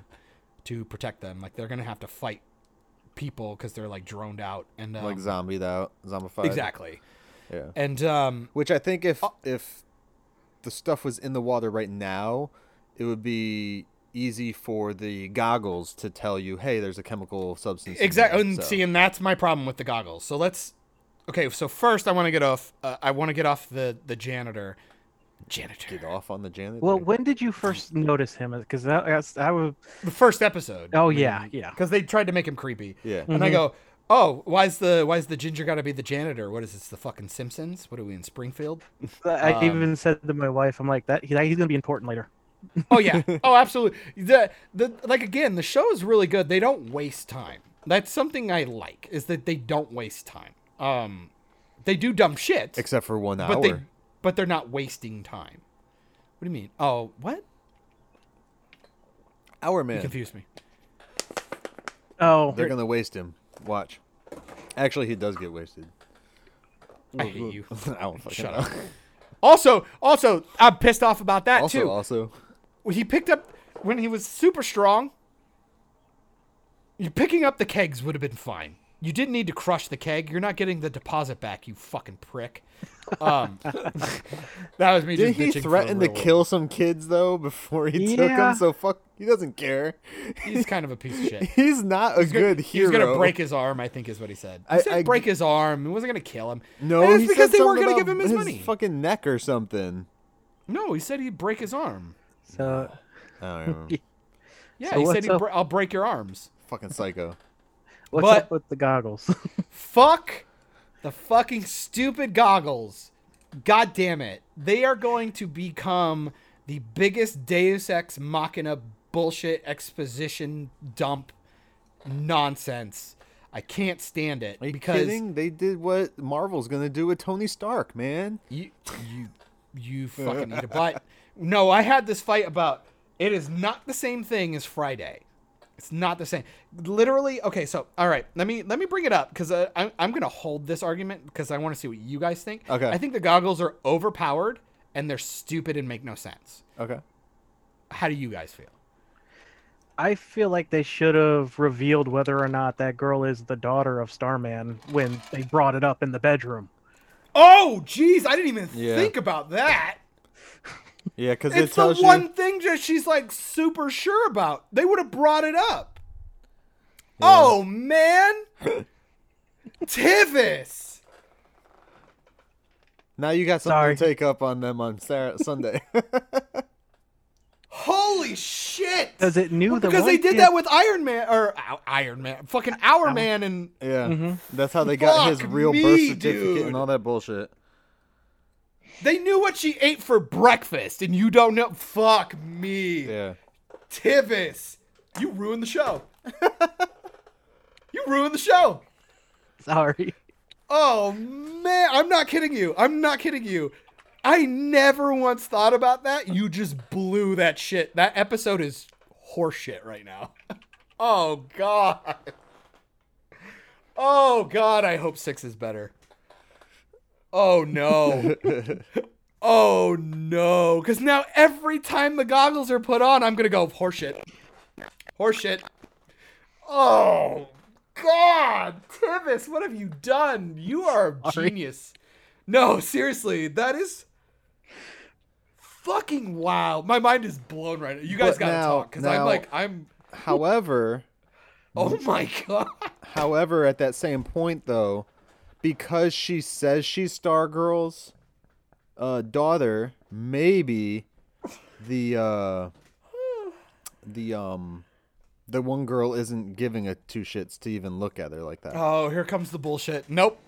to protect them. Like they're gonna have to fight people because they're like droned out and um, Like zombied out, zombified. exactly. Yeah. And um, Which I think if if the stuff was in the water right now, it would be easy for the goggles to tell you, hey, there's a chemical substance. exactly. there," And so- see, and that's my problem with the goggles. So let's. Okay, so first I want to get off. Uh, I want to get off the the janitor. Janitor. Get off on the janitor. Well, when did you first notice him? Because that, that's I was. The first episode. Oh yeah, yeah. because they tried to make him creepy. Yeah. And I go, oh, why's the why's the ginger got to be the janitor? What is this? The fucking Simpsons? What are we in Springfield? I Um, even said to my wife, I'm like that. He, he's gonna be important later. *laughs* Oh yeah. *laughs* oh, absolutely. The the like again, the show is really good. They don't waste time. That's something I like is that they don't waste time. Um, they do dumb shit, Except for one hour. but they but they're not wasting time. What do you mean? Oh, what? hour You man. confused me. Oh, They're gonna waste him. Watch. Actually, he does get wasted. I hate you. *laughs* I don't fucking Shut know. up. Also, also, I'm pissed off about that Also, too. also, also. he picked up when he was super strong. You picking up the kegs would have been fine. You didn't need to crush the keg. You're not getting the deposit back, you fucking prick. Um, *laughs* that was me. did just he threaten to real. kill some kids though before he took them? So fuck, he doesn't care. He's kind of a piece of shit. *laughs* He's not a good He was hero. He's gonna break his arm. I think is what he said. He I- said I- break his arm. He wasn't gonna kill him. No, And it's he because said they weren't gonna give him his, money. fucking neck or something. No, he said he'd break his arm. so I don't remember. *laughs* Yeah, So he said he'd br- I'll break your arms. fucking psycho. What's But- up with the goggles? *laughs* Fuck the fucking stupid goggles. God damn it. They are going to become the biggest Deus Ex Machina bullshit exposition dump nonsense. I can't stand it Are you because kidding? They did what Marvel's gonna do with Tony Stark, man. you you you fucking need a butt. No, I had this fight about it is not the same thing as Friday. It's not the same. Literally, okay. So, all right, let me let me bring it up because uh, I'm I'm gonna hold this argument because I want to see what you guys think. Okay. I think the goggles are overpowered and they're stupid and make no sense. Okay. How do you guys feel? I feel like they should have revealed whether or not that girl is the daughter of Starman when they brought it up in the bedroom. Oh, jeez, I didn't even Yeah. think about that. Yeah, because it It's the tells one you. thing that she's like super sure about. They would have brought it up. Oh man, *laughs* Tivis. Now you got something Sorry. to take up on them on Saturday, Sunday. *laughs* Holy shit! Because it knew the because they did kid- that with Iron Man or Ou- Iron Man, fucking Hour Man, and yeah, mm-hmm. that's how they got his Fuck real birth certificate dude. and all that bullshit. They knew what she ate for breakfast, and you don't know. Fuck me, Yeah. Tivis. You ruined the show. *laughs* you ruined the show. Sorry. Oh man, I'm not kidding you. I'm not kidding you. I never once thought about that. You just blew that shit. That episode is horseshit right now. *laughs* oh god. Oh god, I hope 6 is better. Oh no. *laughs* oh no, cuz now every time the goggles are put on, I'm going to go horseshit. Horseshit. Oh God, Tivis, what have you done? You are a genius. No, seriously, that is fucking wow. My mind is blown right now. You guys But gotta now- talk because I'm like, I'm. However, *laughs* Oh my god. however, at that same point though, because she says she's Stargirl's uh, daughter, maybe the uh the um the one girl isn't giving a two shits to even look at her like that. Oh, here comes the bullshit. Nope.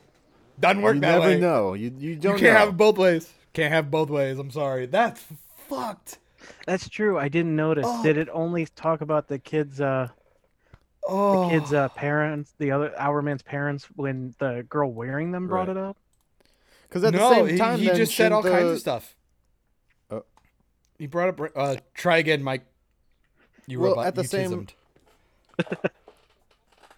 Doesn't work you that never know. You you You don't can't know. have it both ways. Can't have both ways. I'm sorry. That's fucked. That's true. I didn't notice. Oh. Did it only talk about the kids? Uh, Oh, kids' uh, parents, the other Hourman's parents, when the girl wearing them brought Right. it up. Because at no, the same he- time, he, then just said all shouldn't kinds of stuff. Oh. He brought up. Uh, try again, Mike. You Well, robot. at the you same- tismed. *laughs*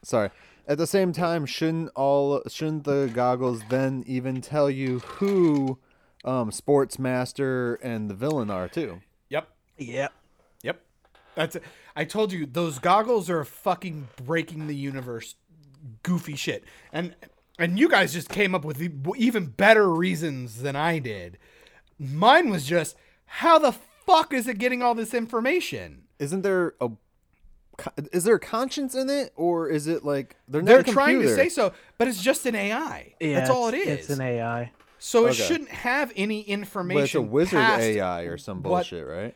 Sorry. At the same time, shouldn't all shouldn't the goggles then even tell you who um Sportsmaster and the villain are too? Yep. Yep. Yep. That's it. I told you those goggles are fucking breaking the universe goofy shit. And and you guys just came up with even better reasons than I did. Mine was just how the fuck is it getting all this information? Isn't there a is there a conscience in it, or is it like they're not They're a trying to say so, but it's just an AI. Yeah, That's all it's- It's an AI. so it shouldn't have any information. But it's a wizard AI or some what- bullshit, right?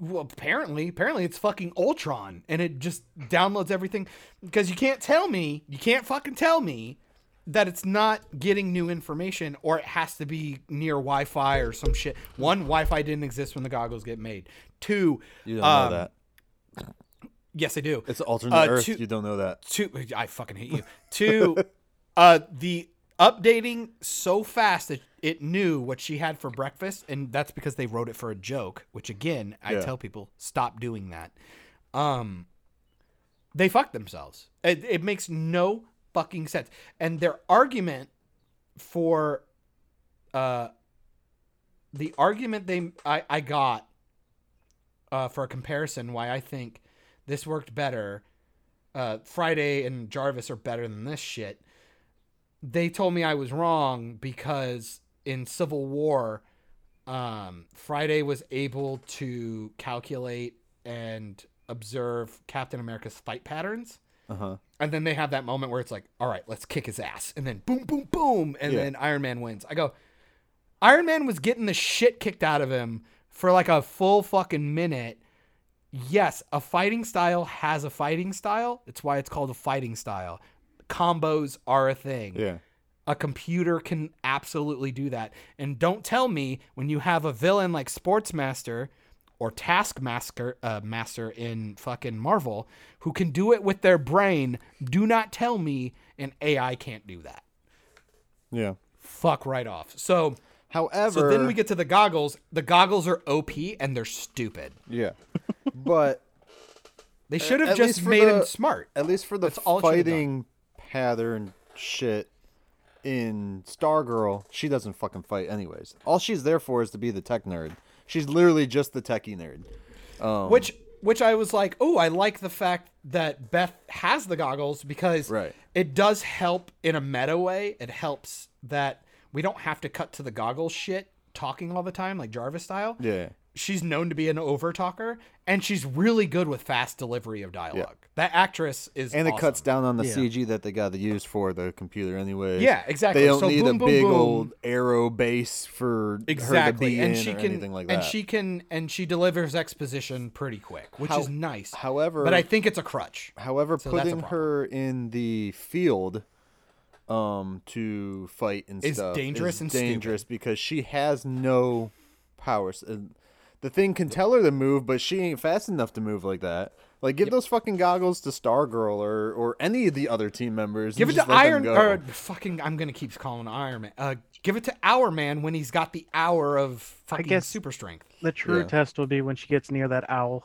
Well apparently apparently it's fucking ultron and it just downloads everything because you can't tell me you can't fucking tell me that it's not getting new information or it has to be near wi-fi or some shit one wi-fi didn't exist when the goggles get made two You don't um, know that. yes i do It's an alternate uh, Earth. two- you don't know that. two i fucking hate you two *laughs* uh the updating so fast that it knew what she had for breakfast and that's because they wrote it for a joke which again i Yeah. tell people stop doing that. Um they fucked themselves. It, it makes no fucking sense. And their argument for uh the argument they i i got uh for a comparison why i think this worked better uh friday and jarvis are better than this shit they told me i was wrong because in civil war um friday was able to calculate and observe captain america's fight patterns Uh huh. and then they have that moment where it's like, all right, let's kick his ass. And then boom, boom, boom. And Yeah. then Iron Man wins. I go, Iron Man was getting the shit kicked out of him for like a full fucking minute. Yes, a fighting style has a fighting style. It's why it's called a fighting style. Combos are a thing. Yeah. A computer can absolutely do that. And don't tell me when you have a villain like Sportsmaster or Taskmaster uh, Master in fucking Marvel who can do it with their brain, do not tell me an AI can't do that. Yeah. Fuck right off. So However, so then we get to the goggles. The goggles are OP and they're stupid. yeah, but *laughs* They should have just made them the- smart. at least for the That's all fighting pattern shit in Stargirl, she doesn't fucking fight anyways. All she's there for is to be the tech nerd. She's literally just the techie nerd. Um, which which I was like, oh, I like the fact that Beth has the goggles because Right. it does help in a meta way. It helps that we don't have to cut to the goggles shit talking all the time like Jarvis style. yeah, She's known to be an over talker and she's really good with fast delivery of dialogue. That actress is and it cuts down on the Yeah. CG that they got to use for the computer anyway. Yeah, exactly. They don't So need boom, a boom, big boom. old arrow base for her to exactly be and in she or can anything like that. and she can and she delivers exposition pretty quick which How- is nice however, but i think it's a crutch However, So putting her in the field um to fight and Is stuff dangerous is and dangerous because she has no powers. Uh, The thing can tell her to move, but she ain't fast enough to move like that. Like, give those fucking goggles to Stargirl or or any of the other team members. Give it to just let them Iron go. or fucking. I'm gonna keep calling Iron Man. Uh, give it to Hourman when he's got the hour of fucking guess- super strength. The true Yeah. test will be when she gets near that owl.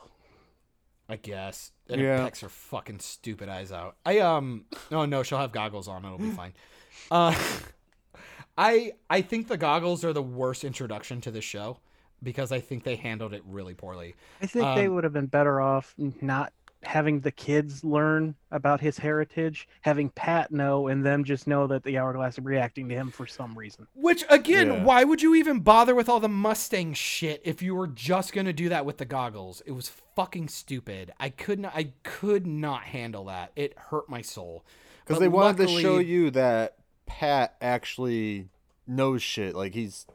I guess. And Yeah. it pecks her fucking stupid eyes out. I um. No, no, she'll have goggles on. It'll be fine. *laughs* Uh, *laughs* I I think the goggles are the worst introduction to the show because I think they handled it really poorly. I think they Um, would have been better off not having the kids learn about his heritage, having Pat know, and them just know that the hourglass is reacting to him for some reason. Which again, Yeah. why would you even bother with all the Mustang shit if you were just gonna do that with the goggles? It was fucking stupid. I could not. I could not handle that. It hurt my soul. because they wanted to show you that Pat actually knows shit. Like he's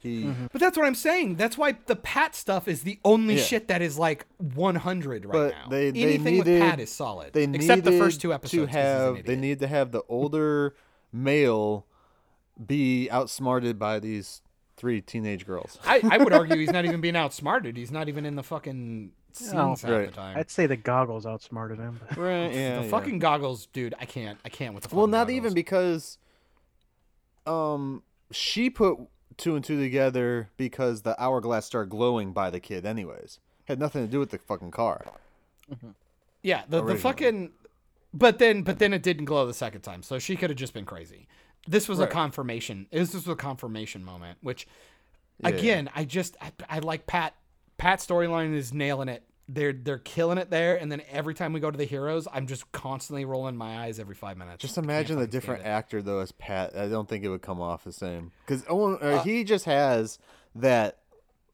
He But that's what I'm saying. That's why the Pat stuff is the only Yeah. shit that is like 100 right but now. they they Anything needed with Pat is solid. They except the needed first two episodes. to 'cause he's an have they idiot. need to have the older male be outsmarted by these three teenage girls. I, I would *laughs* argue he's not even being outsmarted. He's not even in the fucking scenes No. half Right. the time. I'd say the goggles outsmarted him. but- *laughs* Right? Yeah. the yeah. fucking goggles, dude. I can't. I can't with the. Well, not goggles. even because um she put two and two together because the hourglass started glowing by the kid anyways. Had nothing to do with the fucking car. Mm-hmm. Yeah, the, the fucking. But then, but then it didn't glow the second time, so she could have just been crazy. This was a confirmation. This was a confirmation moment, which, Yeah. again, I just I, I like Pat. Pat storyline is nailing it. They're they're killing it there, and then every time we go to the heroes, I'm just constantly rolling my eyes every five minutes. Just imagine the different actor though as Pat. I don't think it would come off the same because Uh, he just has that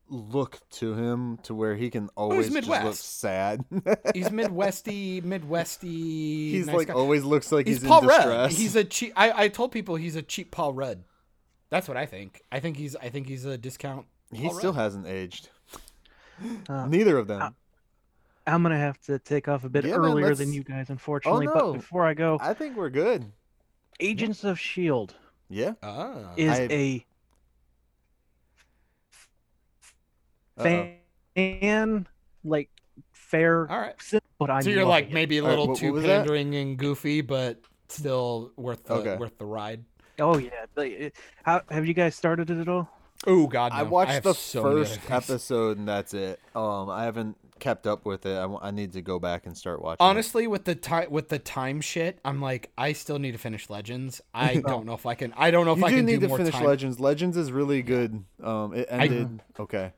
look to him to where he can always just look sad. *laughs* He's Midwesty, Midwesty. he's nice like guy. always looks like he's, he's, Paul in Rudd. He's a cheap. I, I told people he's a cheap Paul Rudd. That's what I think. I think he's I think he's a discount. he Paul still hasn't aged. Uh, Neither of them. I'm gonna have to take off a bit Yeah, man, earlier than you guys, unfortunately. no. But before I go, I think we're good. Agents of Shield Yeah. Ah. is I- a Uh-oh. fan like fair, All right. but I So you're like it. maybe a All right, little what- too what was that? pandering and goofy, but still worth the Okay. worth the ride. oh yeah. How have you guys started it at all? Oh God, no. I watched have the so first things. episode and that's it. Um, I haven't kept up with it. I, I need to go back and start watching. it. Honestly, with the time with the time shit, I'm like, I still need to finish Legends. I *laughs* don't know if I can. I don't know if you I do can need do to more finish time. Legends. Legends is really good. Um, it ended okay.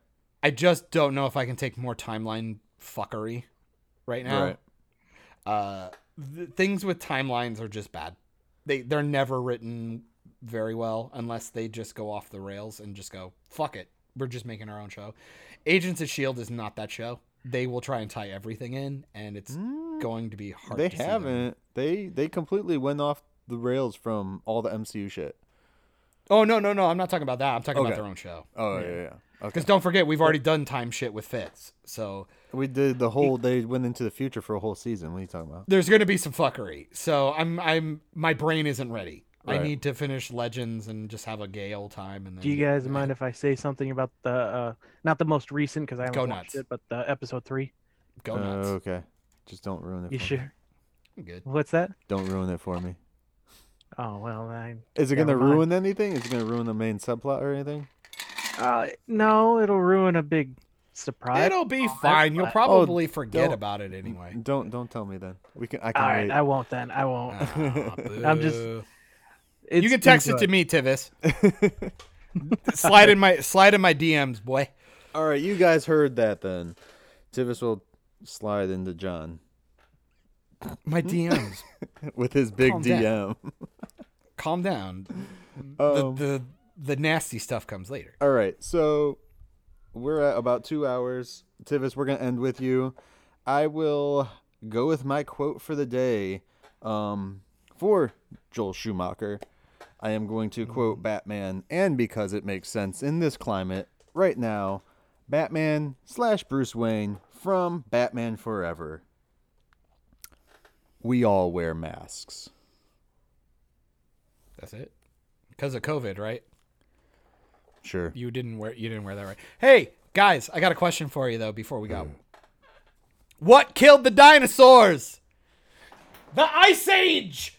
I just don't know if I can take more timeline fuckery right now. Right. Uh, th- things with timelines are just bad. They they're never written very well unless they just go off the rails and just go fuck it. We're just making our own show. Agents of Shield is not that show. They will try and tie everything in, and it's going to be hard. Mm, They to haven't. They they completely went off the rails from all the MCU shit. Oh no no no! I'm not talking about that. I'm talking Okay. about their own show. Oh yeah, yeah. Okay. Because don't forget, we've already done time shit with Fitz. So We did the whole. They went into the future for a whole season. What are you talking about? there's going to be some fuckery. So I'm I'm my brain isn't ready. I Right. need to finish Legends and just have a gay old time. And then, Do you guys mind if I say something about the uh not the most recent because I haven't Go watched nuts. it, but the episode three? go Uh, nuts? okay. Just don't ruin it. You for Me. sure? I'm good. What's that? Don't ruin it for me. Oh well, I Is it gonna mind. ruin anything? Is it gonna ruin the main subplot or anything? uh no, it'll ruin a big surprise. It'll be Oh, fine. You'll I- probably forget about it anyway. Don't don't tell me then. We can. I can All right, wait. I won't then. I won't. Ah, *laughs* I'm just- boo. It's you can text it to me, Tivis. *laughs* slide in my slide in my DMs, boy. All right, you guys heard that then. Tivis will slide into John My DMs. *laughs* with his big Calm DM. down. *laughs* Calm down. The, Um, the the nasty stuff comes later. All right, so we're at about two hours. Tivis, we're gonna end with you. I will go with my quote for the day. Um, for Joel Schumacher, I am going to quote mm. Batman, and because it makes sense in this climate right now, Batman slash Bruce Wayne from Batman Forever. We all wear masks. That's it. Because of COVID, right? Sure. You didn't wear you didn't wear that right. Hey, guys, I got a question for you though before we go. Mm. What killed the dinosaurs? The Ice Age.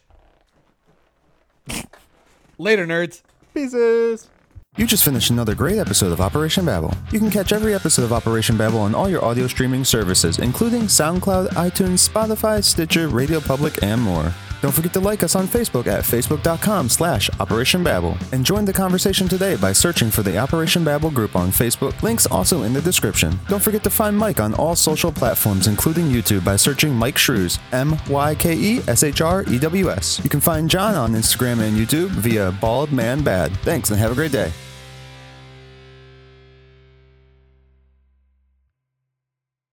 Later, nerds. Pieces. You just finished another great episode of Operation Babel. You can catch every episode of Operation Babel on all your audio streaming services, including SoundCloud, iTunes, Spotify, Stitcher, Radio Public, and more. Don't forget to like us on Facebook at facebook.com slash Operation Babel. And join the conversation today by searching for the Operation Babel group on Facebook. Links also in the description. Don't forget to find Myke on all social platforms, including YouTube, by searching Myke Shrews, M-Y-K-E-S-H-R-E-W-S. You can find John on Instagram and YouTube via Bald Man Bad. Thanks and have a great day.